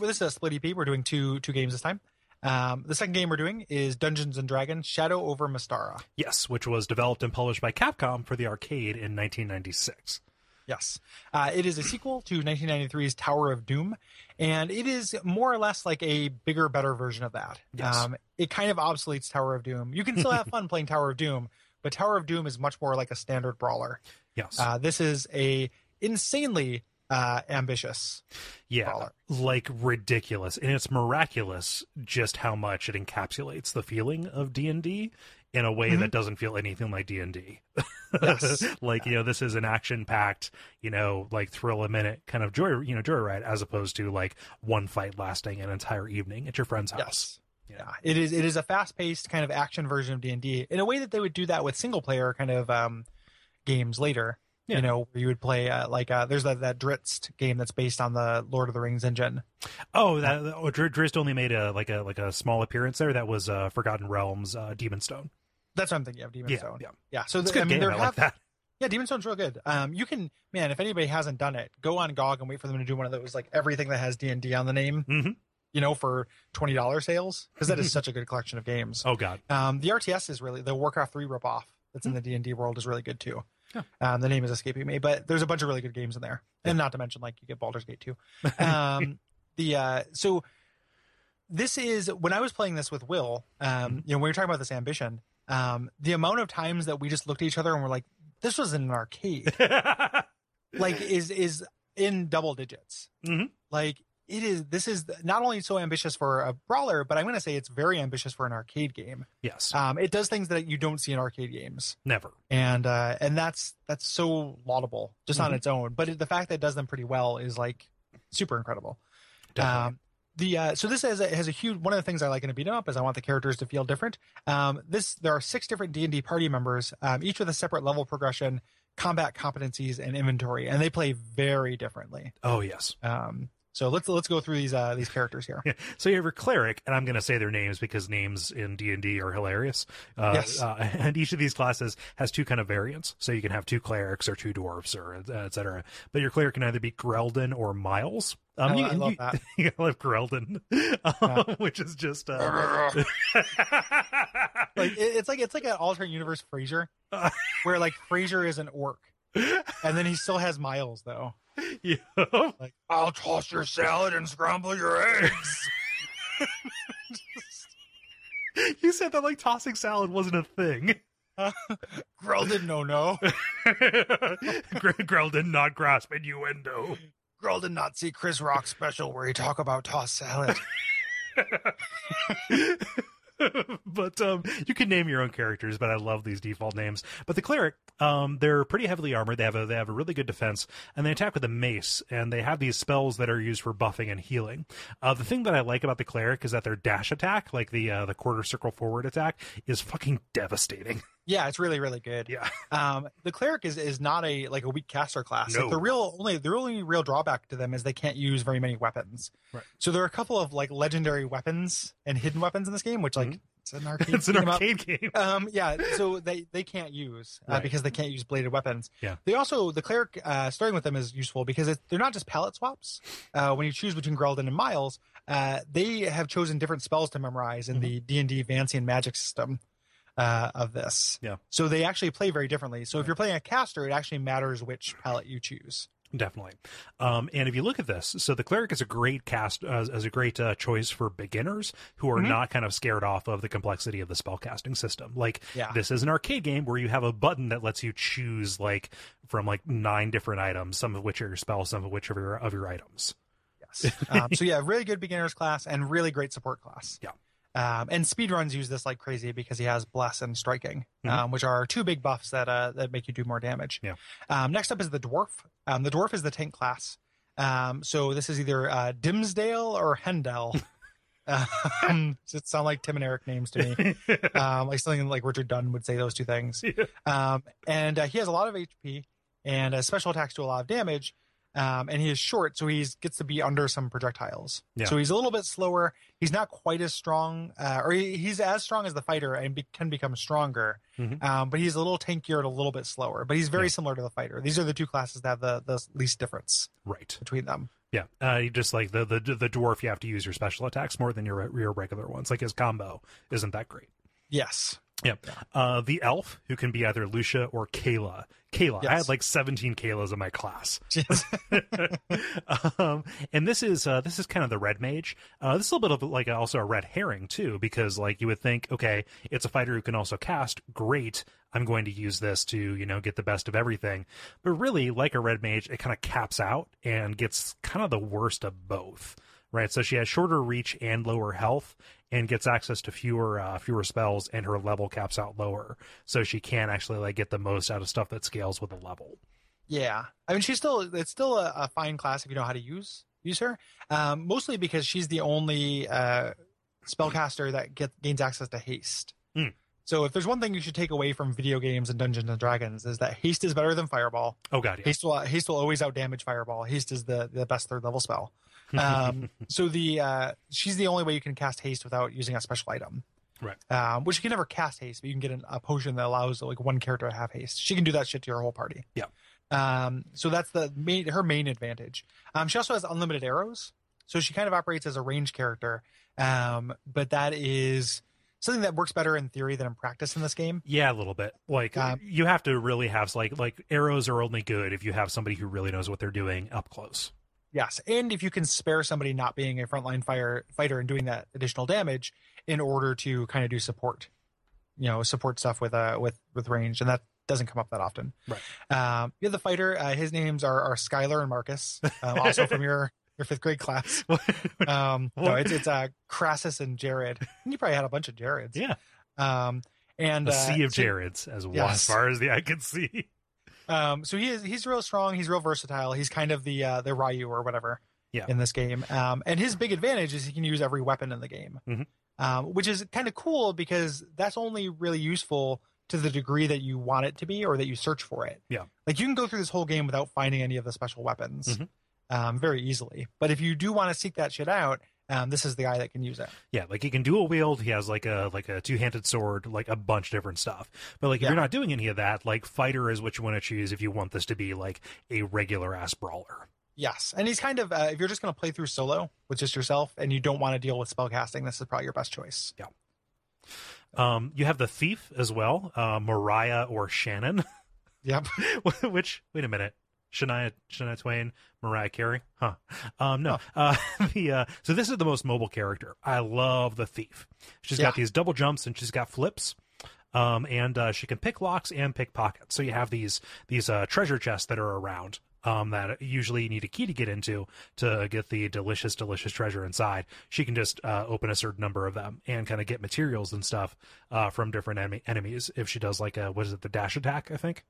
This is a split EP. We're doing two two games this time. Um, the second game we're doing is Dungeons and Dragons: Shadow over Mystara.
Yes, which was developed and published by Capcom for the arcade in 1996.
Yes, uh, it is a sequel to 1993's Tower of Doom, and it is more or less like a bigger, better version of that.
Yes.
Um, it kind of obsoletes Tower of Doom. You can still have fun <laughs> playing Tower of Doom, but Tower of Doom is much more like a standard brawler.
Yes,
Uh, this is a insanely uh, ambitious.
yeah, like ridiculous, and it's miraculous just how much it encapsulates the feeling of D and D in a way that doesn't feel anything like D and D. <laughs> Like you know, this is an action-packed, you know, like thrill a minute kind of joy, you know, joyride, as opposed to like one fight lasting an entire evening at your friend's house.
Yes.
Yeah.
Yeah, it is. It is a fast-paced kind of action version of D and D in a way that they would do that with single-player kind of um, games later.
Yeah.
You know, where you would play uh, like uh, there's that that Drizzt game that's based on the Lord of the Rings engine.
Oh, that oh, Drizzt only made a like a like a small appearance there. That was uh, Forgotten Realms, uh, Demon Stone.
That's what I'm thinking of. Demon
Yeah,
Stone.
yeah.
Yeah. So
It's
I mean,
game.
there
I
have
like that.
yeah, Demon Stone's real good. Um, you can man, if anybody hasn't done it, go on GOG and wait for them to do one of those like everything that has D and D on the name.
Mhm.
You know, for twenty dollars sales because that is <laughs> such a good collection of games.
Oh God,
Um, the RTS is really the Warcraft three ripoff that's in the D and D world is really good too.
Yeah. <laughs>
Um, the name is escaping me, but there's a bunch of really good games in there, and not to mention like you get Baldur's Gate too. <laughs> Um, the uh, so this is when I was playing this with Will. Um, you know, when we were talking about this ambition, um, the amount of times that we just looked at each other and we're like, "This was in an arcade," <laughs> like is is in double digits.
Mhm.
Like it is. This is not only so ambitious for a brawler, but I'm going to say it's very ambitious for an arcade game.
yes,
Um, it does things that you don't see in arcade games,
never.
and uh, and that's that's so laudable just on
Mhm.
its own. But it, the fact that it does them pretty well is like super incredible.
Definitely.
Um, the uh, so this has a, has a huge one of the things I like in a beat 'em up is I want the characters to feel different. Um, this there are six different D and D party members, um, each with a separate level progression, combat competencies, and inventory, and they play very differently.
oh yes.
So let's let's go through these uh, these characters here.
Yeah. <laughs> So you have your cleric, and I'm going to say their names because names in D and D are hilarious. Uh,
Yes.
uh, <laughs> and each of these classes has two kind of variants. So you can have two clerics or two dwarves or uh, et cetera. But your cleric can either be Greldon or Miles. Um,
I,
you,
I love
you,
that. <laughs>
you love Greldon, um, which is just uh,
Like it, it's like it's like an alternate universe Frasier, where like Frasier is an orc, and then he still has Miles though. <laughs>
yeah.
Like I'll toss your salad and scramble your eggs. <laughs>
You said that like tossing salad wasn't a thing. <laughs>
Grell didn't know. no, no.
did not grasp innuendo.
Grell did not see Chris Rock special where he talk about tossed salad.
But um, you can name your own characters. But I love these default names. But the cleric, um, they're pretty heavily armored. They have a they have a really good defense, and they attack with a mace. And they have these spells that are used for buffing and healing. Uh, the thing that I like about the cleric is that their dash attack, like the uh, the quarter circle forward attack, is fucking devastating. <laughs>
yeah, it's really really good.
Yeah.
Um, the cleric is is not a like a weak caster class. Like, the real only the only real drawback to them is they can't use very many weapons.
Right.
So there are a couple of like legendary weapons and hidden weapons in this game, which like It's an <laughs> arcade.
it's an
beat 'em up.
arcade game. <laughs>
Um, yeah, so they they can't use uh,
Right.
because they can't use bladed weapons.
Yeah.
They also the cleric uh, starting with them is useful because it, they're not just palette swaps. Uh, when you choose between Geraldine and Miles, uh, they have chosen different spells to memorize in the D and D Vancian Magic system uh, of this.
Yeah.
So they actually play very differently. So if you're playing a caster, it actually matters which palette you choose.
Definitely. Um, and if you look at this, so the cleric is a great cast as, as a great uh, choice for beginners who are
Mhm.
not kind of scared off of the complexity of the spellcasting system. Like
Yeah.
this is an arcade game where you have a button that lets you choose like from like nine different items, some of which are your spells, some of which are your of your items.
Yes. um, so yeah, really good beginners class and really great support class. <laughs>
Yeah.
Um, and speedruns use this like crazy because he has bless and striking,
Mhm.
um, which are two big buffs that uh, that make you do more damage.
Yeah.
Um, next up is the dwarf. Um, the dwarf is the tank class. Um, so this is either uh, Dimsdale or Hendel. <laughs> um, <laughs> does it sound like Tim and Eric names to me? <laughs> um, like something like Richard Dunn would say those two things. Um, and uh, he has a lot of HP and uh, special attacks do a lot of damage. Um, and he is short, so he gets to be under some projectiles.
Yeah.
So he's a little bit slower. He's not quite as strong, uh, or he, he's as strong as the fighter and be, can become stronger.
Mhm.
Um, but he's a little tankier and a little bit slower. But he's very
Yeah.
similar to the fighter. These are the two classes that have the, the least difference
right.
between them.
Yeah. Uh, just like the, the the dwarf, you have to use your special attacks more than your your regular ones. Like his combo isn't that great.
Yes.
Yeah. Uh, the elf, who can be either Lucia or Kayla. Kayla. I had like 17 Kaylas in my class.
Yes. <laughs>
um, and this is uh, this is kind of the red mage. Uh, this is a little bit of like also a red herring too, because like you would think, okay, it's a fighter who can also cast. Great, I'm going to use this to you know get the best of everything. But really, like a red mage, it kind of caps out and gets kind of the worst of both. Right, so she has shorter reach and lower health, and gets access to fewer uh, fewer spells, and her level caps out lower, so she can actually like get the most out of stuff that scales with a level.
Yeah, I mean, she's still it's still a, a fine class if you know how to use use her. Um, mostly because she's the only uh, spellcaster that get gains access to haste.
Hmm.
So if there's one thing you should take away from video games and Dungeons and Dragons is that haste is better than Fireball.
Oh god, yeah.
Haste will haste will always outdamage Fireball. Haste is the the best third level spell. <laughs> Um, <laughs> so the uh, she's the only way you can cast haste without using a special item.
Right.
Um, which you can never cast haste, but you can get an, a potion that allows like one character to have haste. She can do that shit to your whole party.
Yeah.
Um, so that's the main her main advantage. Um, she also has unlimited arrows, so she kind of operates as a range character. Um, but that is something that works better in theory than in practice in this game.
Yeah, a little bit. Like
Um,
you have to really have like like arrows are only good if you have somebody who really knows what they're doing up close.
Yes, and if you can spare somebody not being a frontline fire fighter and doing that additional damage in order to kind of do support, you know, support stuff with uh with with range, and that doesn't come up that often.
Right.
Um, you have the fighter. Uh, his names are are Skylar and Marcus, um, also from your <laughs> your fifth grade class. <laughs> Um, no, it's it's uh Crassus and Jared. And you probably had a bunch of Jareds.
yeah,
Um, and
a
uh,
sea of
so-
Jareds as,
Yes.
as far as the eye can see.
Um, so he is he's real strong. He's real versatile. He's kind of the uh, the Ryu or whatever.
Yeah.
In this game, um, and his big advantage is he can use every weapon in the game,
Mhm.
um, which is kind of cool because that's only really useful to the degree that you want it to be or that you search for it.
Yeah.
Like you can go through this whole game without finding any of the special weapons
Mhm.
um, very easily. But if you do want to seek that shit out, um, this is the guy that can use it.
Yeah, like he can dual wield. He has like a like a two handed sword, like a bunch of different stuff. But like if
Yeah.
you're not doing any of that, like fighter is what you want to choose if you want this to be like a regular ass brawler.
Yes, and he's kind of uh, if you're just going to play through solo with just yourself and you don't want to deal with spellcasting, this is probably your best choice. Yeah.
Um, you have the thief as well, uh, Mariah or Shannon. <laughs>
Yep.
Which wait a minute, Shania Shania Twain, Mariah Carey, huh? Um, no. Uh, <laughs> the uh, so this is the most mobile character. I love the thief. She's got these double jumps and she's got flips. Um, and uh, she can pick locks and pick pockets. So you have these these uh, treasure chests that are around. Um, that usually you need a key to get into to get the delicious, delicious treasure inside. She can just uh, open a certain number of them and kind of get materials and stuff uh, from different enemy- enemies. If she does like a what is it, the dash attack? I think.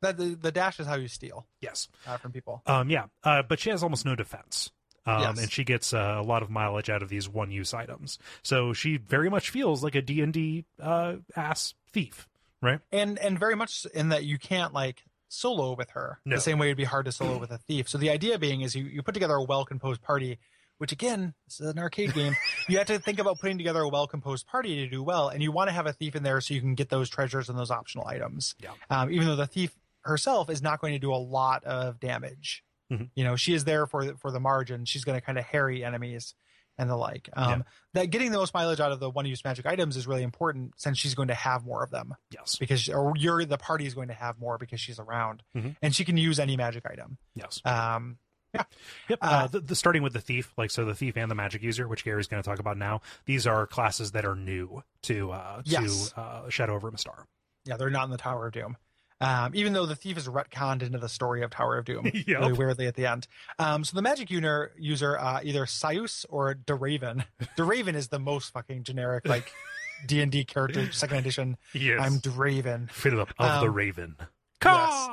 That the, the dash is how you steal
Yes.
uh, from people.
Um, yeah, uh, but she has almost no defense. Um,
Yes.
and she gets uh, a lot of mileage out of these one-use items. So she very much feels like a D&D uh, ass thief, right?
And and very much in that you can't like solo with her
No.
the same way it'd be hard to solo with a thief. So the idea being is you, you put together a well composed party which again, this is an arcade game. <laughs> You have to think about putting together a well composed party to do well, and you want to have a thief in there so you can get those treasures and those optional items.
Yeah.
Um, even though the thief herself is not going to do a lot of damage.
Mhm.
You know, she is there for the, for the margin. She's going to kind of harry enemies and the like. Um,
Yeah.
That getting the most mileage out of the one use magic items is really important since she's going to have more of them
Yes.
because or you're the party is going to have more because she's around
Mhm.
and she can use any magic item.
Yes.
Um, yeah.
Yep. Uh,
Uh,
the, the starting with the thief, like so, the thief and the magic user, which Gary's going to talk about now. These are classes that are new to uh,
Yes.
to uh, Shadow over Mystara.
yeah, they're not in the Tower of Doom. Um, even though the thief is retconned into the story of Tower of Doom,
Yep. <laughs>
really weirdly at the end. Um, so the magic user, user uh, either Syous or Deraven. <laughs> Deraven is the most fucking generic like <laughs> D and D character, second edition.
Yes.
I'm Draven.
Philip of the
Um,
Raven.
yes.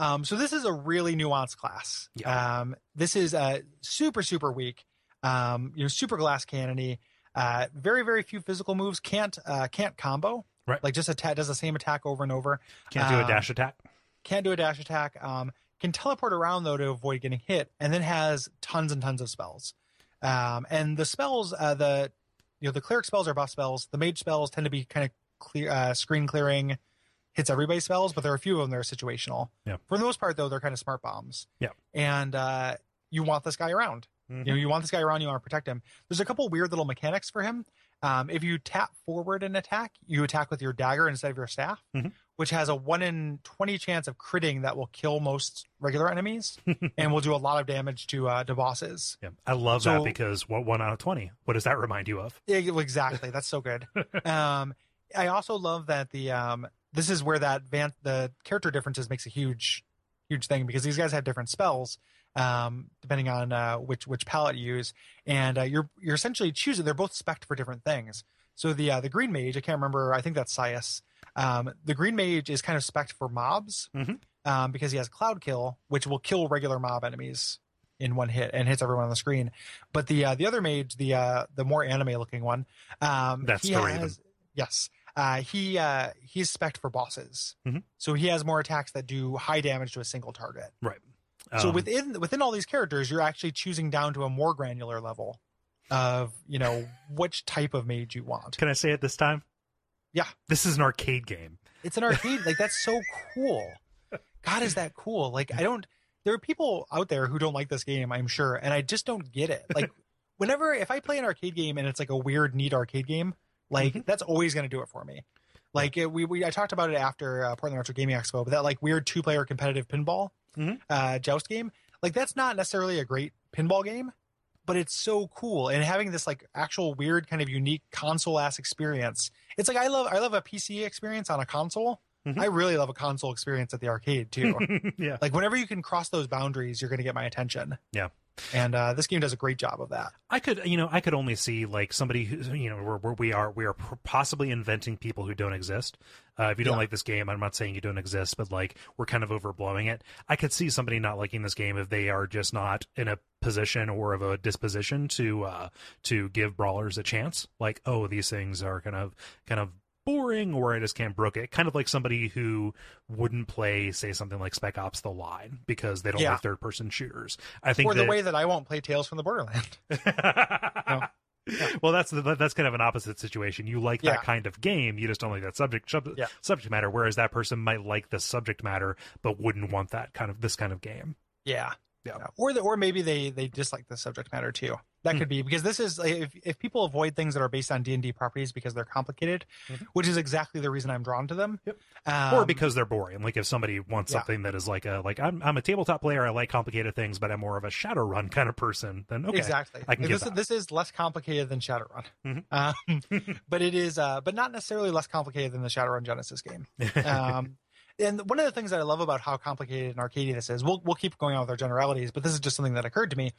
Um, so this is a really nuanced class.
Yeah.
Um, this is uh, super super weak. Um, you know, super glass cannony. Uh, very very few physical moves. Can't uh, can't combo.
Right.
Like just attack does the same attack over and over.
Can't do a
um,
dash attack.
Can't do a dash attack. Um, can teleport around though to avoid getting hit, and then has tons and tons of spells. Um, and the spells, uh, the you know the cleric spells are buff spells. The mage spells tend to be kind of clear, uh, screen clearing, hits everybody spells, but there are a few of them that are situational.
Yeah.
For the most part, though, they're kind of smart bombs.
Yeah.
And uh, you want this guy around.
Mhm.
You know, you want this guy around. You want to protect him. There's a couple weird little mechanics for him. Um, if you tap forward and attack, you attack with your dagger instead of your staff,
Mhm.
which has a one in twenty chance of critting that will kill most regular enemies <laughs> and will do a lot of damage to uh, to bosses.
Yeah, I love
So-
that because what one out of twenty? What does that remind you of?
Exactly. That's so good. <laughs> um, I also love that the um, this is where that van- the character differences makes a huge, huge thing because these guys have different spells um, depending on uh, which which palette you use, and uh, you're you're essentially choosing. They're both spec for different things. So the uh, the green mage, I can't remember. I think that's Syous. Um, the green mage is kind of spec for mobs
Mhm.
um, because he has cloud kill, which will kill regular mob enemies in one hit and hits everyone on the screen. But the uh, the other mage, the uh, the more anime looking one, um,
That's
he
the Raven.
yes. Uh, he uh, he's spec for bosses,
Mhm.
so he has more attacks that do high damage to a single target.
Right.
So
Um,
within within all these characters, you're actually choosing down to a more granular level of you know which type of mage you want.
can I say it this time?
Yeah.
This is an arcade game.
It's an arcade. like that's so cool. God, is that cool? Like I don't. There are people out there who don't like this game. I'm sure, and I just don't get it. Like <laughs> whenever if I play an arcade game and it's like a weird, neat arcade game, like
Mhm.
that's always going to do it for me. Like it, we, we I talked about it after uh, Portland Retro Gaming Expo, but that like weird two player competitive pinball
Mhm.
uh, joust game, like that's not necessarily a great pinball game, but it's so cool. And having this like actual weird kind of unique console ass experience, it's like I love I love a PC experience on a console.
Mhm.
I really love a console experience at the arcade too. <laughs>
yeah.
like whenever you can cross those boundaries, you're going to get my attention.
Yeah.
And uh, this game does a great job of that.
I could, you know, I could only see like somebody who, you know, where, we are, we are possibly inventing people who don't exist. Uh, if you don't
Yeah.
like this game, I'm not saying you don't exist, but like we're kind of overblowing it. I could see somebody not liking this game if they are just not in a position or of a disposition to uh to give brawlers a chance. Like, oh, these things are kind of kind of boring, or I just can't brook it. Kind of like somebody who wouldn't play, say, something like Spec Ops: The Line because they don't
Yeah.
like third person shooters. I think
Or the
that-
way that I won't play Tales from the Borderland. <laughs>
Well, that's that's kind of an opposite situation. You like
Yeah.
that kind of game, you just don't like that subject sub,
Yeah.
subject matter. Whereas that person might like the subject matter, but wouldn't want that kind of this kind of game.
Yeah.
Yeah.
Or the, or maybe they they dislike the subject matter too. That
Hmm.
could be because this is if if people avoid things that are based on D and D properties because they're complicated,
Mhm.
which is exactly the reason I'm drawn to them.
Yep.
Um,
or because they're boring. Like if somebody wants
yeah.
something that is like a like I'm I'm a tabletop player. I like complicated things, but I'm more of a Shadowrun <laughs> kind of person. Then okay,
exactly
I can get
this
that.
this is less complicated than Shadowrun,
Mhm. <laughs>
um, <laughs> but it is uh, but not necessarily less complicated than the Shadowrun Genesis game. um, and one of the things that I love about how complicated and arcadey this is, we'll we'll keep going on with our generalities, but this is just something that occurred to me,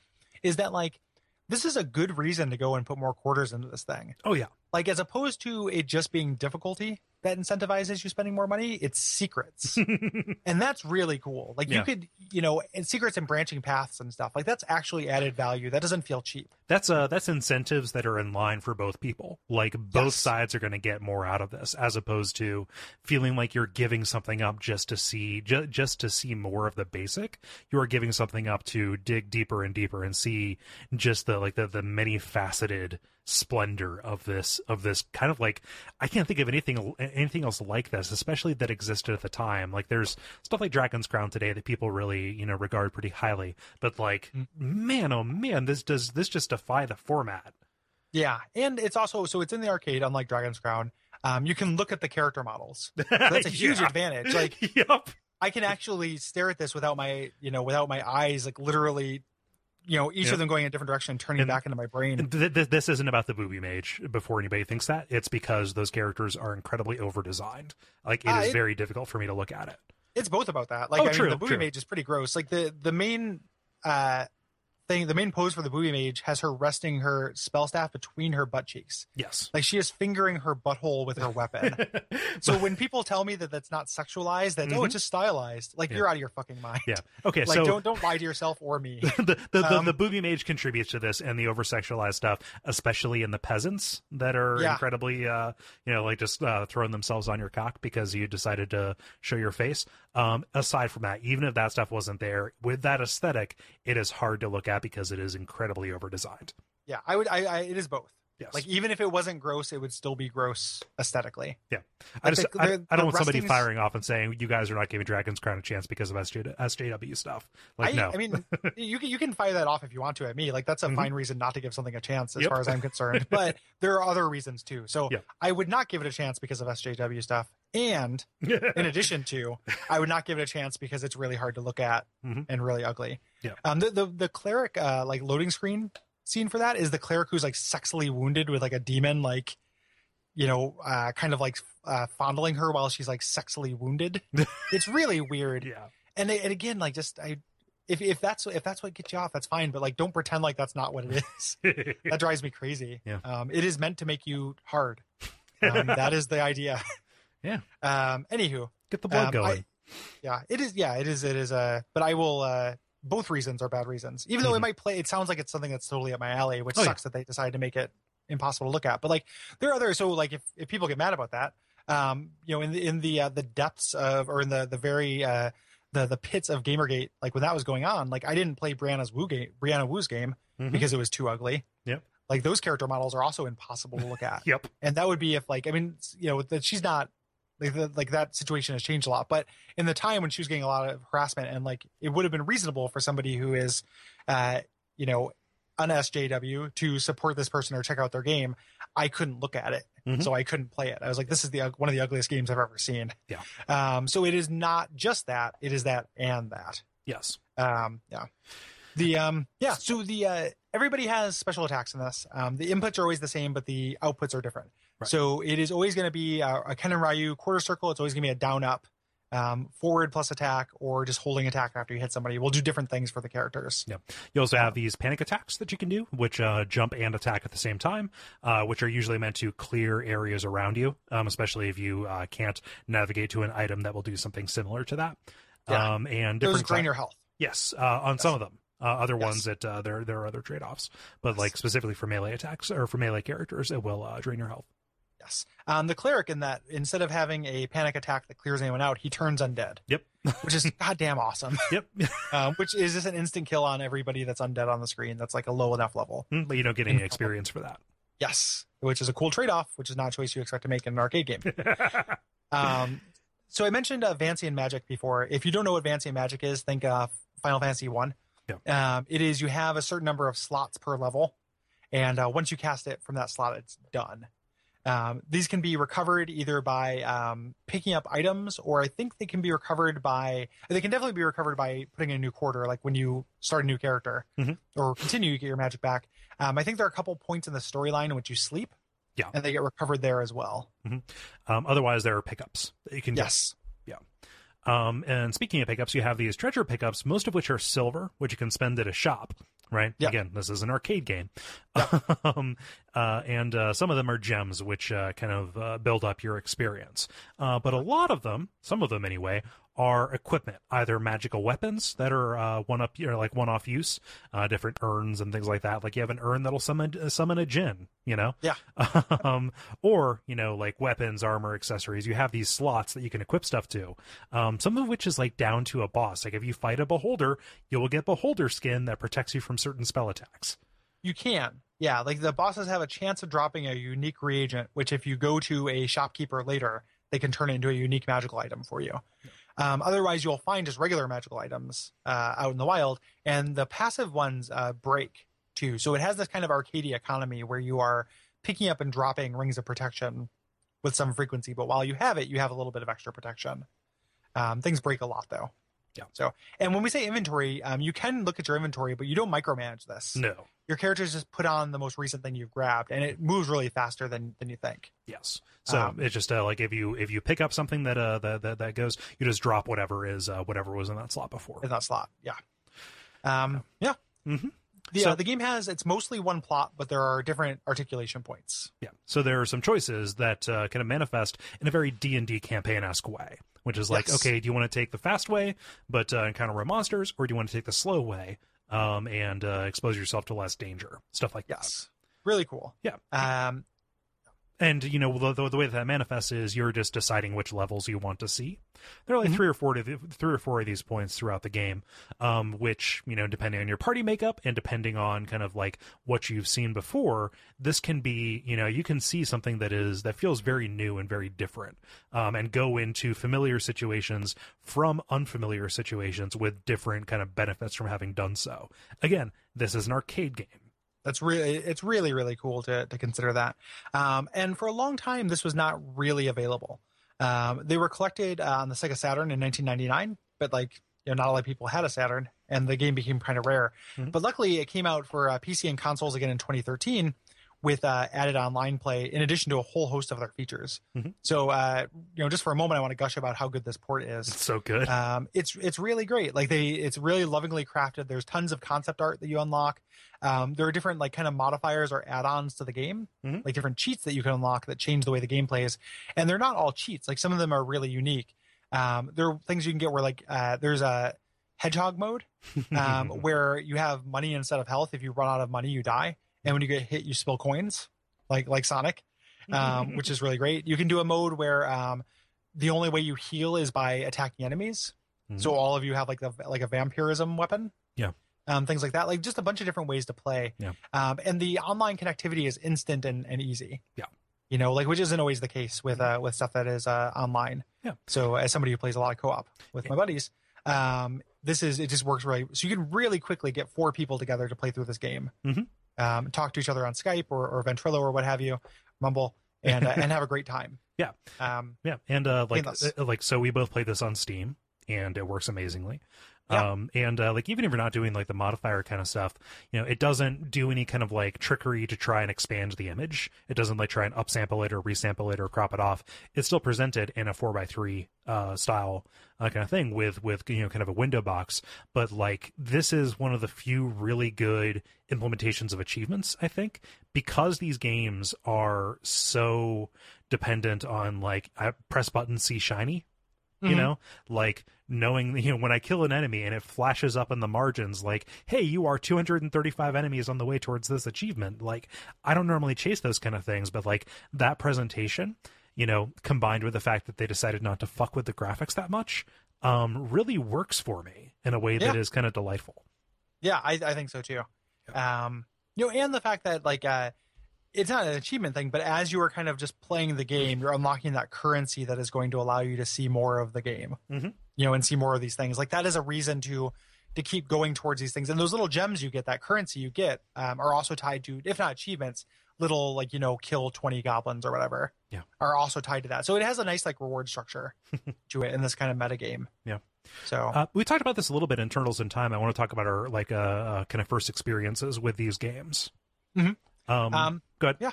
is that like this is a good reason to go and put more quarters into this thing.
oh yeah,
Like as opposed to it just being difficulty, that incentivizes you spending more money. It's secrets, <laughs> and that's really cool. Like
Yeah.
you could, you know, and secrets and branching paths and stuff. Like that's actually added value. That doesn't feel cheap.
That's uh that's incentives that are in line for both people. Like both
Yes.
sides are going to get more out of this, as opposed to feeling like you're giving something up just to see ju- just to see more of the basic. You are giving something up to dig deeper and deeper and see just the like the the many faceted splendor of this of this kind of like I can't think of anything anything else like this, especially that existed at the time. Like there's stuff like Dragon's Crown today that people really you know regard pretty highly, but like man oh man, this does this just defy the format.
Yeah, and it's also so it's in the arcade, unlike Dragon's Crown. Um, you can look at the character models. <laughs> That's a huge
Yeah.
advantage. Like <laughs>
yep.
I can actually stare at this without my, you know, without my eyes, like literally, you know, each
Yep.
of them going in a different direction, and turning
And-
back into my brain.
Th- th- this isn't about the booby mage. Before anybody thinks that, it's because those characters are incredibly over designed. Like it is
Uh, it-
very difficult for me to look at it.
it's both about that. Like
Oh,
I
true,
mean, the booby
true.
mage is pretty gross. Like the the main uh thing, the main pose for the booby mage has her resting her spell staff between her butt cheeks.
Yes.
Like she is fingering her butthole with her weapon. <laughs> so when people tell me that that's not sexualized, that oh, it's just stylized, like
Mm-hmm. Yeah.
you're out of your fucking mind.
yeah. Okay.
Like
so
don't don't lie to yourself or me. <laughs>
the the, the,
Um,
the booby mage contributes to this and the over sexualized stuff, especially in the peasants that are
Yeah.
incredibly, uh, you know, like just uh, throwing themselves on your cock because you decided to show your face. Um, aside from that, even if that stuff wasn't there, with that aesthetic, it is hard to look at because it is incredibly over designed.
yeah, I would. I, I it is both.
Yes.
Like even if it wasn't gross, it would still be gross aesthetically.
Yeah, I
Like
just
the-
I,
the-
I don't want somebody firing off and saying you guys are not giving Dragon's Crown a chance because of SJ, SJW stuff. Like
I,
no,
I mean, <laughs> you can you can fire that off if you want to at me. Like that's a
Mhm.
fine reason not to give something a chance, as
Yep.
far as I'm concerned. <laughs> But there are other reasons too. So
Yeah.
I would not give it a chance because of SJW stuff, and <laughs> in addition to, I would not give it a chance because it's really hard to look at
Mhm.
and really ugly.
Yeah.
Um. The the, the cleric uh like loading screen scene for that is the cleric who's like sexily wounded with like a demon like, you know, uh, kind of like uh, fondling her while she's like sexily wounded. <laughs> it's really weird
yeah,
and, and again like just i if, if that's if that's what gets you off that's fine but like don't pretend like that's not what it is <laughs> that drives me crazy
Yeah.
um it is meant to make you hard um, that is the idea
Yeah.
um anywho
get the blood
um,
going.
I- yeah it is yeah it is it is uh but i will uh both reasons are bad reasons even though it
Mhm.
might play it sounds like it's something that's totally up my alley which
Oh, yeah.
sucks that they decided to make it impossible to look at but like there are other so like if, if people get mad about that um you know in the in the uh, the depths of or in the the very uh the the pits of gamergate like when that was going on like i didn't play brianna's Wu game Brianna Wu's game
Mhm.
because it was too ugly
Yep.
like those character models are also impossible to look at <laughs>
Yep.
and that would be if like i mean you know that she's not like the, like that situation has changed a lot. But in the time when she was getting a lot of harassment and like it would have been reasonable for somebody who is uh you know an sjw to support this person or check out their game i couldn't look at it.
Mhm.
so i couldn't play it. I was like this is the one of the ugliest games i've ever seen.
Yeah.
um so it is not just that. It is that and that.
Yes.
um yeah. The um yeah. So the uh everybody has special attacks in this. Um the inputs are always the same but the outputs are different
Right.
so it is always going to be a, a ken and ryu quarter circle it's always going to be a down up um forward plus attack or just holding attack after you hit somebody we'll do different things for the characters
Yeah. You also have these panic attacks that you can do, which uh, jump and attack at the same time, uh, which are usually meant to clear areas around you, um, especially if you uh, can't navigate to an item that will do something similar to that.
Yeah.
Um, and
those
different
drain your health
Yes, uh, on some of them. Uh, other
Yes.
ones that uh, there there are other trade offs, but like specifically for melee attacks or for melee characters, it will uh, drain your health.
Yes um the cleric in that instead of having a panic attack that clears anyone out he turns undead
Yep. <laughs>
which is goddamn awesome
Yep. <laughs>
um, which is just an instant kill on everybody that's undead on the screen that's like a low enough level
Mm, but you don't get any experience for that.
Yes, which is a cool trade off, which is not a choice you expect to make in an arcade game. <laughs> um, so I mentioned uh, Vancian Magic before. If you don't know what Vancian Magic is, think uh, Final Fantasy One. Um, it is you have a certain number of slots per level, and uh, once you cast it from that slot, it's done. Um, these can be recovered either by um, picking up items, or I think they can be recovered by. They can definitely be recovered by putting in a new quarter, like when you start a new character
Mhm.
or continue, you get your magic back. Um, I think there are a couple points in the storyline in which you sleep,
Yeah.
and they get recovered there as well.
Um, otherwise, there are pickups that you can get.
Yes,
Um, and speaking of pickups, you have these treasure pickups, most of which are silver, which you can spend at a shop. Right? Again, this is an arcade game. <laughs> um, uh, and uh, some of them are gems, which uh, kind of uh, build up your experience. Uh, but a lot of them, some of them anyway, are equipment, either magical weapons that are uh, one up, or like one off use, uh, different urns and things like that. Like you have an urn that'll summon uh, summon a djinn, you know,
Yeah. <laughs>
um, or you know like weapons, armor, accessories. You have these slots that you can equip stuff to. Um, some of which is like down to a boss. Like if you fight a beholder, you will get beholder skin that protects you from certain spell attacks.
You can. Yeah, like the bosses have a chance of dropping a unique reagent, which if you go to a shopkeeper later, they can turn it into a unique magical item for you. Um, otherwise, you'll find just regular magical items uh, out in the wild, and the passive ones uh, break too. So it has this kind of arcadey economy where you are picking up and dropping rings of protection with some frequency, but while you have it, you have a little bit of extra protection. Um, things break a lot though.
Yeah.
So, and when we say inventory, um, you can look at your inventory, but you don't micromanage this
No.
Your characters just put on the most recent thing you've grabbed and it moves really faster than than you think
Yes. So
Um,
it's just uh, like if you if you pick up something that uh that that, that goes, you just drop whatever is uh, whatever was in that slot before.
in that slot yeah um yeah
Mm-hmm.
the,
So-
uh, the game has it's mostly one plot but there are different articulation points
Yeah. So there are some choices that uh, kind of manifest in a very D and D campaign esque way, which is like,
Yes.
okay, do you want to take the fast way but uh, encounter more monsters, or do you want to take the slow way um, and uh, expose yourself to less danger, stuff like
yes really cool.
Yeah.
um
And you know the, the, the way that, that manifests is you're just deciding which levels you want to see. There are like three or four to three or four of these points throughout the game, um, which you know depending on your party makeup and depending on kind of like what you've seen before, this can be you know you can see something that is that feels very new and very different, um, and go into familiar situations from unfamiliar situations with different kind of benefits from having done so. Again, this is an arcade game.
That's really it's really really cool to to consider that. Um and for a long time this was not really available. Um they were collected uh, on the sega saturn in 1999 but like you know not a lot of people had a saturn and the game became kind of rare.
Mhm.
but luckily it came out for uh, pc and consoles again in 2013 with uh, added online play in addition to a whole host of other features
Mhm.
so uh you know just for a moment i want to gush about how good this port is
It's so good.
um, it's it's really great. Like they, it's really lovingly crafted. There's tons of concept art that you unlock. Um, there are different like kind of modifiers or add-ons to the game,
Mhm.
like different cheats that you can unlock that change the way the game plays. And they're not all cheats. Like some of them are really unique. Um, there are things you can get where like uh, there's a hedgehog mode <laughs> um, where you have money instead of health. If you run out of money, you die, and when you get hit, you spill coins, like like Sonic, um, which is really great. You can do a mode where um, the only way you heal is by attacking enemies.
Mhm.
So all of you have like the like a vampirism weapon.
Yeah.
Um, things like that, like just a bunch of different ways to play.
Yeah.
Um, and the online connectivity is instant and, and easy.
Yeah.
You know, like which isn't always the case with uh with stuff that is uh online.
Yeah.
So as somebody who plays a lot of co-op with my buddies, um, this is it just works really. So you can really quickly get four people together to play through this game.
Mhm.
Um, talk to each other on Skype or, or Ventrilo or what have you, Mumble, and uh, and have a great time. <laughs>
Yeah.
Um,
Yeah, and uh, like
Painless.
uh, like so we both played this on Steam, and it works amazingly.
Yeah.
Um, and uh, like even if you're not doing like the modifier kind of stuff, you know, it doesn't do any kind of like trickery to try and expand the image. It doesn't like try and upsample it or resample it or crop it off. It's still presented in a four by three uh, style uh, kind of thing with with you know kind of a window box. But like this is one of the few really good implementations of achievements, I think, because these games are so dependent on like press button see shiny you
Mhm.
know like knowing you know when i kill an enemy and it flashes up in the margins like hey you are 235 enemies on the way towards this achievement like i don't normally chase those kind of things but like that presentation you know combined with the fact that they decided not to fuck with the graphics that much um really works for me in a way that
Yeah.
is kind of delightful
Yeah, I, I think so too. Um, you know, and the fact that like uh, it's not an achievement thing, but as you are kind of just playing the game, you're unlocking that currency that is going to allow you to see more of the game.
Mhm.
You know, and see more of these things. Like that is a reason to to keep going towards these things. And those little gems you get, that currency you get, um, are also tied to, if not achievements, little like you know, kill twenty goblins or whatever.
Yeah.
are also tied to that. So it has a nice like reward structure <laughs> to it in this kind of meta game.
Yeah.
So
Uh, we talked about this a little bit in Turtles in Time. I want to talk about our like uh, uh kind of first experiences with these games.
Mhm.
Um,
Um,
good.
yeah.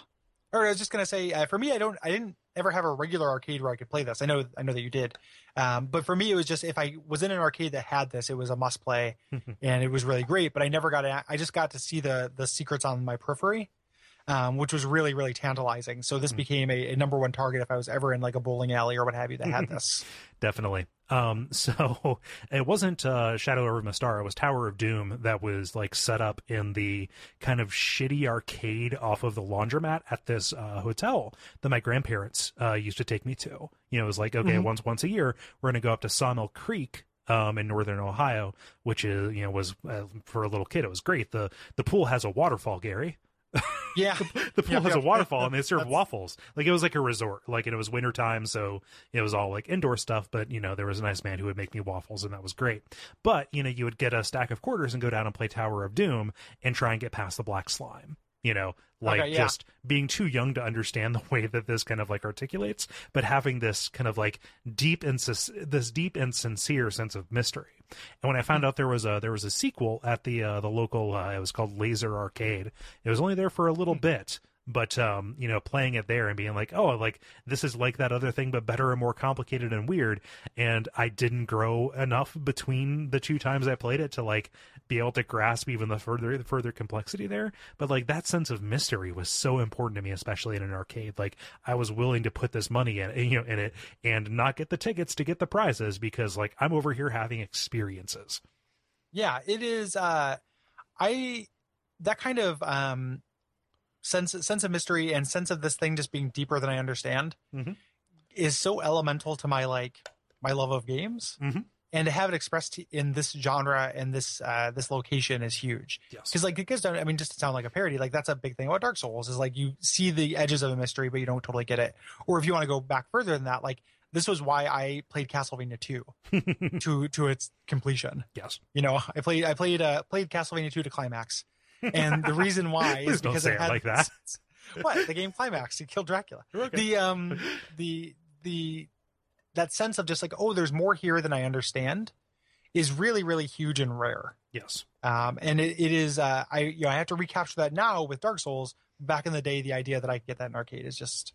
or I was just gonna say, uh, for me, I don't, I didn't ever have a regular arcade where I could play this. I know, I know that you did, um, but for me, it was just if I was in an arcade that had this, it was a must play, <laughs> and it was really great. But I never got it. I just got to see the the secrets on my periphery. Um, which was really, really tantalizing. So this became a, a number one target if I was ever in like a bowling alley or what have you that had this. <laughs>
definitely. Um, <laughs> so it wasn't uh, Shadow over Mystara, it was Tower of Doom that was like set up in the kind of shitty arcade off of the laundromat at this uh, hotel that my grandparents uh, used to take me to. You know, it was like okay, once once a year we're gonna go up to Sawmill Creek. Um, in northern Ohio, which is you know was uh, for a little kid, it was great. the The pool has a waterfall, Gary. <laughs>
Yeah,
the pool
Yep,
has
yep.
a waterfall and they serve waffles. Like it was like a resort. Like and it was wintertime, so it was all like indoor stuff, but you know, there was a nice man who would make me waffles and that was great. But, you know, you would get a stack of quarters and go down and play Tower of Doom and try and get past the black slime. You know, like
Okay, yeah.
just being too young to understand the <laughs> way that this kind of like articulates, but having this kind of like deep and this deep and sincere sense of mystery. And when I found out there was a there was a sequel at the uh, the local uh, it was called Laser Arcade. It was only there for a little bit, but um, you know, playing it there and being like, oh, like this is like that other thing, but better and more complicated and weird. And I didn't grow enough between the two times I played it to like be able to grasp even the further the further complexity there. But like that sense of mystery was so important to me, especially in an arcade. Like I was willing to put this money in, you know, in it and not get the tickets to get the prizes because like I'm over here having experiences.
Yeah, it is. Uh, I that kind of um, sense sense of mystery and sense of this thing just being deeper than I understand
Mhm.
is so elemental to my like my love of games,
Mhm.
And to have it expressed in this genre and this uh, this location is huge.
Yes.
Because like it goes down. I mean, just to sound like a parody, like that's a big thing about Dark Souls is like you see the edges of a mystery, but you don't totally get it. Or if you want to go back further than that, like this was why I played Castlevania 2 <laughs> to to its completion
yes.
you know i played i played uh played castlevania 2 to climax and the reason why <laughs> is
don't
because
say
it had
like that. <laughs>
what the game climax you killed dracula the um the the that sense of just like oh there's more here than i understand is really really huge and rare
Yes.
um and it, it is uh i you know i have to recapture that now with dark souls back in the day the idea that i could get that in arcade is just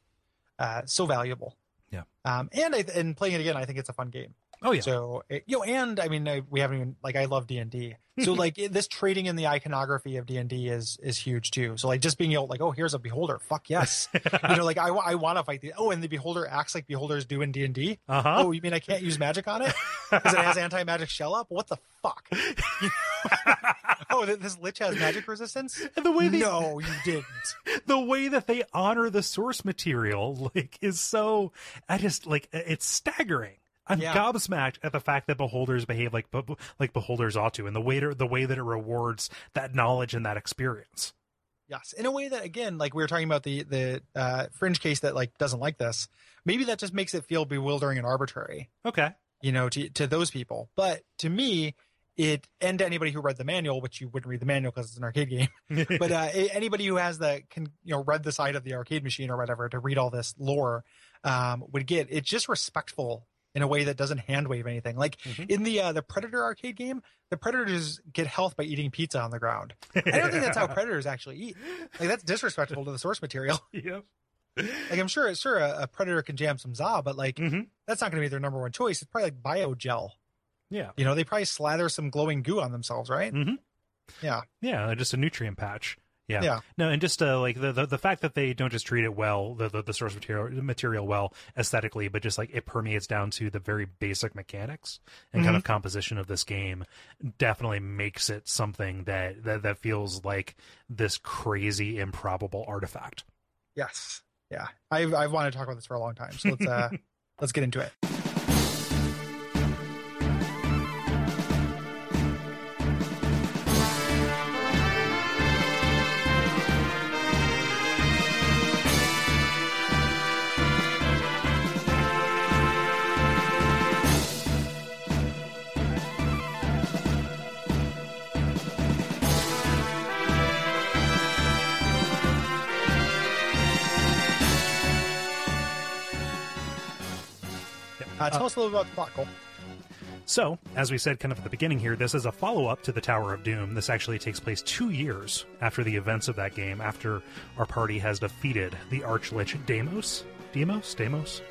uh so valuable
Yeah.
um and i and playing it again i think it's a fun game
Oh yeah.
so it- you know, and I mean, I, we haven't even like I love D and D. So <laughs> like it- this trading in the iconography of D and D is is huge too. So like just being able like, oh, here's a beholder. Fuck yes. <laughs> you know, like I, I want to fight the. Oh, and the beholder acts like beholders do in D and D.
Uh huh.
Oh, you mean I can't use magic on it because it has anti magic shell up? What the fuck? <laughs> oh, this lich has magic resistance.
And the way they
No, you didn't.
the way that they honor the source material like is so I just like it's staggering. I'm
Yeah.
gobsmacked at the fact that beholders behave like like beholders ought to, and the way to, the way that it rewards that knowledge and that experience.
Yes, in a way that again, like we were talking about the the uh, fringe case that like doesn't like this. Maybe that just makes it feel bewildering and arbitrary.
Okay,
you know, to to those people. But to me, it and to anybody who read the manual, which you wouldn't read the manual because it's an arcade game. <laughs> but uh, anybody who has the can you know read the side of the arcade machine or whatever to read all this lore um, would get it's just respectful in a way that doesn't hand wave anything. Like
Mhm.
in the uh, the Predator arcade game, the Predators get health by eating pizza on the ground. <laughs> I don't think that's how <laughs> Predators actually eat. Like that's disrespectful to the source material. <laughs>
yep.
Like I'm sure, sure, a, a Predator can jam some za, but like
Mhm.
that's not going to be their number one choice. It's probably like biogel.
Yeah.
You know, they probably slather some glowing goo on themselves, right?
Mhm.
Yeah.
Yeah, just a nutrient patch. Yeah.
Yeah.
No, and just uh, like the, the the fact that they don't just treat it well, the, the the source material material well aesthetically, but just like it permeates down to the very basic mechanics and kind of composition of this game, definitely makes it something that that, that feels like this crazy improbable artifact.
Yes. Yeah. I've I've wanted to talk about this for a long time. So let's uh <laughs> let's get into it. Uh, tell us a little about the plot.
So, as we said kind of at the beginning here, this is a follow up to the Tower of Doom. This actually takes place two years after the events of that game, after our party has defeated the Archlich Deimos. Deimos? Deimos?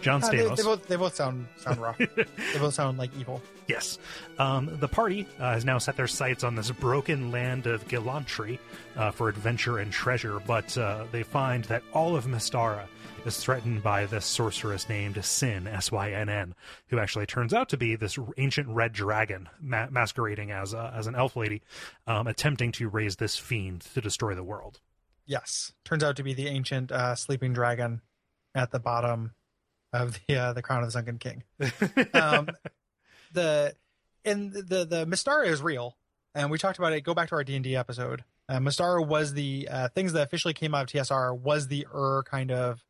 John
Uh, they,
Stamos.
they both they both sound sound rough. <laughs> they both sound like evil.
Yes. Um, the party uh, has now set their sights on this broken land of Glantri uh, for adventure and treasure, but uh, they find that all of Mystara is threatened by this sorceress named Sin, S Y N N, who actually turns out to be this ancient red dragon ma- masquerading as, a, as an elf lady, um, attempting to raise this fiend to destroy the world.
Yes, turns out to be the ancient uh, sleeping dragon at the bottom of the uh, the crown of the sunken king. <laughs> Um, the and the the Mystara is real, and we talked about it. Go back to our D and D episode. Uh, Mystara was the uh, things that officially came out of TSR was the Ur kind of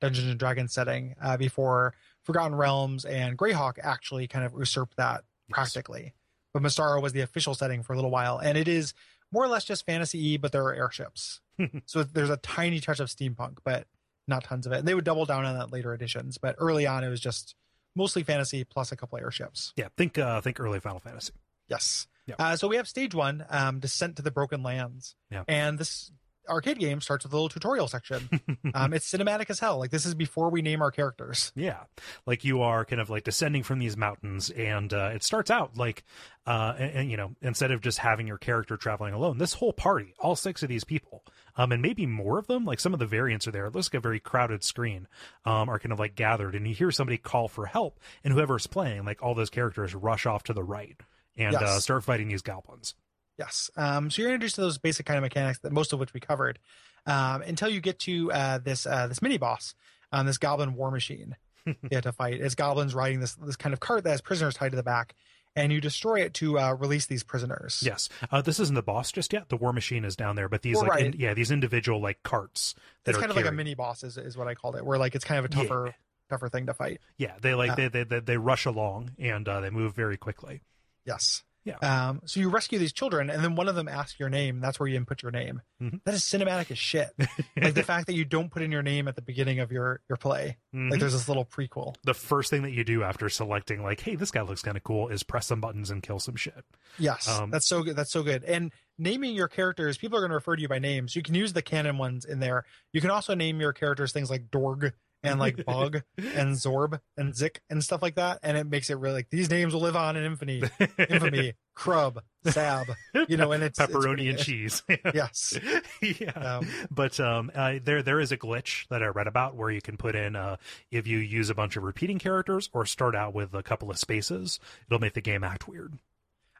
Dungeons and Dragons setting uh, before Forgotten Realms and Greyhawk actually kind of usurped that practically. But Mystara was the official setting for a little while, and it is more or less just fantasy but there are airships. <laughs> so there's a tiny touch of steampunk, but not tons of it. And they would double down on that later editions, but early on it was just mostly fantasy plus a couple airships.
Yeah, think uh, think early Final Fantasy.
Yes.
Yeah.
Uh, so we have stage one, um, Descent to the Broken Lands.
Yeah.
And this arcade game starts with a little tutorial section. <laughs> um, it's cinematic as hell. Like this is before we name our characters.
Yeah, like you are kind of like descending from these mountains, and uh, it starts out like, uh, and, and, you know, instead of just having your character traveling alone, this whole party, all six of these people, um, and maybe more of them, like some of the variants are there. It looks like a very crowded screen, um, are kind of like gathered, and you hear somebody call for help, and whoever's playing, like all those characters rush off to the right and uh, start fighting these goblins.
Yes. Um, so you're introduced to those basic kind of mechanics that most of which we covered, um, until you get to uh, this uh, this mini boss, um, this goblin war machine. <laughs> you have to fight. It's goblins riding this this kind of cart that has prisoners tied to the back, and you destroy it to uh, release these prisoners.
Yes, uh, this isn't the boss just yet. The war machine is down there, but these
Well,
like
right.
in- yeah, these individual like carts. That
it's
are
kind of like a mini boss, is, is what I called it, where like it's kind of a
Yeah.
tougher tougher thing to fight.
Yeah, they like
Uh,
they, they they they rush along and uh, they move very quickly.
Yes.
Yeah.
Um, so you rescue these children, and then one of them asks your name. That's where you input your name.
Mhm.
That is cinematic as shit. <laughs> like the fact that you don't put in your name at the beginning of your your play.
Mhm.
Like there's this little prequel.
the first thing that you do after selecting like hey this guy looks kind of cool is press some buttons and kill some shit
Yes,
Um,
that's so good. That's so good. And naming your characters, people are going to refer to you by names. You can use the canon ones in there. You can also name your characters things like Dorg and like <laughs> Bug and Zorb and Zik and stuff like that. And it makes it really like these names will live on in infamy, infamy, <laughs> Crub, Sab, you know, and it's it's
pepperoni
pretty
and cheese <laughs>
Yes.
yeah
Um,
but um uh, there there is a glitch that i read about where you can put in uh if you use a bunch of repeating characters or start out with a couple of spaces it'll make the game act weird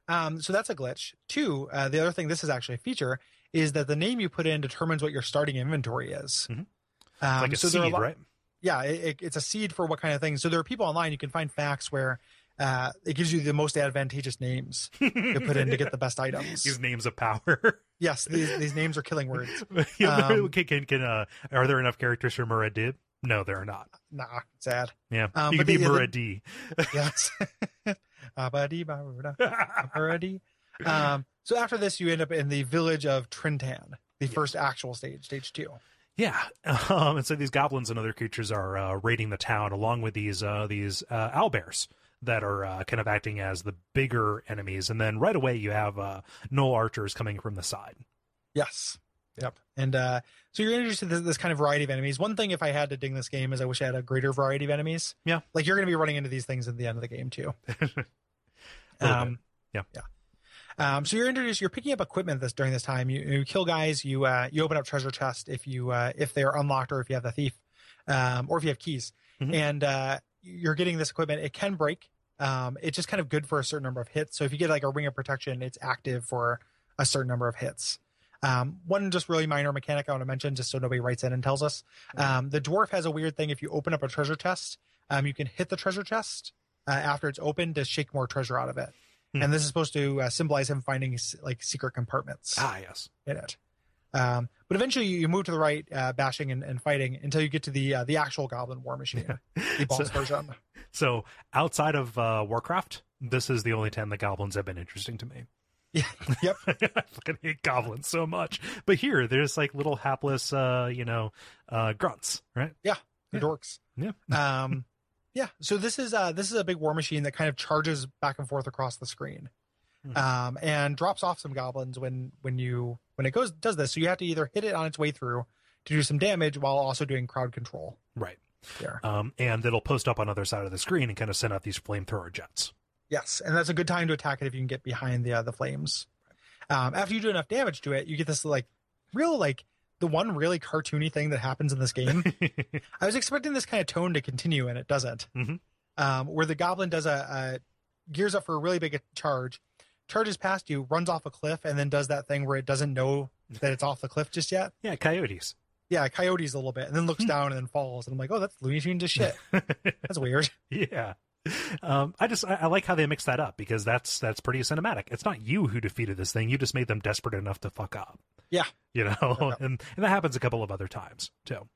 Um, so that's a glitch. Two, uh, the other thing, this is actually a feature, is that the name you put in determines what your starting inventory is.
Mhm.
Um,
like a
so
seed
lo-
right
Yeah, it, it- it's a seed for what kind of thing. So there are people online, you can find FAQs where uh, it gives you the most advantageous names to put in to get the best <laughs> items.
these names of power <laughs>
Yes, these, these names are killing words. <laughs> Um,
can, can, can, uh, are there enough characters for Muad'Dib? no there are not
Nah, sad.
yeah
Um,
you could be
the- the- Yes. Um, so after this, you end up in the village of Trintan, the first actual stage, stage two.
Yeah, <laughs> um, and so these goblins and other creatures are uh, raiding the town, along with these uh, these uh, owlbears that are uh, kind of acting as the bigger enemies. And then right away, you have uh, gnoll archers coming from the side.
Yes. Yep. And uh, so you're interested in this, this kind of variety of enemies. One thing, if I had to ding this game, is I wish I had a greater variety of enemies.
Yeah.
Like you're going to be running into these things at the end of the game too. <laughs> Um,
bit.
Yeah. Um, so you're introduced. You're picking up equipment this during this time. You, you kill guys. You uh, you open up treasure chest if you uh, if they're unlocked or if you have the thief, um, or if you have keys.
Mhm.
And uh, you're getting this equipment. It can break. Um, it's just kind of good for a certain number of hits. So if you get like a ring of protection, it's active for a certain number of hits. Um, one just really minor mechanic I want to mention, just so nobody writes in and tells us. Um, the dwarf has a weird thing. If you open up a treasure chest, um, you can hit the treasure chest uh, after it's open to shake more treasure out of it.
Hmm.
And this is supposed to uh, symbolize him finding like secret compartments
Ah, yes.
in it. Um, but eventually, you move to the right, uh, bashing and, and fighting until you get to the uh, the actual Goblin War Machine, the boss
So-
version. <laughs>
So outside of uh, Warcraft, this is the only time the goblins have been interesting to me. <laughs>
Yeah. Yep. <laughs>
I fucking hate goblins so much. But here, there's like little hapless, uh, you know, uh, grunts, right?
The
Yeah.
dorks.
Yeah.
Um, Yeah. So this is uh this is a big war machine that kind of charges back and forth across the screen.
Hmm.
Um and drops off some goblins when when you when it goes does this. So you have to either hit it on its way through to do some damage while also doing crowd control
Right.
there.
Um, and it'll post up on the other side of the screen and kind of send out these flamethrower jets.
Yes, and that's a good time to attack it if you can get behind the uh, the flames. Um, after you do enough damage to it, you get this like real like the one really cartoony thing that happens in this game. <laughs> I was expecting this kind of tone to continue, and it doesn't.
Mhm.
Um, where the goblin does a, a gears up for a really big charge, charges past you, runs off a cliff, and then does that thing where it doesn't know that it's off the cliff just yet.
yeah, coyotes.
Yeah, coyotes a little bit, and then looks down and then falls. And I'm like, oh, that's Looney Tunes as shit. <laughs> That's weird.
Yeah. Um, I just I, I like how they mix that up because that's that's pretty cinematic. It's not you who defeated this thing; you just made them desperate enough to fuck up.
Yeah.
you know,
Yeah. <laughs>
and and that happens a couple of other times too.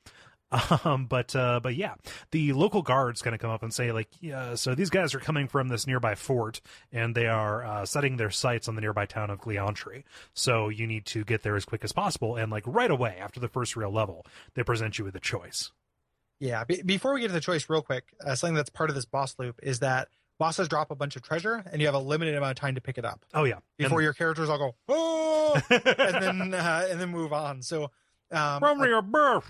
<laughs> Um, but uh, but yeah, the local guards kind of come up and say like, yeah, so these guys are coming from this nearby fort and they are uh, setting their sights on the nearby town of Glantri. So you need to get there as quick as possible. And like right away after the first real level, they present you with a choice.
Yeah. Be- before we get to the choice, real quick, uh, something that's part of this boss loop is that bosses drop a bunch of treasure, and you have a limited amount of time to pick it up
Oh yeah,
before
and,
your characters all go oh, <laughs> and then uh, and then move on. So, um,
from
a,
your birth.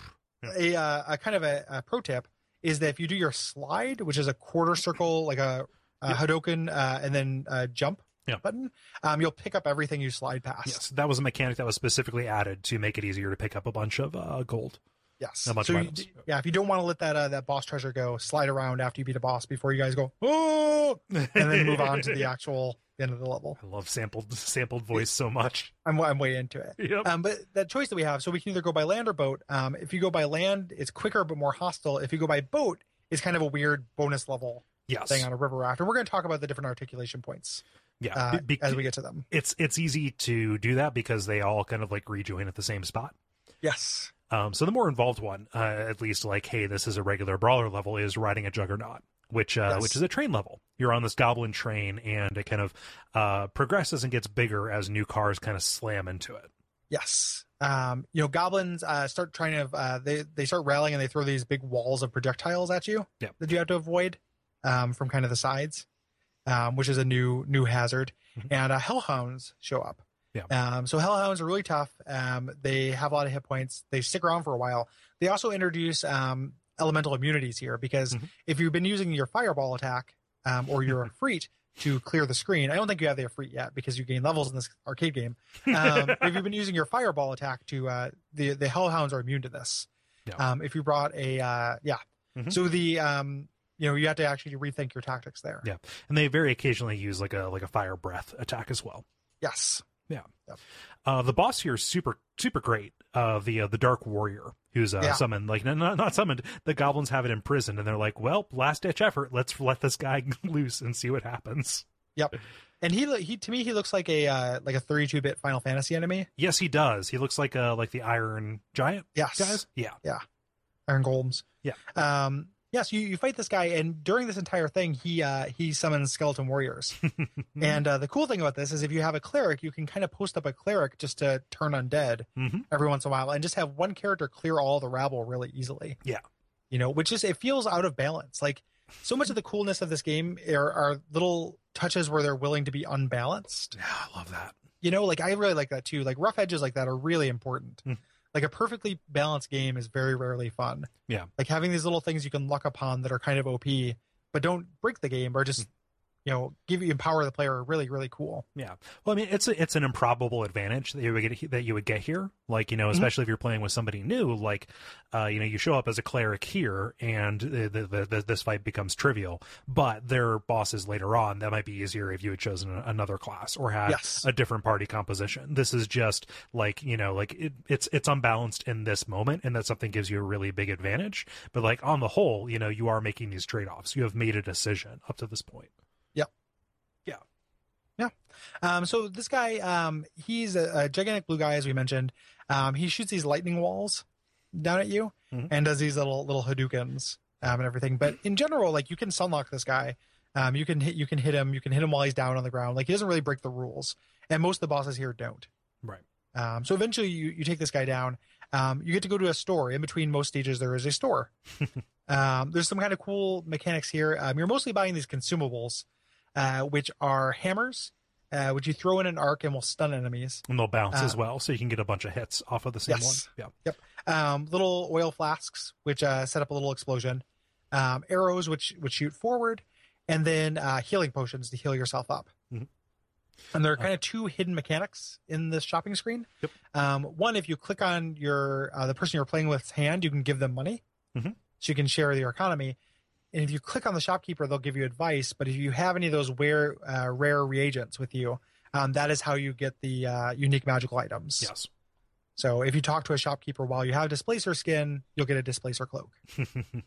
a, uh, a kind of a, a pro tip is that if you do your slide, which is a quarter circle, like a, a
Yep.
Hadoken, uh, and then uh, jump
Yep.
button, um, you'll pick up everything you slide past.
Yes, that was a mechanic that was specifically added to make it easier to pick up a bunch of uh, gold.
Yes.
A bunch
so you- yeah, if you don't want to let that uh, that boss treasure go, slide around after you beat a boss before you guys go oh, and then move on to the <laughs> actual end of the level.
I love sampled sampled voice so much.
I'm I'm way into it.
Yep.
Um, but that choice that we have, so we can either go by land or boat. Um, if you go by land, it's quicker but more hostile. If you go by boat, it's kind of a weird bonus level
yes.
thing on a river raft. And we're going to talk about the different articulation points
yeah.
uh,
be-
as we get to them.
it's it's easy to do that because they all kind of like rejoin at the same spot.
Yes.
Um, so the more involved one, uh, at least like, hey, this is a regular brawler level, is riding a juggernaut, which uh,
Yes.
which is a train level. You're on this goblin train, and it kind of uh, progresses and gets bigger as new cars kind of slam into it.
Yes. Um, you know, goblins uh, start trying to uh, they they start rallying and they throw these big walls of projectiles at you
Yep.
that you have to avoid um, from kind of the sides, um, which is a new new hazard.
Mhm.
And uh, hellhounds show up.
Yeah.
Um, so hellhounds are really tough. Um, they have a lot of hit points. They stick around for a while. They also introduce um, elemental immunities here because
Mhm.
if you've been using your fireball attack um, or your <laughs> freet to clear the screen, I don't think you have the freet yet because you gain levels in this arcade game. <laughs> Um, if you've been using your fireball attack to uh, the the hellhounds are immune to this.
Yeah.
Um, if you brought a uh, yeah,
Mhm.
so the um, you know you have to actually rethink your tactics there.
Yeah, and they very occasionally use like a like a fire breath attack as well.
Yes.
Uh, the boss here is super super great. Uh, the uh, the Dark Warrior, who's uh,
Yeah.
summoned like not not summoned. The goblins have it imprisoned, and they're like, "Well, last ditch effort. Let's let this guy <laughs> loose and see what happens."
Yep. And he he to me he looks like a uh, like a 32 bit Final Fantasy enemy.
Yes, he does. He looks like uh like the Iron Giant
Yes.
guys. Yeah.
Yeah, Iron Golems.
Yeah.
Um. Yes, you, you fight this guy, and during this entire thing, he uh, he summons skeleton warriors. <laughs> and uh, the cool thing about this is, if you have a cleric, you can kind of post up a cleric just to turn undead
hmm
every once in a while, and just have one character clear all the rabble really easily.
Yeah.
You know, which is it feels out of balance. Like so much of the coolness of this game are, are little touches where they're willing to be unbalanced.
Yeah, I love that.
You know, like I really like that too. Like rough edges like that are really important.
Hmm.
Like a perfectly balanced game is very rarely fun.
Yeah.
Like having these little things you can luck upon that are kind of OP, but don't break the game or just
Hmm.
You know give you empower the player are really really cool.
Yeah. Well, I mean, it's a, it's an improbable advantage that you would get that you would get here. Like you know,
Mm-hmm.
especially if you're playing with somebody new. Like, uh, you know, you show up as a cleric here, and the, the, the, this fight becomes trivial. But there are bosses later on that might be easier if you had chosen another class or had
Yes.
a different party composition. This is just like you know, like it, it's it's unbalanced in this moment, and that something gives you a really big advantage. But like on the whole, you know, you are making these trade offs. You have made a decision up to this point.
Um, so this guy, um, he's a, a gigantic blue guy, as we mentioned. Um, he shoots these lightning walls down at you
Mhm.
and does these little little Hadoukens um, and everything. But in general, like you can stunlock this guy. Um, you can hit you can hit him. You can hit him while he's down on the ground. Like he doesn't really break the rules, and most of the bosses here don't.
Right.
Um, so eventually, you, you take this guy down. Um, you get to go to a store. In between most stages, there is a store. <laughs> um, there's some kind of cool mechanics here. Um, you're mostly buying these consumables, uh, which are hammers, uh, which you throw in an arc and will stun enemies.
And they'll bounce as
Uh,
well, so you can get a bunch of hits off of the same
Yes.
one. Yeah.
Yep. Um, little oil flasks, which uh, set up a little explosion. Um, arrows, which which shoot forward, and then uh, healing potions to heal yourself up.
Mhm.
And there are kind of two hidden mechanics in this shopping screen.
Yep.
Um, one, if you click on your uh, the person you're playing with's hand, you can give them money,
Mhm.
so you can share your economy. And if you click on the shopkeeper, they'll give you advice. But if you have any of those rare uh, rare reagents with you, um, that is how you get the uh, unique magical items.
Yes.
So if you talk to a shopkeeper while you have displacer skin, you'll get a displacer cloak.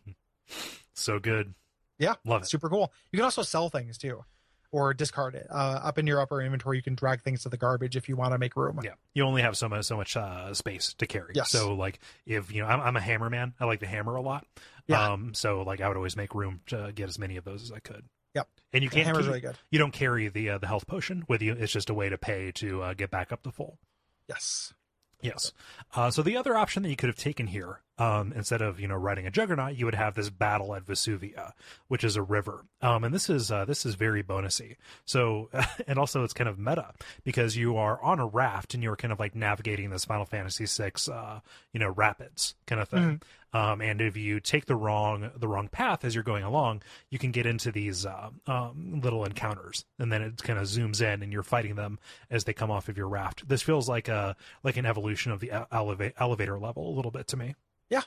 <laughs>
so good.
Yeah,
Love it.
super cool. You can also sell things too, or discard it. Uh, up in your upper inventory, you can drag things to the garbage if you want to make room.
Yeah, you only have so much so much uh, space to carry.
Yes.
So like, if you know, I'm, I'm a hammer man. I like the hammer a lot.
Yeah.
Um. So like, I would always make room to get as many of those as I could.
Yep.
And you can't.
hammer's
keep-
really good.
You don't carry the uh, the health potion with you. It's just a way to pay to uh, get back up to full.
Yes.
Yes. Uh, so the other option that you could have taken here, um, instead of you know riding a juggernaut, you would have this battle at Vesuvia, which is a river. Um, and this is uh, this is very bonusy. So <laughs> and also it's kind of meta because you are on a raft and you're kind of like navigating this Final Fantasy VI, uh, you know, rapids kind of thing. Um, and if you take the wrong the wrong path as you're going along, you can get into these uh, um, little encounters, and then it kind of zooms in, and you're fighting them as they come off of your raft. This feels like a like an evolution of the e- eleva- elevator level a little bit to me.
Yeah,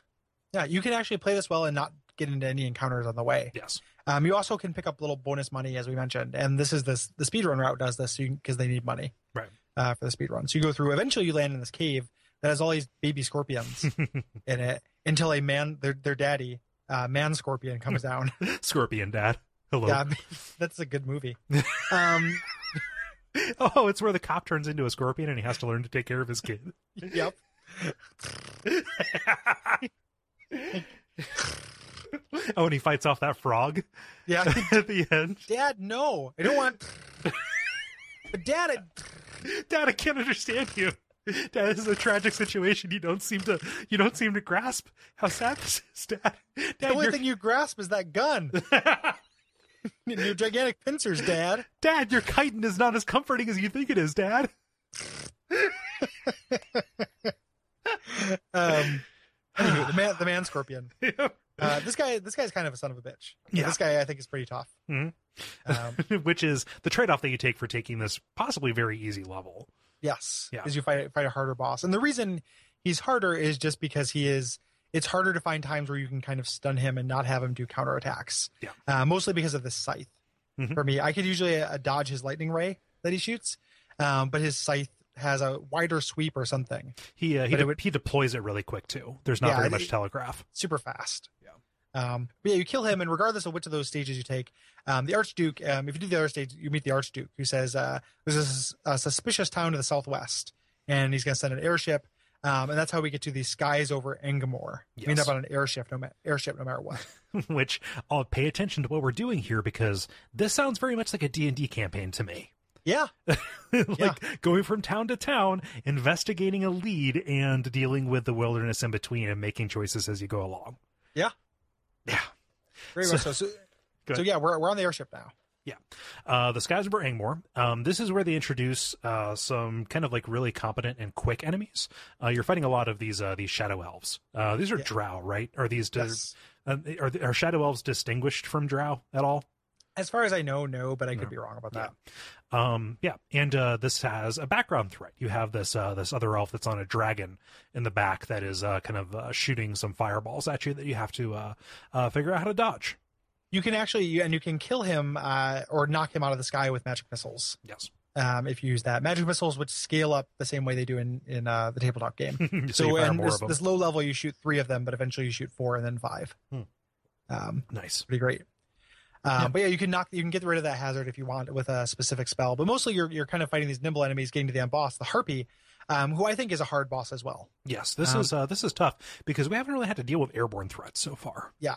yeah, you can actually play this well and not get into any encounters on the way.
Yes.
Um, you also can pick up little bonus money, as we mentioned, and this is this the speedrun route does this because they need money
Right.
uh, for the speedrun. So you go through. Eventually, you land in this cave that has all these baby scorpions <laughs> in it until a man, their their daddy, uh, man scorpion, comes down. <laughs>
Scorpion Dad. Hello.
yeah, <laughs> that's a good movie. <laughs> Um,
Oh, it's where the cop turns into a scorpion and he has to learn to take care of his kid.
yep.
oh, and he fights off that frog
Yeah.
at the end.
Dad, no, I don't want. but Dad, I,
Dad, I can't understand you. <laughs> Dad, this is a tragic situation. You don't seem to you don't seem to grasp how sad this is, Dad.
the
Dad,
only
your,
thing you grasp is that gun <laughs> your gigantic pincers, Dad.
Dad, your chitin is not as comforting as you think it is, Dad. <laughs>
Um, anywho, the man, the man scorpion. Uh, this guy, this guy's kind of a son of a bitch.
Yeah.
This guy, I think, is pretty tough.
Mhm.
Um,
Which is the trade off that you take for taking this possibly very easy level.
Yes,
Yeah.
is you fight fight a harder boss, and the reason he's harder is just because he is. It's harder to find times where you can kind of stun him and not have him do counterattacks.
Yeah.
Uh, mostly because of the scythe.
Mhm.
For me, I could usually uh, dodge his lightning ray that he shoots, um, but his scythe has a wider sweep or something.
He uh, he, de-
would-
he deploys it really quick too. There's not
Yeah,
very much telegraph.
super fast. Um, but yeah, you kill him, and regardless of which of those stages you take, um, the Archduke, um, if you do the other stage, you meet the Archduke, who says, uh, there's a, a suspicious town to the southwest, and he's going to send an airship. Um, and that's how we get to the skies over Engamore. We end up on an airship, no, ma- airship, no matter what. <laughs>
Which I'll pay attention to what we're doing here because this sounds very much like a D&D campaign to me.
yeah. <laughs>
like
Yeah.
going from town to town, investigating a lead and dealing with the wilderness in between and making choices as you go along.
Yeah.
Yeah.
Very
So-
much so. So, <laughs> so yeah, we're, we're on the airship now.
Yeah. Uh, the Skies over Angmore. Um, this is where they introduce uh, some kind of like really competent and quick enemies. Uh, you're fighting a lot of these uh, these shadow elves. Uh, these are
Yeah.
drow, right? Are these
Yes.
uh, are are shadow elves distinguished from drow at all?
As far as I know, no, but I could
No.
be wrong about
Yeah.
that.
Um, yeah, and uh, this has a background threat. You have this uh, this other elf that's on a dragon in the back that is uh, kind of uh, shooting some fireballs at you that you have to uh, uh, figure out how to dodge.
You can actually, and you can kill him uh, or knock him out of the sky with magic missiles.
Yes,
um, if you use that. Magic missiles, would scale up the same way they do in in uh, the tabletop game. <laughs>
so,
so, and this, this low level, you shoot three of them, but eventually you shoot four and then five.
Hmm.
Um,
nice.
pretty great. Um,
Yeah.
But yeah, you can knock, you can get rid of that hazard if you want with a specific spell. But mostly, you're you're kind of fighting these nimble enemies, getting to the end boss, the harpy, um, who I think is a hard boss as well.
Yes, this
Um,
is uh, this is tough because we haven't really had to deal with airborne threats so far.
Yeah,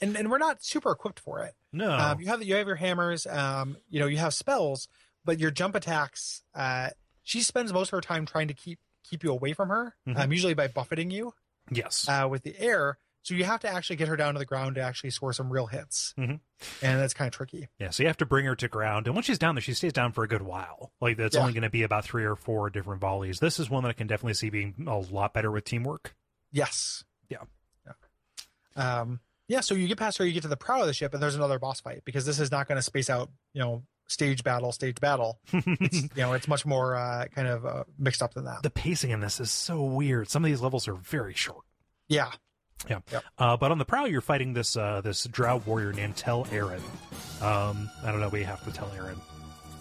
and and we're not super equipped for it.
No,
Um, you have you have your hammers. Um, you know you have spells, but your jump attacks. Uh, she spends most of her time trying to keep keep you away from her,
Mhm.
um, usually by buffeting you
Yes.
uh, with the air. So you have to actually get her down to the ground to actually score some real hits,
Mhm.
and that's kind of tricky.
Yeah, so you have to bring her to ground, and once she's down there, she stays down for a good while. Like that's
Yeah.
only going to be about three or four different volleys. This is one that I can definitely see being a lot better with teamwork.
Yes.
Yeah.
Yeah. Um, yeah. So you get past her, you get to the prow of the ship, and there's another boss fight because this is not going to space out, you know, stage battle, stage battle. <laughs> It's, you know, it's much more uh, kind of uh, mixed up than that.
the pacing in this is so weird. Some of these levels are very short.
yeah.
Yeah.
Yep.
Uh, but on the prow, you're fighting this uh, this drow warrior named Tel Aaron. Um, I don't know, We have to tell Aaron.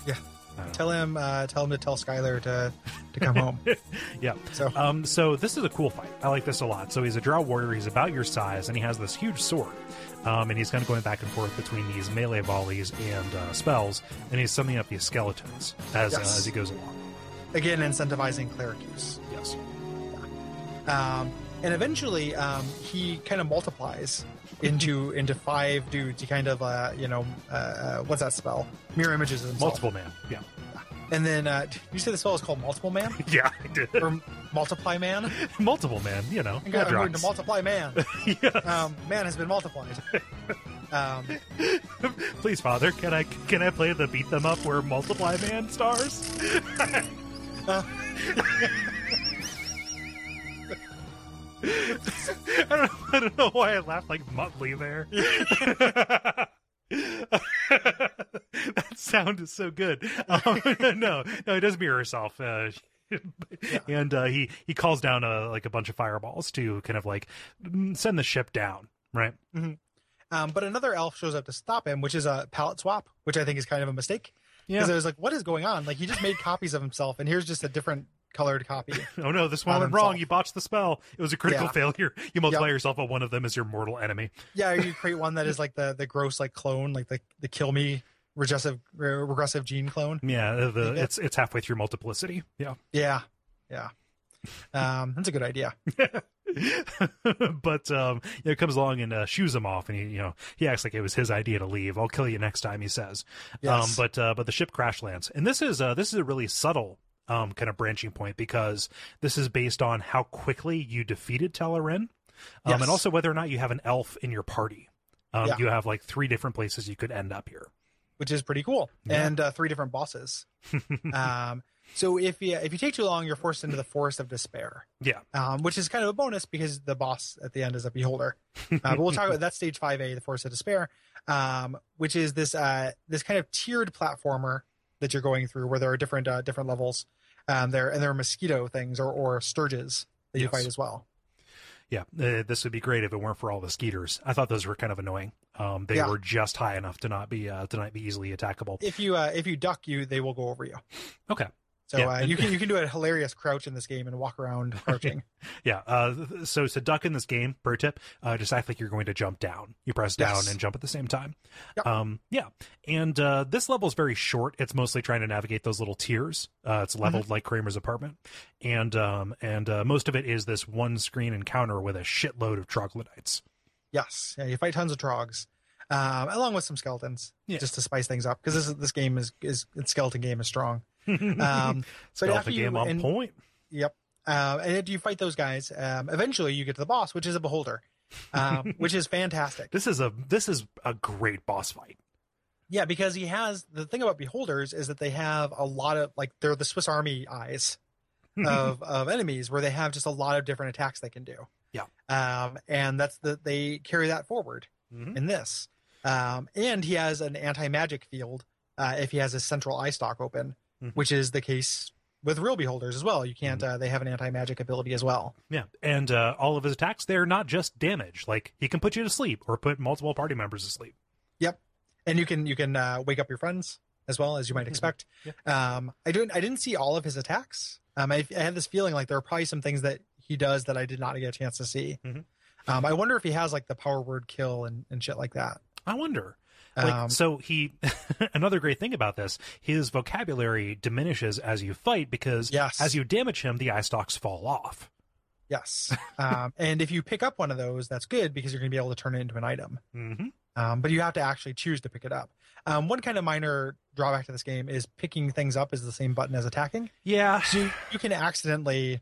Yeah.
I don't know.
Tell him, uh, tell him to tell Skylar to to come home. <laughs>
Yeah.
So
Um, so this is a cool fight. I like this a lot. So he's a drow warrior. He's about your size, and he has this huge sword. Um, and he's kind of going back and forth between these melee volleys and uh, spells, and he's summoning up these skeletons as uh, as he goes along.
again, incentivizing cleric use.
Yes.
Um, and eventually, um, he kind of multiplies into <laughs> into five dudes. He kind of, uh, you know, uh, uh, what's that spell? Mirror images of himself.
Multiple man. Yeah.
And then uh, you say the spell is called Multiple Man <laughs>
Yeah, I did.
or Multiply Man? <laughs>
Multiple man. You know.
I'm going to multiply man.
yes.
Um, man has been multiplied. Um,
Please, Father, can I can I play the beat them up where multiply man stars? <laughs> I don't know. I don't know why I laughed like Muttley there. <laughs> that sound is so good. Um, <laughs> no, no, it does mirror herself. Uh, and uh, he he calls down a, like a bunch of fireballs to kind of like send the ship down. Right.
um, but another elf shows up to stop him, which is a palette swap, which I think is kind of a mistake.
Yeah.
Because I was like, what is going on? Like, he just made copies of himself, and here's just a different colored copy. <laughs>
Oh no, this one went wrong. You botched the spell. It was a critical
Yeah.
failure. You multiply
Yep.
yourself, but one of them is your mortal enemy.
Yeah, you <laughs> create one that is like the the gross like clone, like the the kill me regressive regressive gene clone.
Yeah, the it's it's halfway through multiplicity. Yeah.
Yeah, yeah. Um, that's a good idea. <laughs>
but um, you know, it comes along and uh, shoos him off, and he, you know, he acts like it was his idea to leave. I'll kill you next time, he says.
Yes.
Um, but uh, but the ship crash lands, and this is uh, this is a really subtle um kind of branching point because this is based on how quickly you defeated Tel Arin, um,
Yes.
and also whether or not you have an elf in your party. Um,
Yeah.
You have like three different places you could end up here.
which is pretty cool,
Yeah.
and uh, three different bosses. <laughs> um, so if you if you take too long, you're forced into the forest of despair,
Yeah.
um, which is kind of a bonus because the boss at the end is a beholder. <laughs> Uh, but we'll talk about that stage five A, the forest of despair, um, which is this uh, this kind of tiered platformer that you're going through, where there are different uh, different levels. Um, there and there are mosquito things or or stirges that you fight as well.
Yeah, uh, this would be great if it weren't for all the skeeters. I thought those were kind of annoying. Um, they
Yeah.
were just high enough to not be uh, to not be easily attackable.
If you uh, if you duck, you they will go over you.
Okay,
So
Yeah,
uh, you can <laughs> you can do a hilarious crouch in this game and walk around <laughs> crouching.
yeah. Uh, so to duck in this game, pro tip: uh, just act like you're going to jump down. You press down
Yes.
and jump at the same time.
Yep.
Um, yeah, and uh, this level is very short. It's mostly trying to navigate those little tiers. Uh, it's
Mm-hmm.
leveled like Kramer's apartment, and um, and uh, most of it is this one screen encounter with a shitload of troglodytes.
Yes, yeah, you fight tons of trogs, um, along with some skeletons,
Yeah.
just to spice things up because this is, this game is is its skeleton game is strong. Um, <laughs> but after
Skeleton
you
game on
and-
point.
Yep. Um, and you fight those guys, um, eventually you get to the boss, which is a beholder, um, <laughs> which is fantastic.
This is a this is a great boss fight.
Yeah, because he has the thing about beholders is that they have a lot of like they're the Swiss Army eyes <laughs> of of enemies, where they have just a lot of different attacks they can do.
Yeah.
Um, and that's the they carry that forward
Mhm.
in this. Um, and he has an anti magic field uh, if he has his central eye stalk open,
Mhm.
which is the case with real beholders as well. You can't.
Mm-hmm.
Uh, they have an anti magic ability as well.
Yeah, and uh, all of his attacks, they're not just damage. Like he can put you to sleep or put multiple party members to sleep.
Yep. And you can you can uh, wake up your friends as well as you might expect. Um, I didn't I didn't see all of his attacks. Um, I, I had this feeling like there are probably some things that he does that I did not get a chance to see.
Mhm.
Um, I wonder if he has like the power word kill and, and shit like that.
I wonder. Like,
Um,
so he, <laughs> another great thing about this, his vocabulary diminishes as you fight because
Yes.
as you damage him, the eye stalks fall off.
Yes. <laughs> um, and if you pick up one of those, that's good because you're going to be able to turn it into an item.
hmm
Um, but you have to actually choose to pick it up. Um, one kind of minor drawback to this game is picking things up is the same button as attacking.
Yeah,
So you, you can accidentally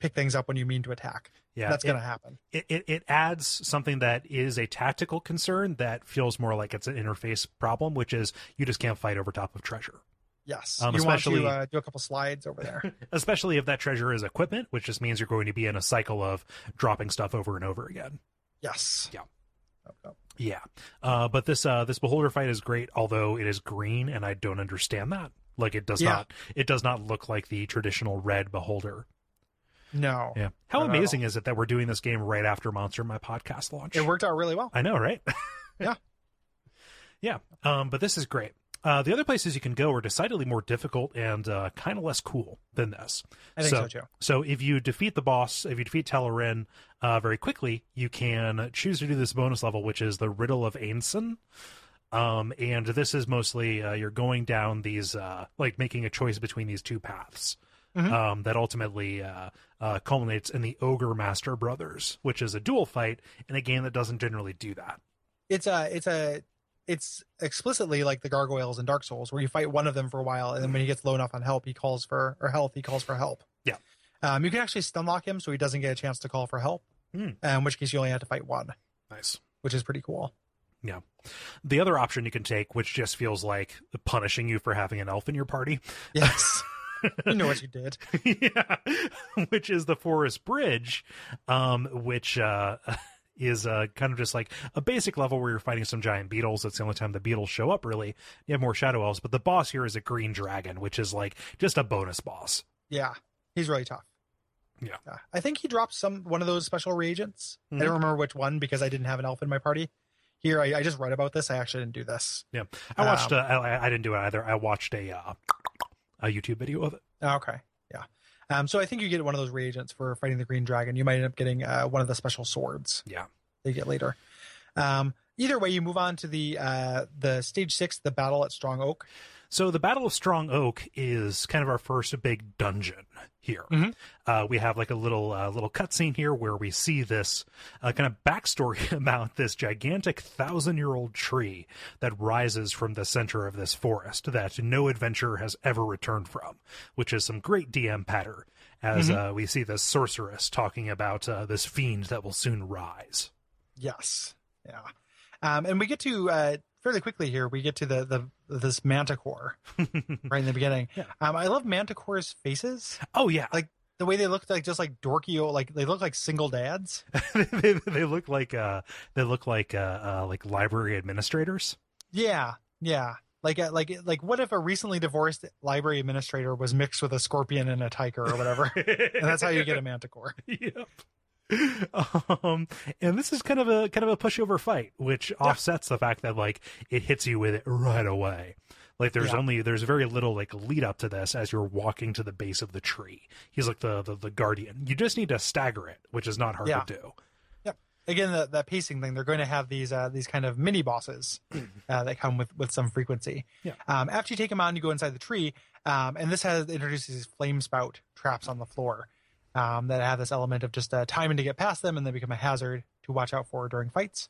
pick things up when you mean to attack.
Yeah,
That's going to happen.
it, it, it adds something that is a tactical concern that feels more like it's an interface problem, which is you just can't fight over top of treasure.
Yes.
Um,
you want
especially-
to uh, do a couple slides over there. <laughs>
Especially if that treasure is equipment, which just means you're going to be in a cycle of dropping stuff over and over again.
yes.
Yeah.
Oh, oh.
Yeah. Uh, but this uh, this beholder fight is great, although it is green, and I don't understand that. Like it does
Yeah.
not it does not look like the traditional red beholder.
No.
Yeah. How
Not
amazing is it that we're doing this game right after Monster My podcast launch?
It worked out really well.
I know, right? <laughs>
Yeah.
yeah. Um, but this is great. Uh, the other places you can go are decidedly more difficult and uh, kind of less cool than this.
I think so, too.
So if you defeat the boss, if you defeat Tel Arin uh, very quickly, you can choose to do this bonus level, which is the Riddle of Ainson. Um, and this is mostly uh, you're going down these, uh, like making a choice between these two paths.
Mhm.
Um, that ultimately uh, uh, culminates in the Ogre Master Brothers, which is a dual fight in a game that doesn't generally do that.
It's a, it's a, it's explicitly like the gargoyles in Dark Souls, where you fight one of them for a while, and then when he gets low enough on help, he calls for or health, he calls for help.
Yeah.
Um, you can actually stun lock him, so he doesn't get a chance to call for help. Uh, In which case, you only have to fight one,
Nice.
which is pretty cool.
Yeah. The other option you can take, which just feels like punishing you for having an elf in your party,
Yes. <laughs> you know what you did. <laughs>
yeah, <laughs> which is the Forest Bridge, um, which uh, <laughs> is uh, kind of just like a basic level where you're fighting some giant beetles. That's the only time the beetles show up, really. You have more shadow elves, but the boss here is a green dragon, which is like just a bonus boss.
Yeah, he's really tough.
Yeah.
I think he dropped some one of those special reagents. I
Mhm.
don't remember which one because I didn't have an elf in my party. Here, I, I just read about this. I actually didn't do this.
Yeah, I watched.
Um,
uh, I, I didn't do it either. I watched a uh, a YouTube video of it.
Oh, okay. Yeah. Um, so I think you get one of those reagents for fighting the green dragon. You might end up getting uh, one of the special swords
Yeah.
they get later. Um, either way, you move on to the uh, the stage six, the battle at Strong Oak.
So the Battle of Strong Oak is kind of our first big dungeon here.
Mhm.
Uh, we have like a little uh, little cutscene here where we see this uh, kind of backstory <laughs> about this gigantic thousand year old tree that rises from the center of this forest that no adventurer has ever returned from, which is some great DM patter as uh, we see this sorceress talking about uh, this fiend that will soon rise.
Yes. Yeah. Um, and we get to uh, fairly quickly here. We get to the the this manticore <laughs> right in the beginning.
Yeah.
Um, I love manticore's faces.
Oh yeah,
Like the way they look like just like dorky, old- like they look like single dads. <laughs>
they, they look like uh, they look like uh, uh, like library administrators.
Yeah. Yeah. Like uh, like like what if a recently divorced library administrator was mixed with a scorpion and a tiger or whatever, <laughs> and that's how you get a manticore.
yep. Um, and this is kind of a kind of a pushover fight, which offsets the fact that like it hits you with it right away. Like there's
Yeah.
only there's very little like lead up to this as you're walking to the base of the tree. He's like the the, the guardian. You just need to stagger it, which is not hard
Yeah.
to do. Yeah.
Again, the, that pacing thing, they're going to have these uh, these kind of mini bosses <clears throat> uh, that come with with some frequency.
Yeah.
Um, after you take them on, you go inside the tree, um, and this has introduces these flame spout traps on the floor um, that have this element of just uh, timing to get past them, and they become a hazard to watch out for during fights.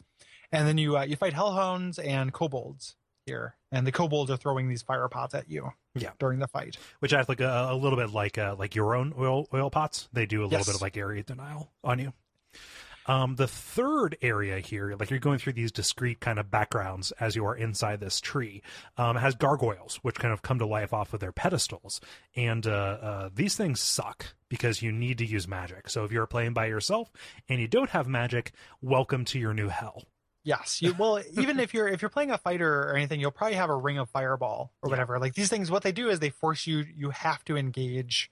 And then you uh, you fight hellhounds and kobolds here, and the kobolds are throwing these fire pots at you.
Yeah.
During the fight.
Which acts like a, a little bit like uh, like your own oil oil pots. They do a little
Yes.
bit of like area denial on you. Um, the third area here, like you're going through these discrete kind of backgrounds as you are inside this tree, um, has gargoyles, which kind of come to life off of their pedestals. And uh, uh, these things suck because you need to use magic. So if you're playing by yourself and you don't have magic, welcome to your new hell.
Yes. You, well, <laughs> even if you're if you're playing a fighter or anything, you'll probably have a ring of fireball or whatever. Like these things, what they do is they force you. You have to engage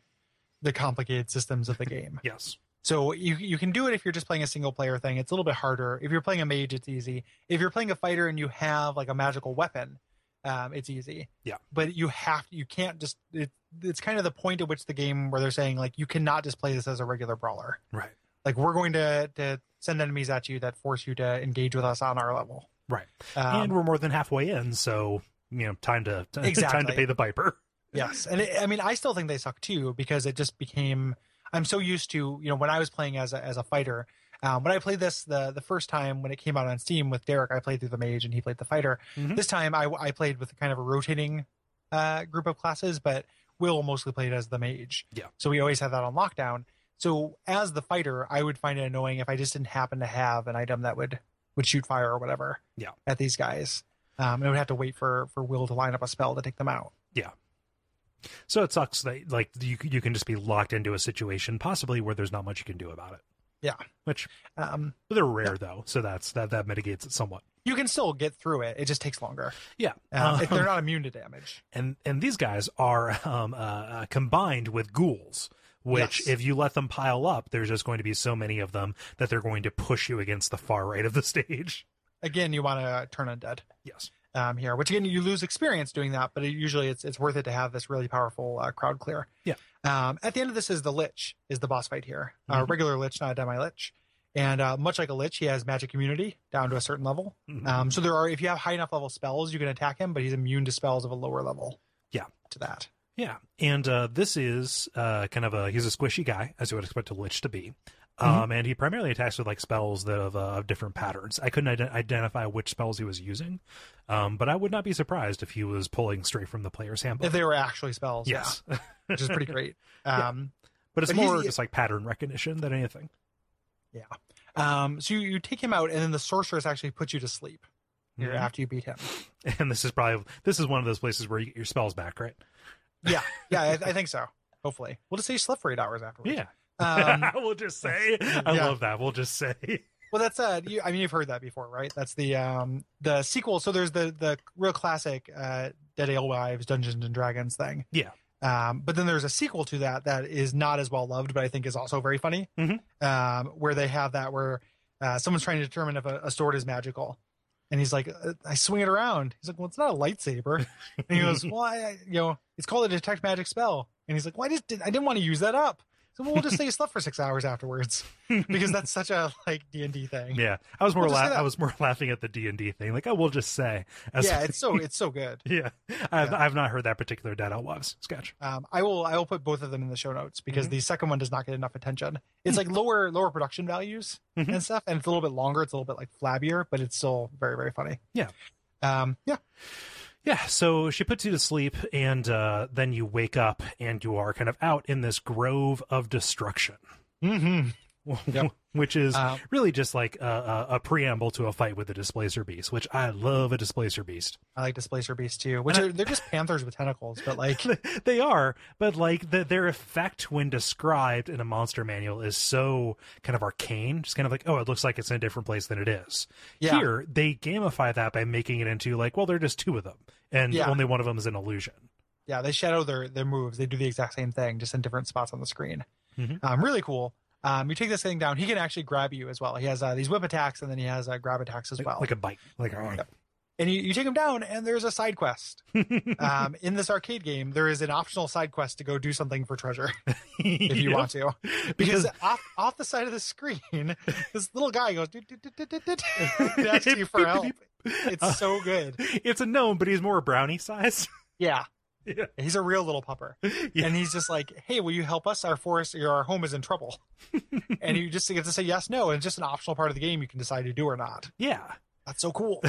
the complicated systems of the game. <laughs>
Yes.
So you you can do it if you're just playing a single player thing. It's a little bit harder. If you're playing a mage, it's easy. If you're playing a fighter and you have like a magical weapon, um, it's easy.
Yeah.
But you have you can't just. It, it's kind of the point at which the game where they're saying like you cannot just play this as a regular brawler.
Right.
Like we're going to to send enemies at you that force you to engage with us on our level.
Right.
Um,
and we're more than halfway in, so you know, time to <laughs> time to pay the piper. <laughs>
Yes, and it, I mean, I still think they suck too because it just became. I'm so used to you know when I was playing as a as a fighter. Um, when I played this the the first time when it came out on Steam with Derek, I played through the mage and he played the fighter.
Mhm.
This time I I played with kind of a rotating uh, group of classes, but Will mostly played as the mage.
Yeah.
So we always had that on lockdown. So as the fighter, I would find it annoying if I just didn't happen to have an item that would would shoot fire or whatever.
Yeah.
At these guys, um, and I would have to wait for for Will to line up a spell to take them out.
So it sucks that like you you can just be locked into a situation possibly where there's not much you can do about it.
Yeah.
Which
Um,
they're rare though, so that's that that mitigates it somewhat.
you can still get through it. It just takes longer.
Yeah.
Um, if
Um,
they're not immune to damage. <laughs>
and and these guys are um, uh, uh, combined with ghouls which
Yes.
if you let them pile up there's just going to be so many of them that they're going to push you against the far right of the <laughs> stage
Again, you want to turn undead
yes
um, here, which again you lose experience doing that, but it, usually it's it's worth it to have this really powerful uh, crowd clear.
Yeah.
Um, at the end of this is the Lich is the boss fight here, uh,
Mhm.
regular Lich, not a demi Lich, and uh, much like a Lich, he has magic immunity down to a certain level.
Mhm.
Um, so there are if you have high enough level spells, you can attack him, but he's immune to spells of a lower level.
Yeah.
To that.
yeah and uh, this is uh, kind of a he's a squishy guy as you would expect a lich to be
Mm-hmm.
um, and he primarily attacks with like spells that of, uh, of different patterns. I couldn't ide- identify which spells he was using, um, but I would not be surprised if he was pulling straight from the player's handbook.
If they were actually spells,
yes,
yeah, <laughs> which is pretty great. <laughs>
Yeah.
Um,
but it's
But
more just like pattern recognition than anything. Yeah.
Um, so you, you take him out, and then the sorceress actually puts you to sleep
Mhm.
after you beat him. <laughs>
And this is probably this is one of those places where you get your spells back, right?
Yeah, yeah, I, I think so. Hopefully, we'll just say you slept for eight hours afterwards.
Yeah.
Um, <laughs>
we'll just say. I
Yeah.
love that. We'll just say. <laughs>
well, that's uh, you, I mean, you've heard that before, right? That's the um the sequel. So there's the the real classic uh, Dead Alewives Dungeons and Dragons thing.
Yeah.
Um, but then there's a sequel to that that is not as well loved, but I think is also very funny.
Mhm.
Um, where they have that where uh, someone's trying to determine if a, a sword is magical, and he's like, uh, "I swing it around." He's like, "Well, it's not a lightsaber." <laughs> and he goes, "Well, I, you know, it's called a detect magic spell." And he's like, "Why well, did I didn't want to use that up?" So well, just say you slept for six hours afterwards <laughs> because that's such a like D and D thing.
Yeah, I was more
We'll
la- I was more <laughs> laughing at the D and D thing. Like, I will just say,
yeah, <laughs> it's so it's so good.
yeah. I've
Yeah.
I've not heard that particular Dead Alewives sketch.
Um, I will I will put both of them in the show notes because
Mhm.
the second one does not get enough attention. It's like lower lower production values
Mhm.
and stuff, and it's a little bit longer. It's a little bit like flabbier, but it's still very very funny.
Yeah.
Um, yeah.
Yeah, so she puts you to sleep, and uh, then you wake up, and you are kind of out in this grove of destruction,
Mm-hmm. <laughs> Yep.
which is
Um,
really just like a, a, a preamble to a fight with the Displacer Beast, which I love a Displacer Beast.
I like Displacer Beast too, which are they're just panthers with tentacles, but like <laughs>
they are, but like the, their effect when described in a monster manual is so kind of arcane, just kind of like, oh, it looks like it's in a different place than it is.
Yeah.
Here, they gamify that by making it into like, well, they're just two of them, and
Yeah.
only one of them is an illusion.
yeah, they shadow their their moves. They do the exact same thing, just in different spots on the screen.
Mhm.
Um, really cool. Um, you take this thing down. He can actually grab you as well. He has uh, these whip attacks, and then he has uh, grab attacks as
Like,
well.
like a bite, like oh.
Yep. and you, you take him down, and there's a side quest. <laughs> um, in this arcade game, there is an optional side quest to go do something for treasure <laughs> if you want to. Because off off the side of the screen, <laughs> this little guy goes asks you for help. <laughs> It's so good.
it's a gnome, but he's more brownie size. <laughs>
Yeah.
Yeah.
He's a real little pupper.
Yeah.
And he's just like, hey, will you help us? Our forest, or our home is in trouble. <laughs> and you just get to say yes, no. And it's just an optional part of the game you can decide to do or not.
yeah,
That's so cool.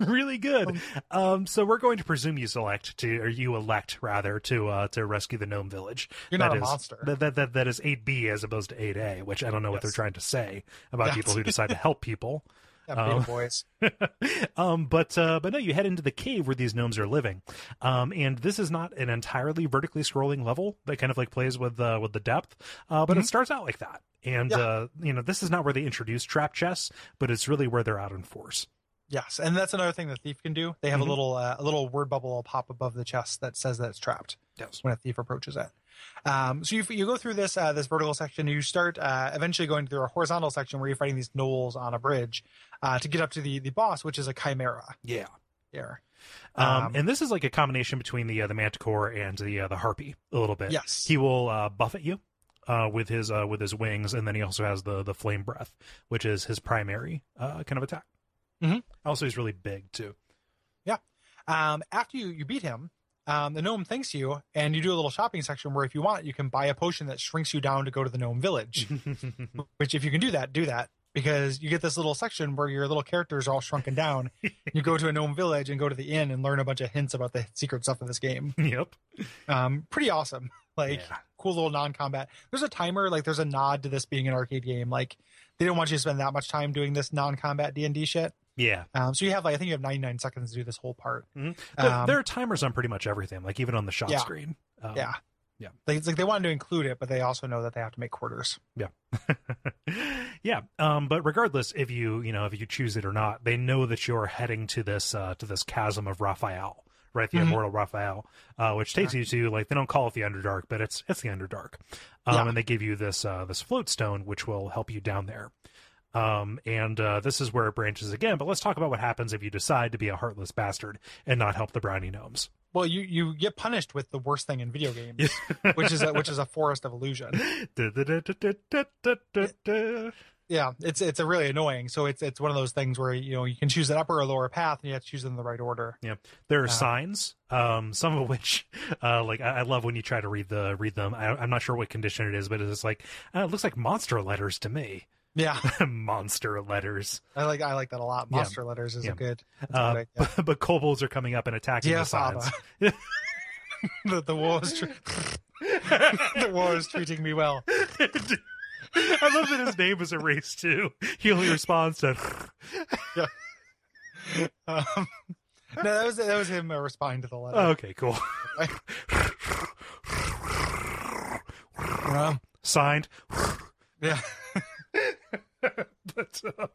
really good. Um, so we're going to presume you select to, or you elect rather to uh, to rescue the gnome village.
You're
That
not a
is-
monster.
That, that that that is eight B as opposed to eight A, which I don't know what they're trying to say about
Yes.
people who decide to help people. Um,
boys. <laughs>
um, but uh, but no, you head into the cave where these gnomes are living, um, and this is not an entirely vertically scrolling level that kind of like plays with uh, with the depth, uh, but it starts out like that. And
Mm-hmm. Yeah.
uh, you know, this is not where they introduce trap chests, but it's really where they're out in force.
Yes, and that's another thing the thief can do. They have
Mhm.
a little uh, a little word bubble will pop above the chest that says that it's trapped
Yes.
when a thief approaches it. Um, so you you go through this uh, this vertical section. You start uh, eventually going through a horizontal section where you're fighting these gnolls on a bridge uh, to get up to the the boss, which is a chimera.
Yeah.
Here,
Um,
Um,
and this is like a combination between the uh, the manticore and the uh, the harpy a little bit.
Yes.
he will uh, buffet you uh, with his uh, with his wings, and then he also has the the flame breath, which is his primary uh, kind of attack.
Mm-hmm.
Also, he's really big too. Yeah.
Um, after you you beat him. Um, the gnome thanks you, and you do a little shopping section where, if you want, you can buy a potion that shrinks you down to go to the gnome village. <laughs> which if you can do that do that because you get this little section where your little characters are all shrunken down <laughs> you go to a gnome village and go to the inn and learn a bunch of hints about the secret stuff of this game
yep.
um pretty awesome <laughs> Like
Yeah.
cool little non-combat. There's a timer. Like there's a nod to this being an arcade game. Like they don't want you to spend that much time doing this non-combat D and D shit.
Yeah.
Um, so you have like I think you have 99 seconds to do this whole part.
There,
Um,
there are timers on pretty much everything, like even on the shot
Yeah.
screen. Um,
yeah.
Yeah.
Like, it's like they wanted to include it, but they also know that they have to make quarters.
yeah. <laughs> Yeah. Um, but regardless, if you you know if you choose it or not, they know that you're heading to this uh, to this chasm of Raphael, right? The
Mhm.
immortal Raphael, uh, which takes you to like they don't call it the Underdark, but it's it's the Underdark, um,
Yeah.
and they give you this uh, this float stone, which will help you down there. Um, and uh, this is where it branches again. But let's talk about what happens if you decide to be a heartless bastard and not help the brownie gnomes.
Well, you you get punished with the worst thing in video games, <laughs> which is a, which is a forest of illusion. Yeah, it's it's a really annoying. So it's it's one of those things where you know you can choose an upper or lower path, and you have to choose them in the right order.
Yeah, there are
Uh,
signs, um, some of which, uh, like I, I love when you try to read the read them. I, I'm not sure what condition it is, but it's like uh, it looks like monster letters to me.
Yeah, <laughs>
monster letters.
I like I like that a lot.
Yeah.
Monster letters is
Yeah.
a good.
Uh,
good idea. <laughs>
but, but kobolds are coming up and attacking
Dear
the signs. <laughs>
The, the war is the war is treating me well.
I love that his name is erased too. He only responds to.
Um, no, that was that was him uh, responding to the letter.
Oh, okay, cool.
Um,
Signed.
yeah, <laughs>
but uh,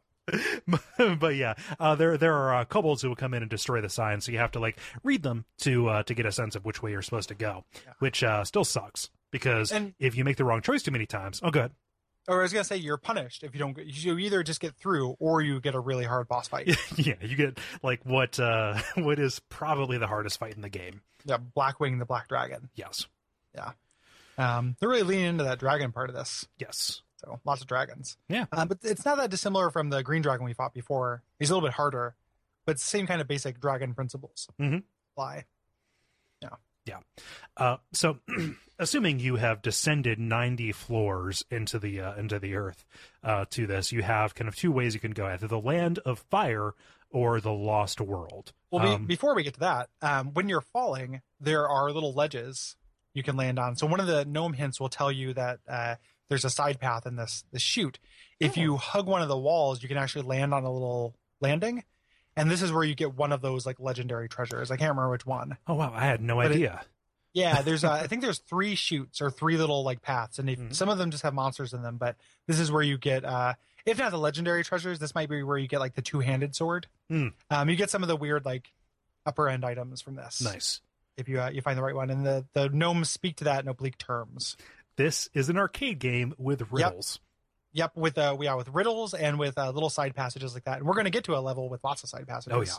<laughs> but yeah, uh, there there are uh, kobolds who will come in and destroy the signs, so you have to like read them to uh, to get a sense of which way you're supposed to go, which uh, still sucks because
And-
if you make the wrong choice too many times, oh good,
or I was gonna say you're punished if you don't. You either just get through, or you get a really hard boss fight. <laughs>
yeah, you get like what uh, what is probably the hardest fight in the game.
yeah, Blackwing the Black Dragon.
Yes, Yeah.
Um, they're really leaning into that dragon part of this.
yes,
So lots of dragons.
Yeah.
Um, but it's not that dissimilar from the green dragon we fought before. He's a little bit harder, but same kind of basic dragon principles.
Mhm.
Yeah,
Uh, so, <clears throat> assuming you have descended ninety floors into the uh, into the earth uh, to this, you have kind of two ways you can go: either the land of fire or the lost world.
Well, be,
Um,
before we get to that, um, when you're falling, there are little ledges you can land on. So one of the gnome hints will tell you that uh, there's a side path in this this chute. If
Oh.
you hug one of the walls, you can actually land on a little landing, and this is where you get one of those like legendary treasures. I can't remember which one.
oh wow, I had no
But it-
idea.
Yeah, <laughs> there's uh, I think there's three shoots or three little like paths, and if,
Mhm.
some of them just have monsters in them. But this is where you get, uh, if not the legendary treasures, this might be where you get like the two handed sword.
Hmm.
Um, you get some of the weird like upper end items from this.
Nice.
if you uh, you find the right one, and the the gnomes speak to that in oblique terms.
This is an arcade game with riddles.
Yep, with uh, we are with riddles and with uh, little side passages like that, and we're going to get to a level with lots of side passages.
Oh, yeah.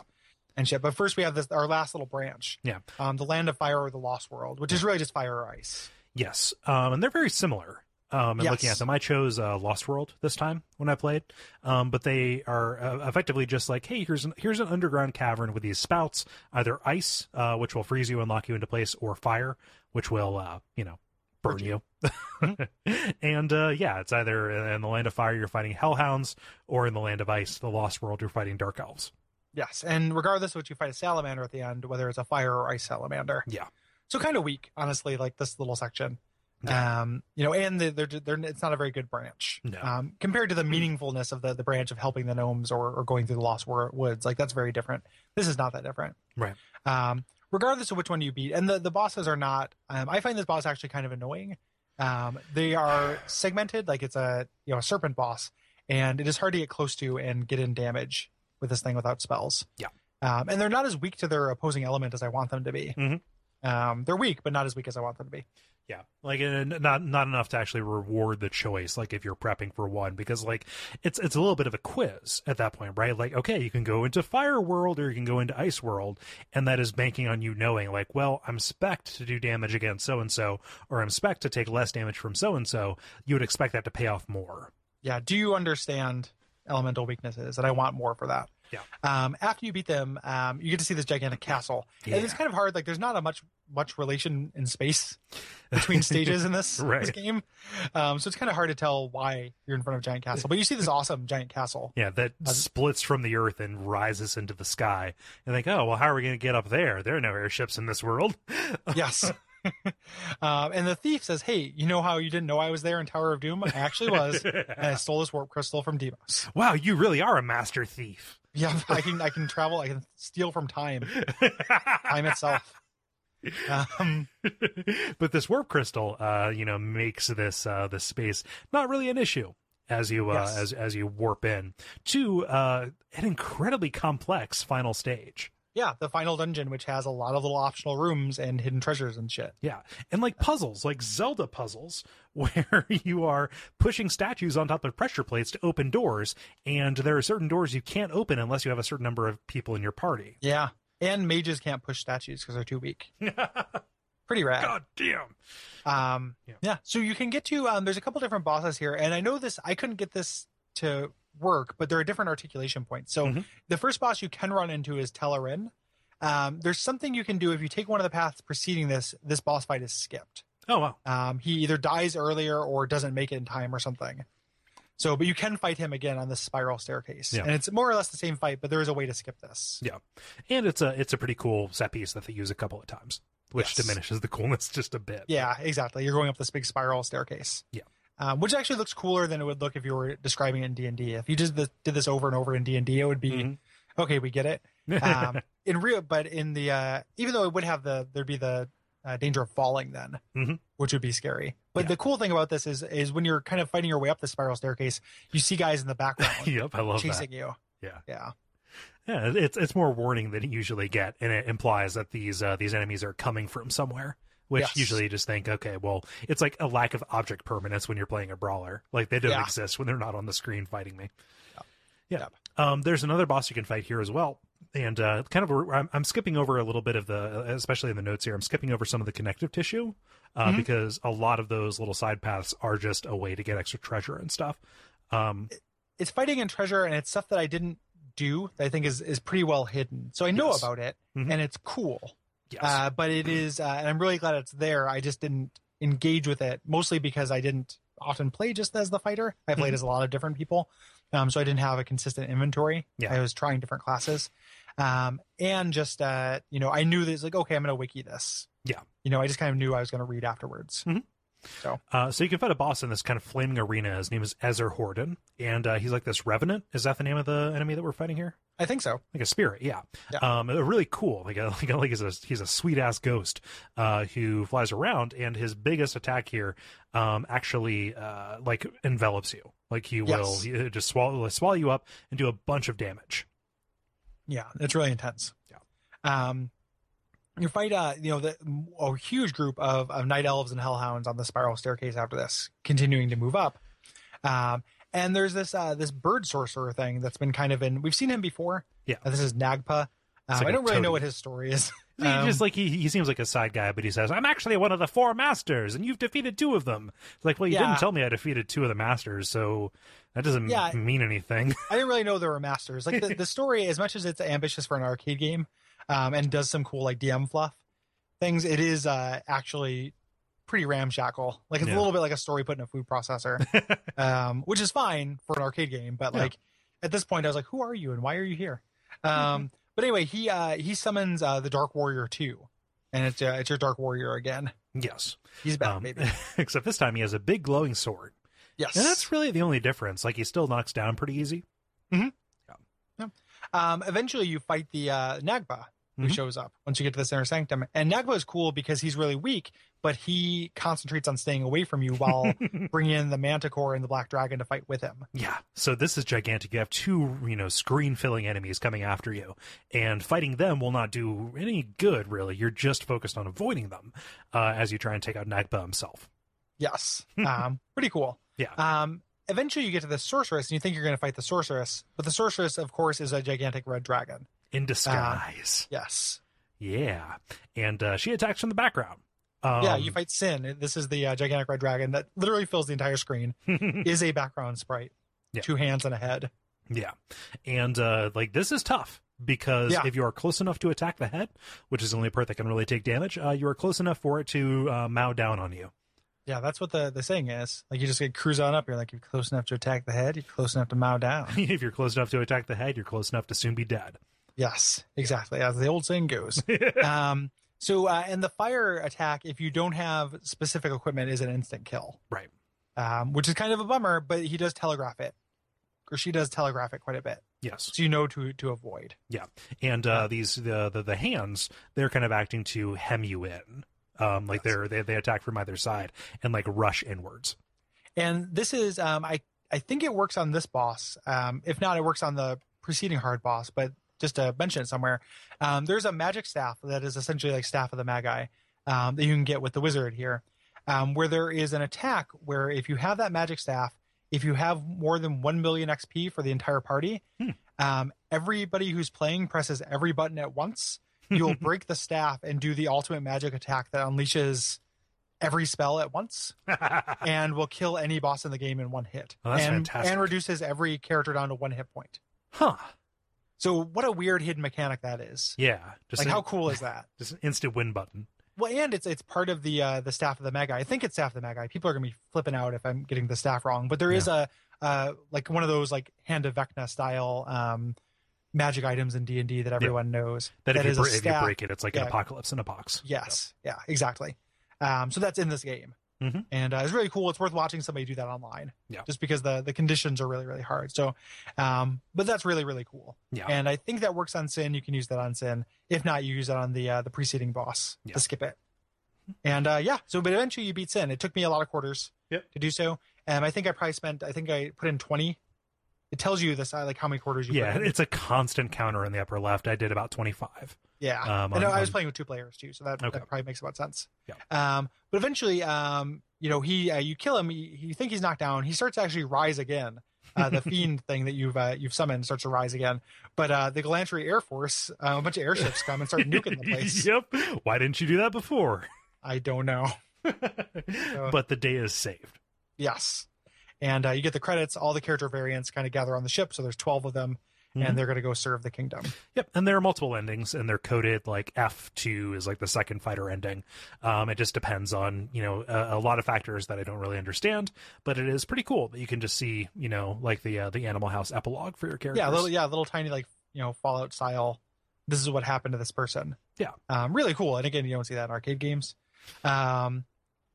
and shit. But first, we have this our last little branch.
Yeah.
um, the land of fire or the lost world, which is really just fire or ice.
Yes, um, and they're very similar. Um, and
Yes.
looking at them, I chose uh, Lost World this time when I played. Um, but they are uh, effectively just like, hey, here's an here's an underground cavern with these spouts, either ice, uh, which will freeze you and lock you into place, or fire, which will, uh, you know, burn you. <laughs> <laughs> and uh, yeah, it's either in the land of fire you're fighting hellhounds, or in the land of ice, the Lost World, you're fighting dark elves.
Yes, and regardless of what you fight a salamander at the end, whether it's a fire or ice salamander.
Yeah.
So kind of weak, honestly, like this little section. Um, you know, and they're, they're, they're it's not a very good branch.
No.
Um, compared to the meaningfulness of the the branch of helping the gnomes or, or going through the lost woods, like that's very different. This is not that different.
Right.
Um, regardless of which one you beat, and the the bosses are not. Um, I find this boss actually kind of annoying. Um, they are segmented, like it's a you know a serpent boss, and it is hard to get close to and get in damage with this thing without spells.
Yeah.
Um, and they're not as weak to their opposing element as I want them to be.
Mhm.
Um, they're weak, but not as weak as I want them to be.
Yeah, like not not enough to actually reward the choice. Like if you're prepping for one, because like it's it's a little bit of a quiz at that point, right? Like okay, you can go into Fire World or you can go into Ice World, and that is banking on you knowing, like, well, I'm spec to do damage against so and so, or I'm spec to take less damage from so and so. You would expect that to pay off more.
Yeah. Do you understand elemental weaknesses? And I want more for that.
Yeah.
Um, after you beat them, um, you get to see this gigantic castle, and it's kind of hard. Like, there's not a much much relation in space between <laughs> stages in this,
Right.
this game, um, so it's kind of hard to tell why you're in front of a giant castle. But you see this awesome giant castle.
Yeah, that splits from the earth and rises into the sky. And think, oh well, how are we going to get up there? There are no airships in this world.
Yes. <laughs> <laughs> um, and the thief says, "Hey, you know how you didn't know I was there in Tower of Doom? I actually was, <laughs> and I stole this warp crystal from Deimos.
Wow, you really are a master thief.
Yeah, <laughs> I can I can travel. I can steal from time, time itself. Um,
but this warp crystal, uh, you know, makes this uh, this space not really an issue as you uh,
Yes.
as as you warp in to uh, an incredibly complex final stage.
Yeah, the final dungeon, which has a lot of little optional rooms and hidden treasures and shit.
Yeah, and like puzzles, like Zelda puzzles, <laughs> where you are pushing statues on top of pressure plates to open doors, and there are certain doors you can't open unless you have a certain number of people in your party.
Yeah, and mages can't push statues because they're too weak. <laughs> Pretty rad.
God damn!
Um,
Yeah.
yeah. So you can get to. Um, there's a couple different bosses here, and I know this. I couldn't get this to work, but there are different articulation points. So
Mhm.
the first boss you can run into is Tel Arin. Um, there's something you can do if you take one of the paths preceding this. This boss fight is skipped.
Oh wow,
Um, he either dies earlier or doesn't make it in time or something. So, but you can fight him again on this spiral staircase,
Yeah.
and it's more or less the same fight, but there is a way to skip this.
yeah, and it's a it's a pretty cool set piece that they use a couple of times, which
Yes.
diminishes the coolness <laughs> just a bit.
Yeah, exactly. You're going up this big spiral staircase.
Yeah.
Um, which actually looks cooler than it would look if you were describing it in D and D. If you just did did this over and over in D and D, it would be
Mhm.
okay. We get it. <laughs> Um, in real, but in the uh, even though it would have the there'd be the uh, danger of falling then,
Mhm.
which would be scary. But
Yeah.
the cool thing about this is is when you're kind of fighting your way up the spiral staircase, you see guys in the background <laughs>
yep, I love
chasing
that.
you.
Yeah.
Yeah.
Yeah, it's it's more warning than you usually get, and it implies that these uh, these enemies are coming from somewhere. Which
Yes.
usually you just think, okay, well, it's like a lack of object permanence when you're playing a brawler. Like they don't
Yeah.
exist when they're not on the screen fighting me. Yeah.
Yep.
Um, there's another boss you can fight here as well, and uh, kind of a, I'm, I'm skipping over a little bit of the, especially in the notes here. I'm skipping over some of the connective tissue uh,
Mm-hmm.
because a lot of those little side paths are just a way to get extra treasure and stuff. Um,
It's fighting and treasure, and it's stuff that I didn't do that I think is is pretty well hidden. So I know
Yes.
about it,
Mhm.
and it's cool.
Yes.
uh, but it is, uh, and I'm really glad it's there. I just didn't engage with it mostly because I didn't often play just as the fighter. I played
Mhm.
as a lot of different people, um, so I didn't have a consistent inventory.
Yeah.
I was trying different classes, um, and just uh, you know, I knew that it's like okay, I'm going to wiki this.
Yeah.
you know, I just kind of knew I was going to read afterwards.
Mhm.
So
Uh, so you can fight a boss in this kind of flaming arena. His name is Ezer Horden, and uh, he's like this revenant. Is that the name of the enemy that we're fighting here?
I think so.
Like a spirit, yeah.
Yeah.
Um, really cool. Like, a, <laughs> like, a, like he's a he's a sweet ass ghost uh, who flies around, and his biggest attack here um, actually uh, like envelops you. Like he will he, just swallow swallow you up and do a bunch of damage.
Yeah, it's really intense.
Yeah.
Um, you fight, uh, you know, the, a huge group of, of night elves and hellhounds on the spiral staircase after this, continuing to move up. Um, and there's this uh, this bird sorcerer thing that's been kind of in. We've seen him before.
Yeah.
Uh, this is Nagpa. Um,
like
I don't really know what his story is. <laughs>
He
Um,
just like he he seems like a side guy, but he says, "I'm actually one of the four masters, and you've defeated two of them." It's like, well, you
Yeah.
didn't tell me I defeated two of the masters, so that doesn't
Yeah.
mean anything.
I didn't really know there were masters. Like the, the <laughs> story, as much as it's ambitious for an arcade game, um, and does some cool like DM fluff things, it is uh, actually pretty ramshackle. Like it's
Yeah.
a little bit like a story put in a food processor, <laughs> um, which is fine for an arcade game. But
Yeah.
like at this point, I was like, "Who are you and why are you here?"
Mm-hmm.
Um, <laughs> but anyway, he uh, he summons uh, the Dark Warrior too, and it's uh, it's your Dark Warrior again.
yes,
He's back,
um,
baby. <laughs>
except this time he has a big glowing sword,
Yes,
and that's really the only difference. Like he still knocks down pretty easy. Yeah.
Um, eventually, you fight the uh, Nagpa, who
Mhm.
shows up once you get to the center sanctum. And Nagpa is cool because he's really weak, but he concentrates on staying away from you while <laughs> bringing in the Manticore and the Black Dragon to fight with him.
Yeah, so this is gigantic. You have two, you know, screen-filling enemies coming after you, and fighting them will not do any good. Really, you're just focused on avoiding them uh, as you try and take out Nagpa himself.
Yes, <laughs> um, pretty cool.
Yeah.
Um, eventually, you get to the sorceress, and you think you're going to fight the sorceress, but the sorceress, of course, is a gigantic red dragon.
In disguise.
Yes.
yeah, and uh, she attacks from the background. Um,
yeah, you fight Synn. This is the uh, gigantic red dragon that literally fills the entire screen. <laughs> is a background sprite,
Yeah.
two hands and a head.
Yeah, and uh, like this is tough because
Yeah.
if you are close enough to attack the head, which is the only part that can really take damage, uh, you are close enough for it to uh, mow down on you.
Yeah, that's what the, the saying is. Like you just get cruise on up. You're like you're close enough to attack the head. You're close enough to mow down. <laughs>
if you're close enough to attack the head, you're close enough to soon be dead.
Yes, exactly. As the old saying goes. <laughs> um, So, uh, and the fire attack, if you don't have specific equipment, is an instant kill,
Right.
um, which is kind of a bummer. But he does telegraph it, or she does telegraph it quite a bit,
Yes.
so you know to to avoid.
Yeah. And uh, these the, the the hands, they're kind of acting to hem you in. Um, like they're they they attack from either side and like rush inwards.
And this is, um, I I think it works on this boss. Um, if not, it works on the preceding hard boss. But just to mention it somewhere, um, there's a magic staff that is essentially like staff of the Magi um, that you can get with the wizard here, um, where there is an attack where if you have that magic staff, if you have more than one million XP for the entire party, um, everybody who's playing presses every button at once. You'll <laughs> break the staff and do the ultimate magic attack that unleashes every spell at once <laughs> and will kill any boss in the game in one hit.
Oh, that's
and,
fantastic.
and reduces every character down to one hit point.
Huh.
So what a weird hidden mechanic that is.
Yeah. Just
like
an,
how cool is that? <laughs>
just an instant win button.
Well, and it's it's part of the uh, the staff of the Magi. I think it's staff of the Magi. People are gonna be flipping out if I'm getting the staff wrong, but there is a uh, like one of those like hand of Vecna style um, magic items in D and D that everyone knows.
That, if, you, bre- if you break it, it's like
Yeah.
an apocalypse in a box.
Yes, yeah, exactly. Um, so that's in this game,
Mhm.
and uh, it's really cool. It's worth watching somebody do that online.
Yeah.
just because the the conditions are really really hard. So, um, but that's really really cool.
Yeah.
and I think that works on Synn. You can use that on Synn. If not, you use it on the uh, the preceding boss
Yeah.
to skip it. And uh, yeah, so but eventually you beat Synn. It took me a lot of quarters
Yep.
to do so. Um, I think I probably spent. I think I put in twenty. It tells you this uh, like how many quarters you
Yeah, it's a constant counter in the upper left. I did about 25.
Yeah,
Um,
I know.
on-
I was playing with two players too, so that,
Okay.
that probably makes about sense.
Yeah.
Um, but eventually, um, you know, he uh, you kill him. You, you think he's knocked down. He starts to actually rise again. Uh, the <laughs> fiend thing that you've uh, you've summoned starts to rise again. But uh, the Glantri Air Force, uh, a bunch of airships come and start <laughs> nuking the place.
yep. Why didn't you do that before?
I don't know. <laughs>
but the day is saved.
Yes. And uh, you get the credits. All the character variants kind of gather on the ship. So there's twelve of them,
Mhm.
and they're going to go serve the kingdom.
Yep, and there are multiple endings, and they're coded like F two is like the second fighter ending. Um, it just depends on you know a, a lot of factors that I don't really understand, but it is pretty cool that you can just see you know like the uh, the Animal House epilogue for your characters.
Yeah, a little yeah, little tiny like you know Fallout style. This is what happened to this person.
Yeah.
um, really cool. And again, you don't see that in arcade games. Um,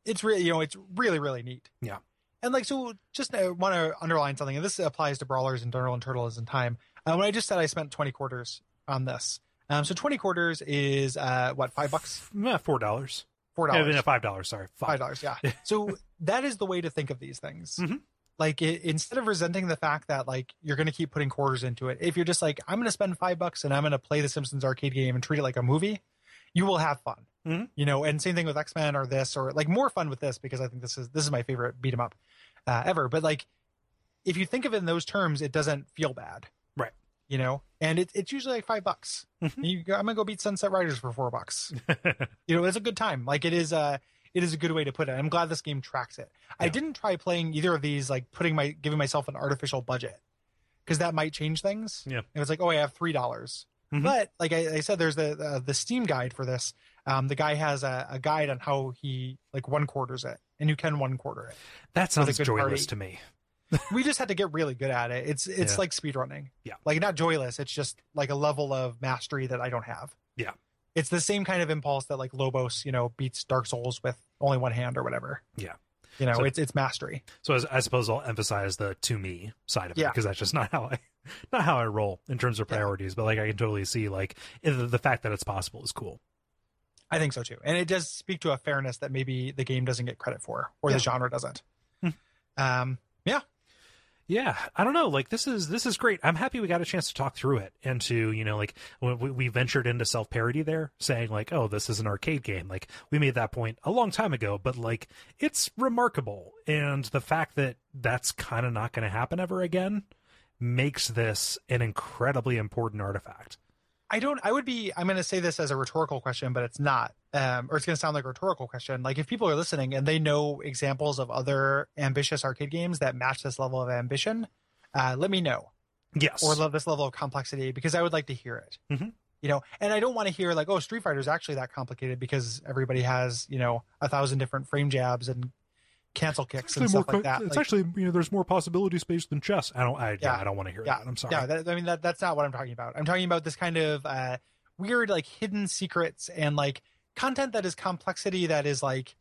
it's really you know it's really really neat.
Yeah.
And like so, just uh, want to underline something, and this applies to brawlers and Donald and Turtles in time. Uh, when I just said I spent twenty quarters on this, um, so twenty quarters is uh what five bucks,
Eh, four dollars.
four dollars.
Yeah, five dollars. Sorry,
five dollars. Yeah. <laughs> so that is the way to think of these things.
Mhm.
Like it, instead of resenting the fact that like you're going to keep putting quarters into it, if you're just like I'm going to spend five bucks and I'm going to play the Simpsons arcade game and treat it like a movie, you will have fun.
Mhm.
You know, and same thing with X Men or this or like more fun with this because I think this is this is my favorite beat 'em up uh, ever. But like if you think of it in those terms, it doesn't feel bad,
Right.
You know, and it, it's usually like five bucks.
Mhm.
You I'm gonna go beat Sunset Riders for four bucks <laughs> you know it's a good time like it is a it is a good way to put it i'm glad this game tracks it i didn't try playing either of these like putting my giving myself an artificial budget because that might change things
Yeah.
it was like oh i have three dollars
Mhm.
but like I, I said there's the, the the steam guide for this um the guy has a, a guide on how he like one quarters it and you can one quarter it
That sounds joyless
party.
to me. <laughs>
we just had to get really good at it it's it's
Yeah.
like speedrunning
Yeah.
like not joyless it's just like a level of mastery that i don't have
Yeah.
it's the same kind of impulse that like lobos you know beats dark souls with only one hand or whatever
Yeah.
you know
So-
it's it's mastery
So as, I suppose I'll emphasize the to me side of it
Yeah.
because that's just not how I <laughs> not how I roll in terms of
Yeah.
priorities. But like I can totally see like the, the fact that it's possible is cool.
i think so too and it does speak to a fairness that maybe the game doesn't get credit for or
Yeah.
the genre doesn't
Hmm.
um yeah
Yeah, I don't know. Like this is this is great. I'm happy we got a chance to talk through it and to you know like we, we ventured into self parody there, saying like, oh, this is an arcade game. Like we made that point a long time ago, but like it's remarkable, and the fact that that's kind of not going to happen ever again makes this an incredibly important artifact.
I don't. I would be. I'm going to say this as a rhetorical question, but it's not. Um, or it's going to sound like a rhetorical question. Like if people are listening and they know examples of other ambitious arcade games that match this level of ambition, uh, let me know.
Yes,
Or love this level of complexity because I would like to hear it.
Mhm.
You know, and I don't want to hear like, oh, Street Fighter is actually that complicated because everybody has you know a thousand different frame jabs and cancel kicks and stuff like that.
It's
Like,
actually you know there's more possibility space than chess. I don't. I, yeah,
Yeah.
I don't want to hear
Yeah.
that. I'm sorry.
Yeah, that, I mean that that's not what I'm talking about. I'm talking about this kind of uh, weird like hidden secrets and like content that is complexity that is like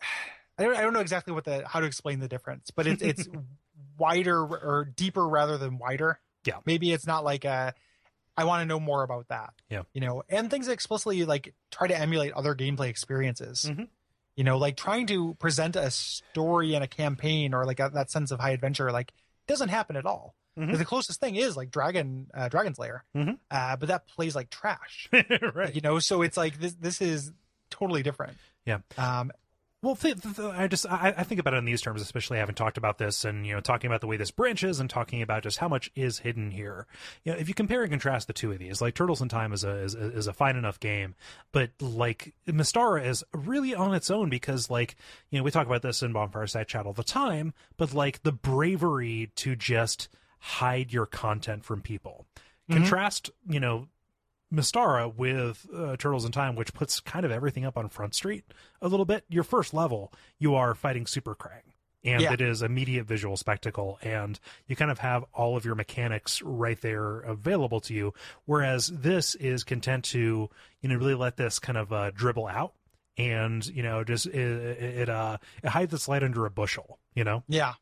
<sighs> I don't I don't know exactly what the how to explain the difference, but it's it's <laughs> wider or deeper rather than wider.
Yeah.
Maybe it's not like a I want to know more about that.
Yeah.
You know, and things explicitly like try to emulate other gameplay experiences.
Mhm.
You know, like trying to present a story and a campaign or like a, that sense of high adventure, like doesn't happen at all.
Mhm.
The closest thing is like Dragon, uh, Dragon's Lair,
Mhm.
uh, but that plays like trash. <laughs>
right.
You know, so it's like this. This is totally different.
Yeah.
Um,
Well, th- th- th- I just I, I think about it in these terms, especially having talked about this and you know talking about the way this branches and talking about just how much is hidden here. You know, if you compare and contrast the two of these, like Turtles in Time is a is, is a fine enough game, but like Mystara is really on its own because like you know we talk about this in Bonfire Side Chat all the time, but like the bravery to just hide your content from people. Mm-hmm. Contrast, you know, Mystara with uh, Turtles in Time, which puts kind of everything up on Front Street a little bit. Your first level, you are fighting Super Krang. And
Yeah.
it is immediate visual spectacle, and you kind of have all of your mechanics right there available to you. Whereas this is content to, you know, really let this kind of uh, dribble out, and you know, just it, it uh it hides its light under a bushel. You know,
yeah,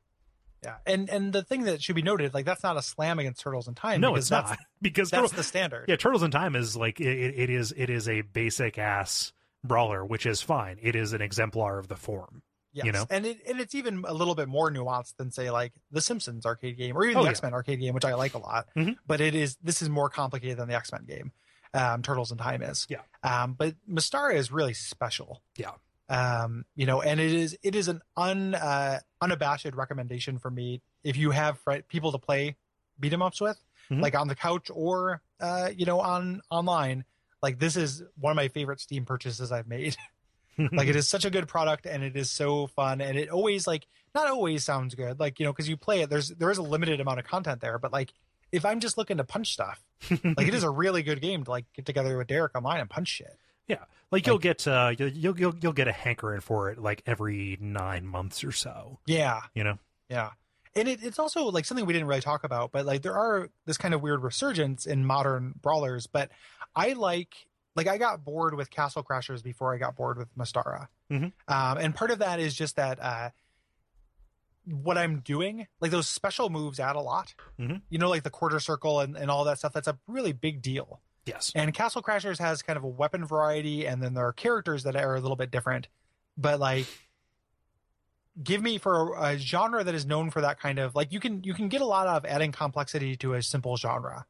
yeah. And and the thing that should be noted, like that's not a slam against Turtles in Time.
no, it's
that's,
not <laughs> because
That's
Turtles-
the standard.
Yeah, Turtles in Time is like it, it, is it is a basic ass brawler, which is fine. It is an exemplar of the form.
Yes.
you know?
and it and it's even a little bit more nuanced than say like the Simpsons arcade game or even
Oh,
the
yeah.
X Men arcade game, which I like a lot.
Mhm.
But it is this is more complicated than the X Men game. Um, Turtles in Time is.
Yeah.
Um, but Mystara is really special.
Yeah.
Um, you know, and it is it is an un uh, unabashed recommendation for me if you have fri- people to play beat 'em ups with,
Mhm.
like on the couch or uh, you know on online. Like this is one of my favorite Steam purchases I've made. <laughs> like it is such a good product and it is so fun and it always like not always sounds good like you know because you play it there's there is a limited amount of content there but like if i'm just looking to punch stuff like it is a really good game to like get together with derek online and punch shit
yeah, like you'll get uh you'll, you'll you'll get a hankering for it like every nine months or so.
yeah.
You know,
yeah. And it, it's also like something we didn't really talk about but like there are this kind of weird resurgence in modern brawlers but i like like i got bored with castle crashers before i got bored with Mystara.
Mhm.
um, and part of that is just that uh what i'm doing like those special moves add a lot.
Mhm.
you know like the quarter circle and, and all that stuff that's a really big deal
yes,
and Castle Crashers has kind of a weapon variety, and then there are characters that are a little bit different. But like, give me for a, a genre that is known for that kind of like you can you can get a lot out of adding complexity to a simple genre.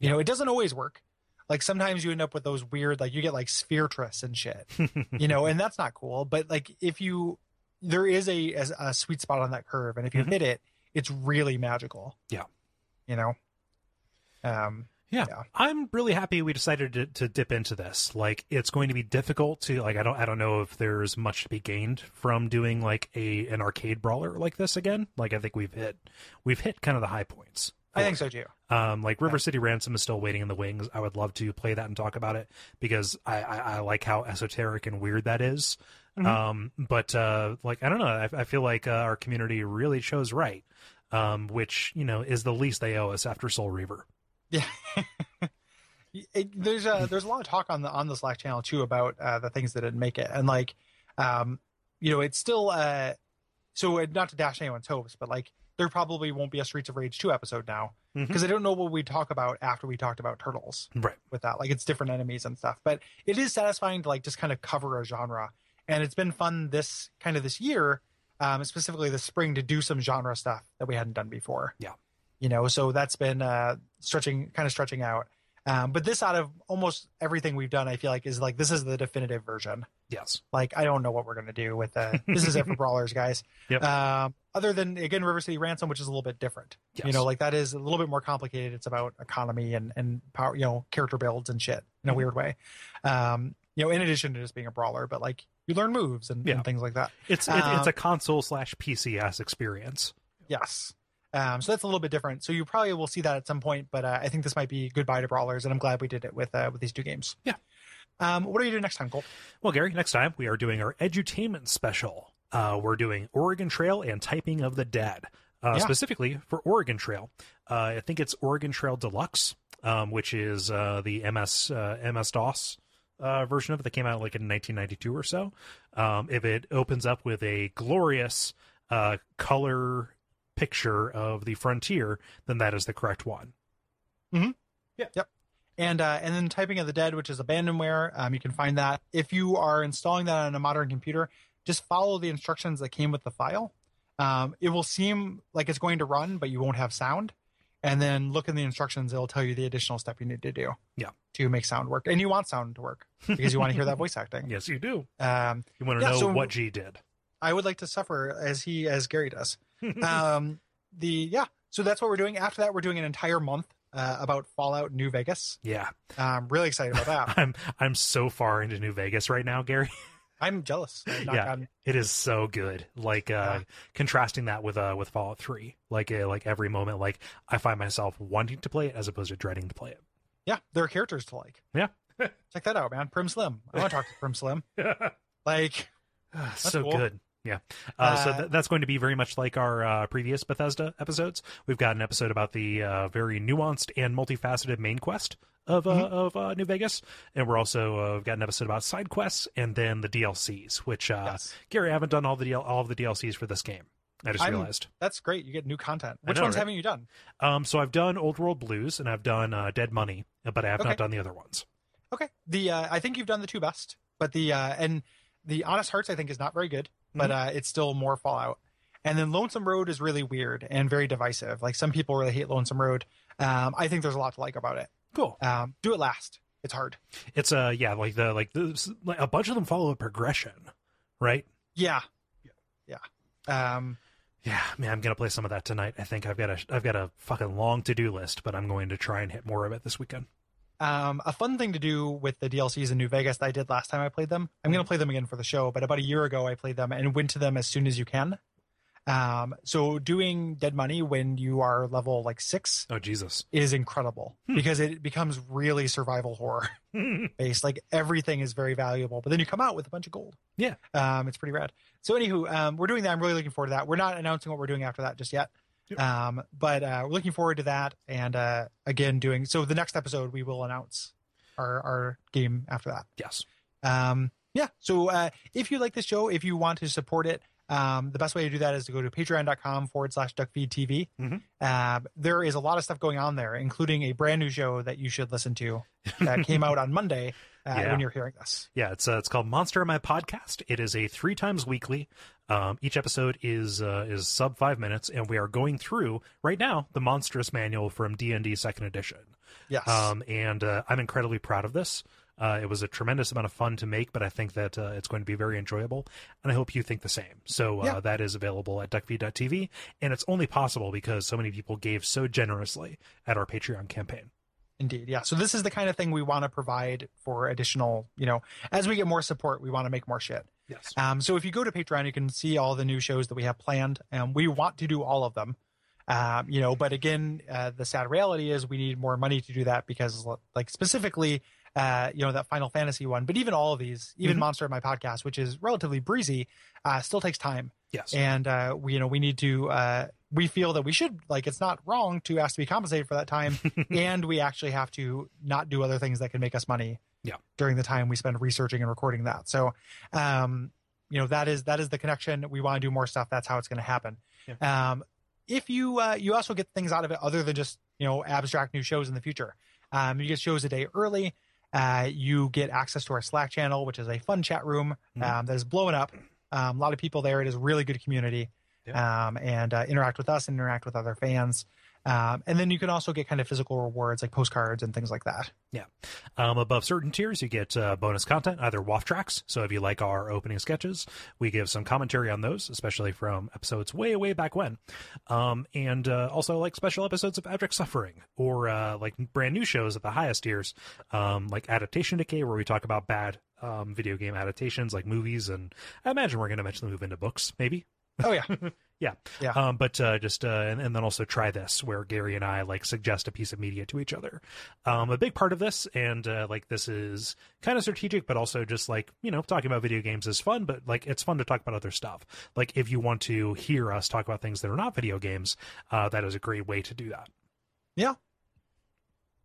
You know, it doesn't always work. Like sometimes you end up with those weird like you get like Spheretress and shit. <laughs> you know, and that's not cool. But like if you there is a a, a sweet spot on that curve, and if you
Mhm.
hit it, it's really magical.
Yeah.
You know. Um.
Yeah.
Yeah.
I'm really happy we decided to, to dip into this. Like, it's going to be difficult to like. I don't. I don't know if there's much to be gained from doing like a an arcade brawler like this again. Like, I think we've hit we've hit kind of the high points.
I think so too.
Um, like River City Ransom is still waiting in the wings. I would love to play that and talk about it because I, I, I like how esoteric and weird that is.
Mhm.
Um, but uh, like I don't know, I, I feel like uh, our community really chose right, um, which you know is the least they owe us after Soul Reaver.
Yeah. <laughs> It, there's a there's a lot of talk on the on the Slack channel too about uh, the things that didn't make it, and like, um, you know, it's still uh, so uh, not to dash anyone's hopes, but like there probably won't be a Streets of Rage two episode now because I don't know what we talk about after we talked about turtles
Right.
with that. Like it's different enemies and stuff, but it is satisfying to like just kind of cover a genre, and it's been fun this kind of this year, um, specifically this spring to do some genre stuff that we hadn't done before.
Yeah.
You know, so that's been uh, stretching, kind of stretching out. Um, but this out of almost everything we've done, I feel like is like this is the definitive version.
Yes.
Like I don't know what we're gonna do with uh, this is it for <laughs> brawlers, guys.
Yep.
Um, other than again River City Ransom, which is a little bit different.
Yes.
You know, like that is a little bit more complicated. It's about economy and and power, you know, character builds and shit in a
Mhm.
weird way. Um, you know, in addition to just being a brawler, but like you learn moves and,
Yeah.
and things like that.
It's it,
Um,
it's a console slash PCS experience.
Yes. Um, so that's a little bit different. So you probably will see that at some point, but uh, I think this might be goodbye to brawlers, and I'm glad we did it with uh, with these two games.
Yeah.
Um, what are you doing next time, Kole?
Well, Gary, next time we are doing our edutainment special. Uh, we're doing Oregon Trail and Typing of the Dead. Uh,
Yeah.
Specifically for Oregon Trail, uh, I think it's Oregon Trail Deluxe, um, which is uh, the MS uh, MS DOS uh, version of it that came out like in 1992 or so. Um, if it opens up with a glorious uh, color picture of the frontier, then that is the correct one. Mm-hmm. Yeah. Yep.
And uh, and then typing of the dead which is abandonware um, you can find that if you are installing that on a modern computer just follow the instructions that came with the file um, it will seem like it's going to run but you won't have sound and then look in the instructions it'll tell you the additional step you need to do
Yeah.
to make sound work and you want sound to work <laughs> because you want to hear that voice acting
Yes, you do.
um,
You want to
Yeah,
know
so-
what G did.
I would like to suffer as he as Gary does. <laughs> um, the yeah, so that's what we're doing. After that, we're doing an entire month uh, about Fallout New Vegas.
Yeah,
I'm really excited about that. <laughs>
I'm I'm so far into New Vegas right now, Gary. <laughs>
I'm jealous. Not
Yeah. It is so good. Like uh
Yeah.
contrasting that with uh with Fallout 3. Like uh, like every moment like I find myself wanting to play it as opposed to dreading to play it.
yeah, there are characters to like.
Yeah.
Check that out, man. Primm Slim. I want to talk to Primm Slim. Like,
so
cool.
good. Yeah. Uh, so
Uh,
th- that's going to be very much like our uh, previous Bethesda episodes. We've got an episode about the uh, very nuanced and multifaceted main quest of uh,
Mm-hmm.
of uh, New Vegas, and we're also uh, got an episode about side quests and then the DLCs. Which uh,
Yes.
Gary, I haven't done all the DL- all of the DLCs for this game. I just
I'm-
realized.
that's great. You get new content. Which
know,
ones
right?
haven't you done?
Um, so I've done Old World Blues and I've done uh, Dead Money, but I have
Okay.
not done the other ones.
Okay. The uh, I think you've done the two best, but the uh, and the Honest Hearts I think is not very good, but
Mm-hmm.
uh, it's still more Fallout. And then Lonesome Road is really weird and very divisive. Like some people really hate Lonesome Road. Um, I think there's a lot to like about it.
Cool.
Um, do it last. It's hard.
It's uh yeah like the like the like a bunch of them follow a progression, right?
Yeah. Yeah. Um,
Yeah, man, I'm gonna play some of that tonight. I think I've got a I've got a fucking long to do list, but I'm going to try and hit more of it this weekend.
Um, a fun thing to do with the DLCs in New Vegas that I did last time I played them. I'm going to play them again for the show, but about a year ago I played them and went to them as soon as you can. Um, so doing Dead Money when you are level like six
Oh Jesus!
is incredible because it becomes really survival horror <laughs> based. Like everything is very valuable, but then you come out with a bunch of gold.
Yeah.
Um, it's pretty rad. So anywho, um, we're doing that. I'm really looking forward to that. We're not announcing what we're doing after that just yet.
Yep.
Um, but uh, we're looking forward to that. And uh, again, doing so the next episode we will announce our our game after that.
Yes.
Um, yeah. So uh, if you like this show, if you want to support it, um, the best way to do that is to go to patreon.com forward slash duckfeedtv.
Mhm.
Um, there is a lot of stuff going on there, including a brand new show that you should listen to that <laughs> came out on Monday uh,
Yeah.
when you're hearing this.
Yeah, it's uh, it's called Monster My Podcast. It is a three times weekly. Um, each episode is uh, is sub five minutes, and we are going through right now the Monstrous Manual from D and D Second Edition.
Yes.
Um, and uh, I'm incredibly proud of this. Uh, it was a tremendous amount of fun to make, but I think that uh, it's going to be very enjoyable, and I hope you think the same. So uh,
Yeah.
that is available at duckfeed.tv, and it's only possible because so many people gave so generously at our Patreon campaign.
Indeed. Yeah. So this is the kind of thing we want to provide for additional, you know, as we get more support, we want to make more shit.
Yes.
Um, so if you go to Patreon, you can see all the new shows that we have planned, and we want to do all of them. Um, you know, but again, uh, the sad reality is we need more money to do that because, like, specifically, uh, you know, that Final Fantasy one, but even all of these, even
Mhm.
Monster of My Podcast, which is relatively breezy, uh, still takes time.
Yes.
And, uh, we, you know, we need to, uh, we feel that we should, like, it's not wrong to ask to be compensated for that time. <laughs> and we actually have to not do other things that can make us money
Yeah.
during the time we spend researching and recording that. So, um, you know, that is, that is the connection. We want to do more stuff. That's how it's going to happen. Um, if you, uh, you also get things out of it other than just, you know, abstract new shows in the future. Um, you get shows a day early. Uh, you get access to our Slack channel, which is a fun chat room
Mhm.
um, that is blowing up. Um, a lot of people there. It is really good community, um, and uh, interact with us and interact with other fans. Um, and then you can also get kind of physical rewards like postcards and things like that.
Yeah. Um, above certain tiers, you get uh, bonus content, either WAF tracks. So if you like our opening sketches, we give some commentary on those, especially from episodes way, way back when. Um, and uh, also like special episodes of Abject Suffering or uh, like brand new shows at the highest tiers, um, like Adaptation Decay, where we talk about bad um, video game adaptations like movies. And I imagine we're going to eventually move into books, maybe.
Oh yeah, <laughs>
Yeah.
Yeah.
Um, but uh, just uh, and, and then also try this where Gary and I like suggest a piece of media to each other. Um, a big part of this, and uh, like this is kind of strategic, but also just like you know talking about video games is fun, but like it's fun to talk about other stuff. Like if you want to hear us talk about things that are not video games, uh, that is a great way to do that.
yeah.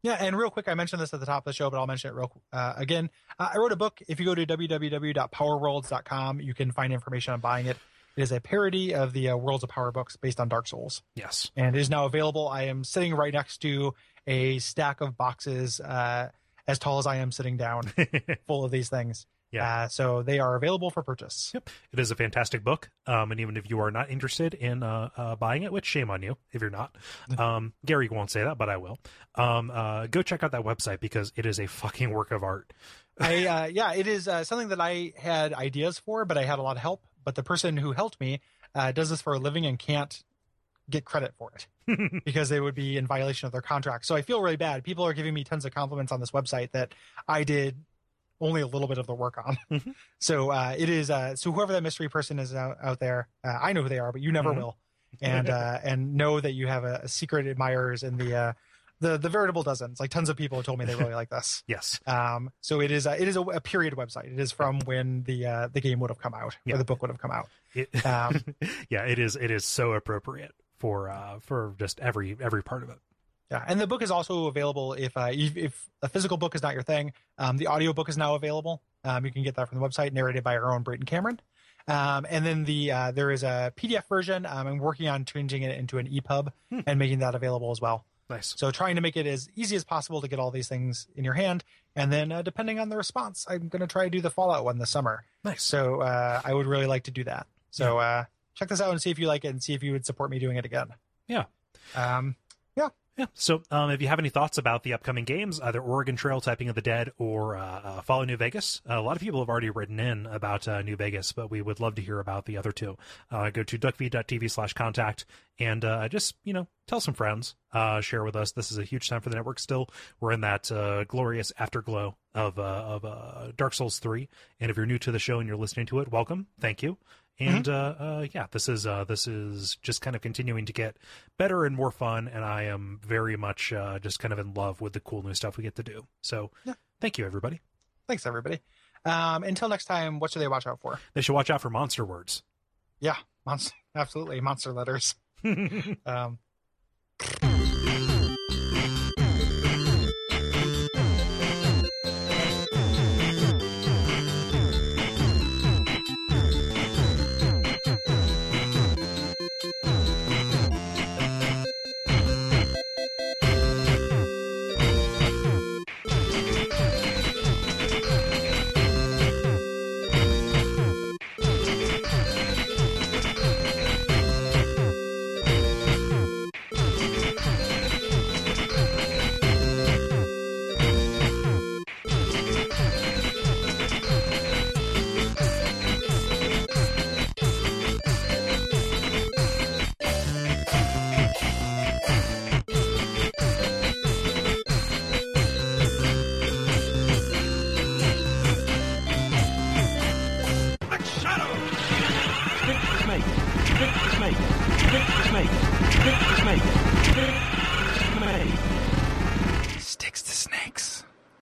Yeah, and real quick, I mentioned this at the top of the show, but I'll mention it real uh, again. Uh, I wrote a book. If you go to www.powerworlds.com, you can find information on buying it. It is a parody of the uh, Worlds of Power books based on Dark Souls,
Yes.
and it is now available. I am sitting right next to a stack of boxes uh, as tall as I am sitting down, <laughs> full of these things.
Yeah.
Uh, so they are available for purchase.
Yep. It is a fantastic book. Um, and even if you are not interested in uh, uh, buying it, which shame on you if you're not, <laughs> um, Gary won't say that, but I will. Um, uh, go check out that website because it is a fucking work of art.
I <laughs> uh, yeah, it is uh, something that I had ideas for, but I had a lot of help. But the person who helped me uh, does this for a living and can't get credit for it <laughs> because they would be in violation of their contract. So I feel really bad. People are giving me tons of compliments on this website that I did only a little bit of the work on.
Mhm. <laughs>
So uh, it is. Uh, so whoever that mystery person is out, out there, uh, I know who they are, but you never
Mhm.
will. And <laughs> uh, and know that you have a, a secret admirers in the uh, the the veritable dozens. Like tons of people have told me they really like this. <laughs>
Yes.
Um, so it is a, it is a, a period website. It is from when the uh, the game would have come out
Yeah.
or the book would have come out.
It,
Um, <laughs>
yeah, it is. It is so appropriate for uh, for just every every part of it.
yeah, and the book is also available if uh, if, if a physical book is not your thing. Um, the audio book is now available. Um, you can get that from the website, narrated by our own Brayton Cameron. Um, and then the uh, there is a PDF version. Um, I'm working on changing it into an EPUB
Hmm.
and making that available as well.
Nice.
So trying to make it as easy as possible to get all these things in your hand, and then uh, depending on the response, I'm going to try to do the Fallout one this summer.
Nice.
So uh, I would really like to do that. So uh, check this out and see if you like it, and see if you would support me doing it again.
Yeah.
Um,
Yeah. So, um, if you have any thoughts about the upcoming games, either Oregon Trail, Typing of the Dead, or uh, uh, Fallout New Vegas, a lot of people have already written in about uh, New Vegas, but we would love to hear about the other two. Uh, go to duckfeed.tv slash contact and uh, just, you know, tell some friends, share with us. This is a huge time for the network still. We're in that glorious afterglow of, of Dark Souls 3. And if you're new to the show and you're listening to it, welcome. Thank you. And uh, uh, yeah, this is uh, this is just kind of continuing to get better and more fun, and I am very much uh, just kind of in love with the cool new stuff we get to do. So,
Yeah.
thank you, everybody.
thanks everybody. Um, until next time, what should they watch out for?
They should watch out for monster words.
Yeah, monster, absolutely monster letters. <laughs> Um,